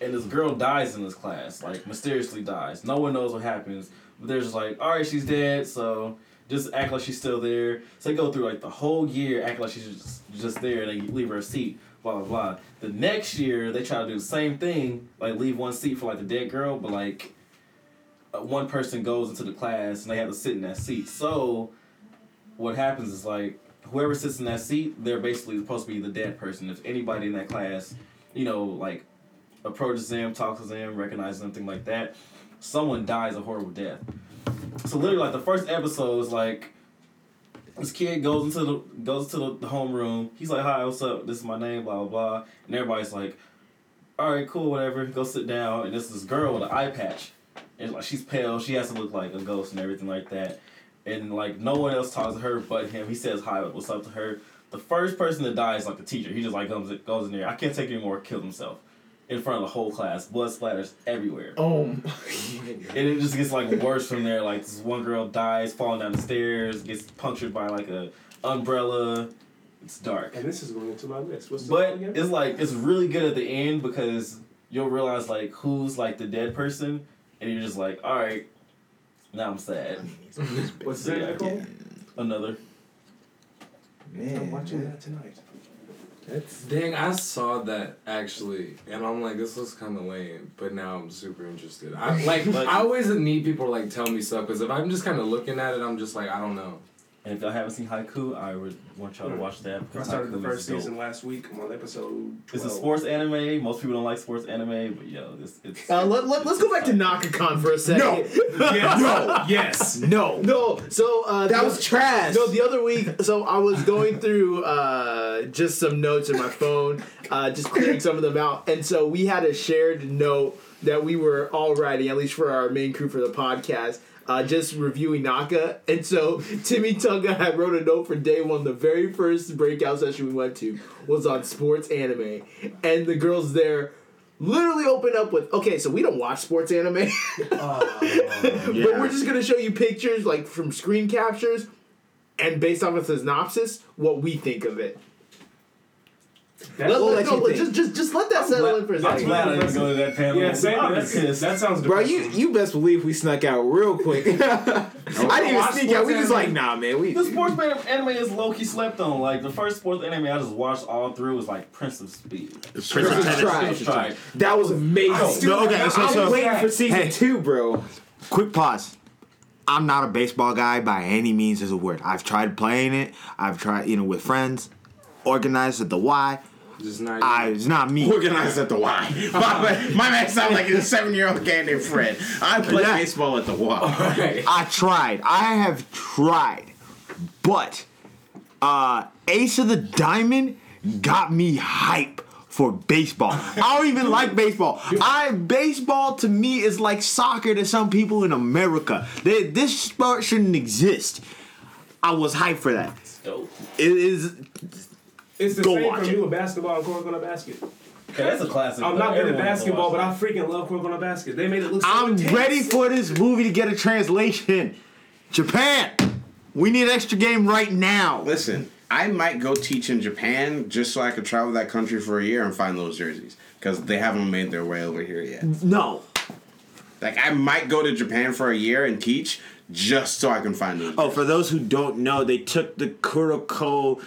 and this girl dies in this class, like mysteriously dies. No one knows what happens, but they're just like, all right, she's dead, so just act like she's still there. So they go through like the whole year, act like she's just just there, and they leave her a seat. Blah blah blah. The next year they try to do the same thing, like leave one seat for like the dead girl, but like uh, one person goes into the class and they have to sit in that seat. So what happens is like whoever sits in that seat, they're basically supposed to be the dead person. If anybody in that class, you know, like approaches them, talks to them, recognizes them, thing like that, someone dies a horrible death. So literally, like the first episode is like this kid goes into the goes to the, the homeroom. He's like, "Hi, what's up? This is my name, blah blah blah," and everybody's like, "All right, cool, whatever. Go sit down." And this this girl with an eye patch, and like she's pale. She has to look like a ghost and everything like that. And like no one else talks to her but him. He says hi, what's up to her. The first person to die is like the teacher. He just like goes goes in there. I can't take anymore. Kills himself in front of the whole class. Blood splatters everywhere. Oh, my god. And it just gets like worse from there. Like this one girl dies falling down the stairs, gets punctured by like a umbrella. It's dark. And this is going into my list. What's the But again? it's like it's really good at the end because you'll realize like who's like the dead person, and you're just like, all right, now I'm sad. What's So, that yeah, called? Another. I'm man, watching that tonight. That's Dang, I saw that actually, and I'm like, this looks kind of lame, but now I'm super interested. I like, I always need people to like tell me stuff because if I'm just kind of looking at it, I'm just like, I don't know. And if y'all haven't seen Haikyuu, I would want y'all to watch that. I because started the first season last week. I'm on episode. 12. It's a sports anime. Most people don't like sports anime, but yo, this it's. Uh, let, let, let's go back to Naka-Kon for a second. No. Yes. no. Yes. no. No, so uh, That the- was trash. No, the other week, so I was going through uh, just some notes in my phone, uh, just clearing some of them out, and so we had a shared note that we were all writing, at least for our main crew for the podcast. Uh, just reviewing Naka, and so Timmy Tunga had wrote a note for day one. The very first breakout session we went to was on sports anime, and the girls there literally opened up with, "Okay, so we don't watch sports anime." but we're just gonna show you pictures like from screen captures. And based off of the synopsis what we think of it That's, let, let- let no, just just just let that settle in for a I'm second glad I didn't go to that panel. yeah, same. I'm That's, pissed. that sounds Bro, depressing. you you best believe we snuck out real quick. I didn't even watch sneak out. We sports just like, anime. nah, man. We The sports man- anime is low key slept on. Like the first sports anime I just watched all through was like Prince of Speed. Prince Prince of of Tennis. Stride. Prince of that was amazing. Oh, no, okay, so, I was so waiting for season Hey. two, bro. quick pause. I'm not a baseball guy by any means of the word. I've tried playing it. I've tried, you know, with friends, organized at the Y. Just not. I, it's not me. Organized at the Y. My, man- my man sounds like a seven year old kid named Fred. I play Yeah. baseball at the Y. I tried. I have tried. But uh Ace of the Diamond got me hype for baseball. I don't even like baseball. I baseball to me is like soccer to some people in America. They, this sport shouldn't exist. I was hyped for that. It is it's the Go same watch for it. me with basketball and Kuroko no Basket. Okay, that's a classic. I'm not good at Everyone has to basketball, but I freaking love Kuroko no Basket. They made it look so I'm intense. ready for this movie to get a translation. Japan, we need an extra game right now. Listen, I might go teach in Japan just so I could travel that country for a year and find those jerseys because they haven't made their way over here yet. No. Like I might go to Japan for a year and teach just so I can find those. Oh, for those who don't know, they took the Kuroko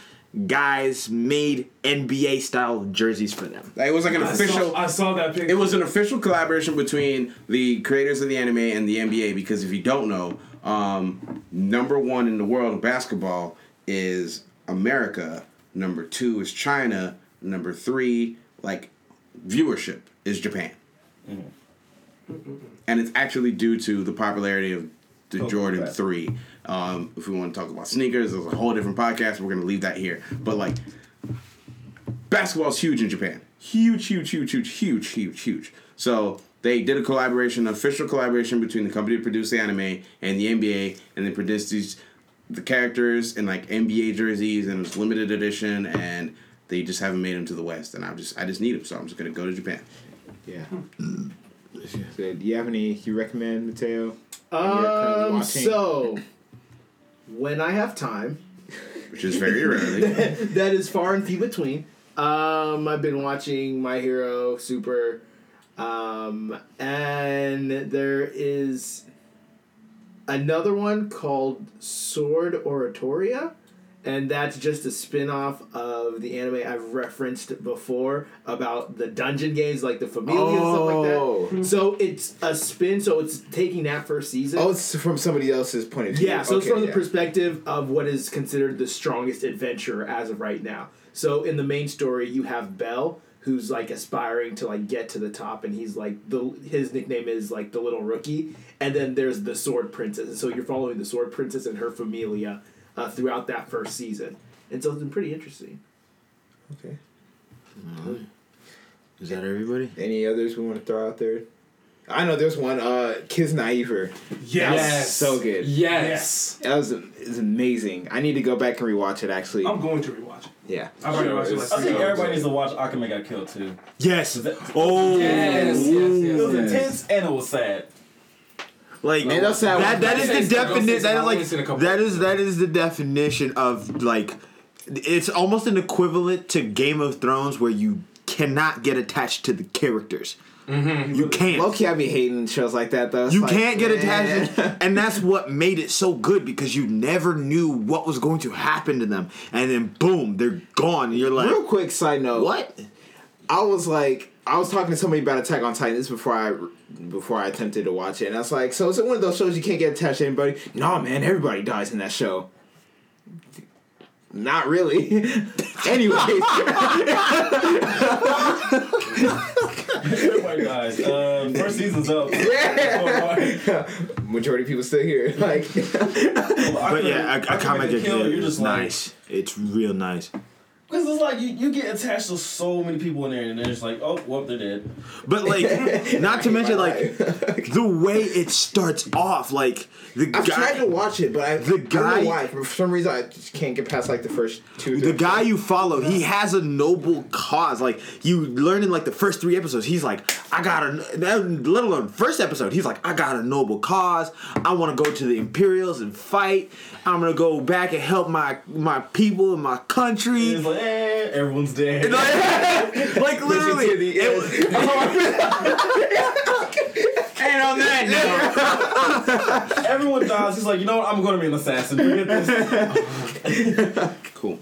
guys, made NBA style jerseys for them. Like, it was like an I official. saw, I saw that picture. It was an official collaboration between the creators of the anime and the NBA because if you don't know, um, number one in the world of basketball is America. Number two is China. Number three, like viewership, is Japan. And it's actually due to the popularity of the Cool. Jordan Right. 3. Um, if we want to talk about sneakers, there's a whole different podcast. We're going to leave that here. But, like, basketball's huge in Japan. Huge, huge, huge, huge, huge, huge, huge. So they did a collaboration, an official collaboration between the company that produced the anime and the NBA, and they produced these the characters in like NBA jerseys, and it was limited edition, and they just haven't made them to the West, and I just I just need them, so I'm just gonna go to Japan. Yeah. So, do you have any you recommend, Mateo? um so when i have time Which is very rarely. that is far and few between. Um, I've been watching My Hero Super, um, and there is another one called Sword Oratoria, and that's just a spin-off of the anime I've referenced before about the dungeon games like the Familia and stuff like Oh. that. So it's a spin, so it's taking that first season. Oh, it's from somebody else's point of view. Yeah, so it's Okay, from the perspective of what is considered the strongest adventurer as of right now. So in the main story, you have Bell, who's like aspiring to like get to the top, and he's like the his nickname is like the little rookie. And then there's the Sword Princess, and so you're following the Sword Princess and her familia uh, throughout that first season, and so it's been pretty interesting. Okay. Is that everybody? Any others we want to throw out there? I know there's one. Uh, Kiznaiver. Yes. So good. Yes. That was is amazing. I need to go back and rewatch it. Actually, I'm going to rewatch it. yeah. I've already Sure, watched it like I think times. everybody needs to watch Akame ga Kill too. Yes. That- Oh. Yes, yes, yes, It was intense and it was sad. Like Man, sad. that. That is the definition. That is like that is that is the definition of like. It's almost an equivalent to Game of Thrones, where you cannot get attached to the characters. Mm-hmm. You can't. Low key, I be hating shows like that though. It's You like, can't get attached, and that's what made it so good because you never knew what was going to happen to them, and then boom, they're gone. And you're like, Real quick side note. what? I was like, I was talking to somebody about Attack on Titan. This before I before I attempted to watch it, and I was like, so is it one of those shows you can't get attached to anybody? No, man, everybody dies in that show. Not really. Anyways, Everybody dies. Um, first season's up. yeah. Majority of people still here. Like, But yeah, I, I kind of kill. it. You're It's just like, nice. It's real nice. Because it's like you, you get attached to so many people in there, and they're just like, oh, well, they're dead. But like, not to mention like the way it starts off, like the guy. I've tried to watch it, but I, The I don't guy- know why. For some reason, I just can't get past like the first two. the guy you follow, he has a noble cause. Like you learn in like the first three episodes, he's like, I got a. Let alone first episode, he's like, I got a noble cause. I want to go to the Imperials and fight. I'm gonna go back and help my my people and my country. Eh, everyone's dead. like, like literally, it- and on that note, Everyone dies. He's like, you know what? I'm going to be an assassin. Forget this. Cool.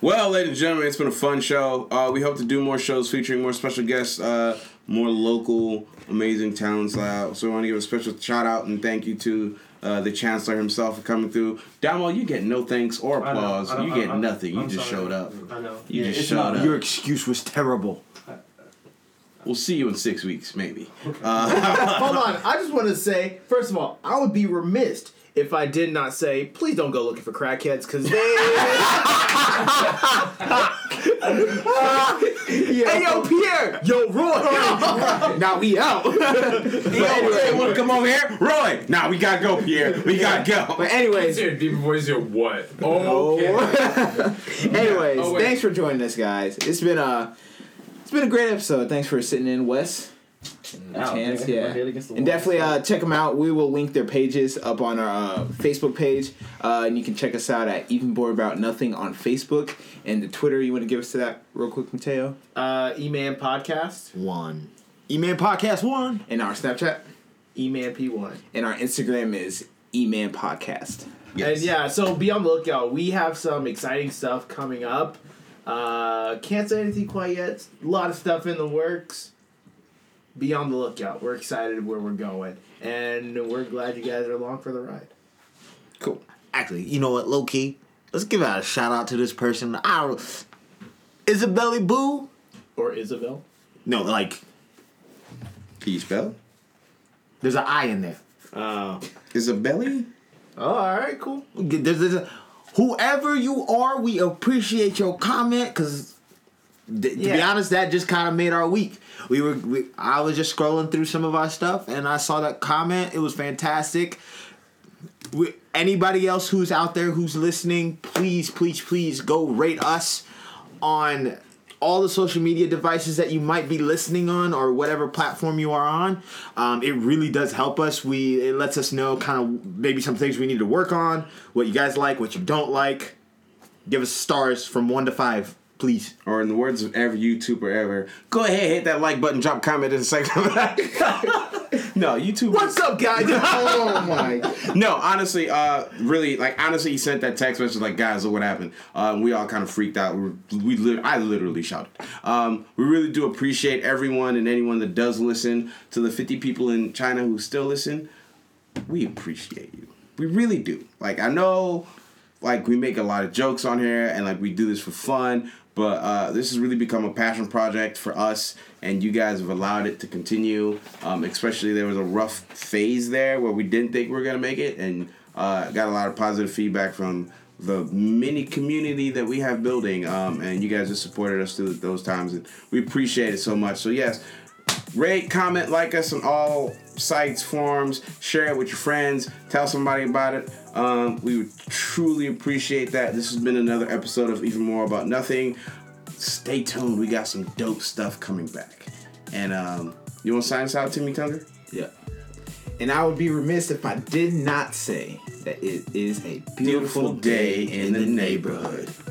Well, ladies and gentlemen, it's been a fun show. Uh, we hope to do more shows featuring more special guests, uh, more local, amazing talents. Uh, so we want to give a special shout out and thank you to uh, the Chancellor himself coming through. Damo, you get no thanks or I know. applause. I know. You get I'm- nothing. You I'm just sorry. showed up. I know. You Yeah, just showed not- up. your excuse was terrible. We'll see you in six weeks, maybe. Hold on. I just want to say, first of all, I would be remiss if I did not say, please don't go looking for crackheads because they. Hey yo, Pierre. Yo, Roy. Now we out. Yo, Roy, want to come over here? Roy! Nah, we gotta go, Pierre. We gotta go. But anyways, Your deep voice, your what? Oh, okay. anyways, Oh, thanks for joining us, guys. It's been a it's been a great episode. Thanks for sitting in, Wes. Ow, Chance, I yeah. head the And wall. definitely uh, check them out. We will link their pages up on our uh, Facebook page. Uh, and you can check us out at Even More About Nothing on Facebook. And the Twitter, you want to give us to that real quick, Mateo? Uh, E-Man Podcast. One. E-Man Podcast one. And our Snapchat. E-Man P1. And our Instagram is Eman Podcast. And yeah, so be on the lookout. We have some exciting stuff coming up. Uh, can't say anything quite yet. A lot of stuff in the works. Be on the lookout. We're excited where we're going. And we're glad you guys are along for the ride. Cool. Actually, you know what, low key? Let's give out a shout out to this person. I don't Isabella Boo? Or Isabel. No, like Can you spell? there's an I in there. Oh. Is it? Oh, all right, cool. There's, there's a, whoever you are, we appreciate your comment because. To be honest, that just kind of made our week. We were, we, I was just scrolling through some of our stuff, and I saw that comment. It was fantastic. We, anybody else who's out there who's listening, please, please, please go rate us on all the social media devices that you might be listening on or whatever platform you are on. Um, it really does help us. We it lets us know kind of maybe some things we need to work on, what you guys like, what you don't like. Give us stars from one to five, please. Or in the words of every YouTuber ever, go ahead, hit that like button, drop a comment in a second. no, YouTube. What's up, guys? oh my. No, honestly, uh, really, like honestly, he sent that text message like, guys, look what happened. Um, we all kind of freaked out. We, were- we I literally shouted. Um, we really do appreciate everyone and anyone that does listen. To the 50 people in China who still listen, we appreciate you. We really do. Like I know, like we make a lot of jokes on here and like we do this for fun. But uh, this has really become a passion project for us, and you guys have allowed it to continue. Um, especially there was a rough phase there where we didn't think we were gonna make it, and uh, got a lot of positive feedback from the mini community that we have building. Um, and you guys just supported us through those times, and we appreciate it so much. So yes, Rate, comment, like us on all sites, forums, share it with your friends, tell somebody about it. Um, we would truly appreciate that. This has been another episode of Even More About Nothing. Stay tuned, we got some dope stuff coming back. And um, you want to sign us out, Timmy Tunger? Yeah. And I would be remiss if I did not say that it is a beautiful, beautiful day, in, in the, the neighborhood. neighborhood.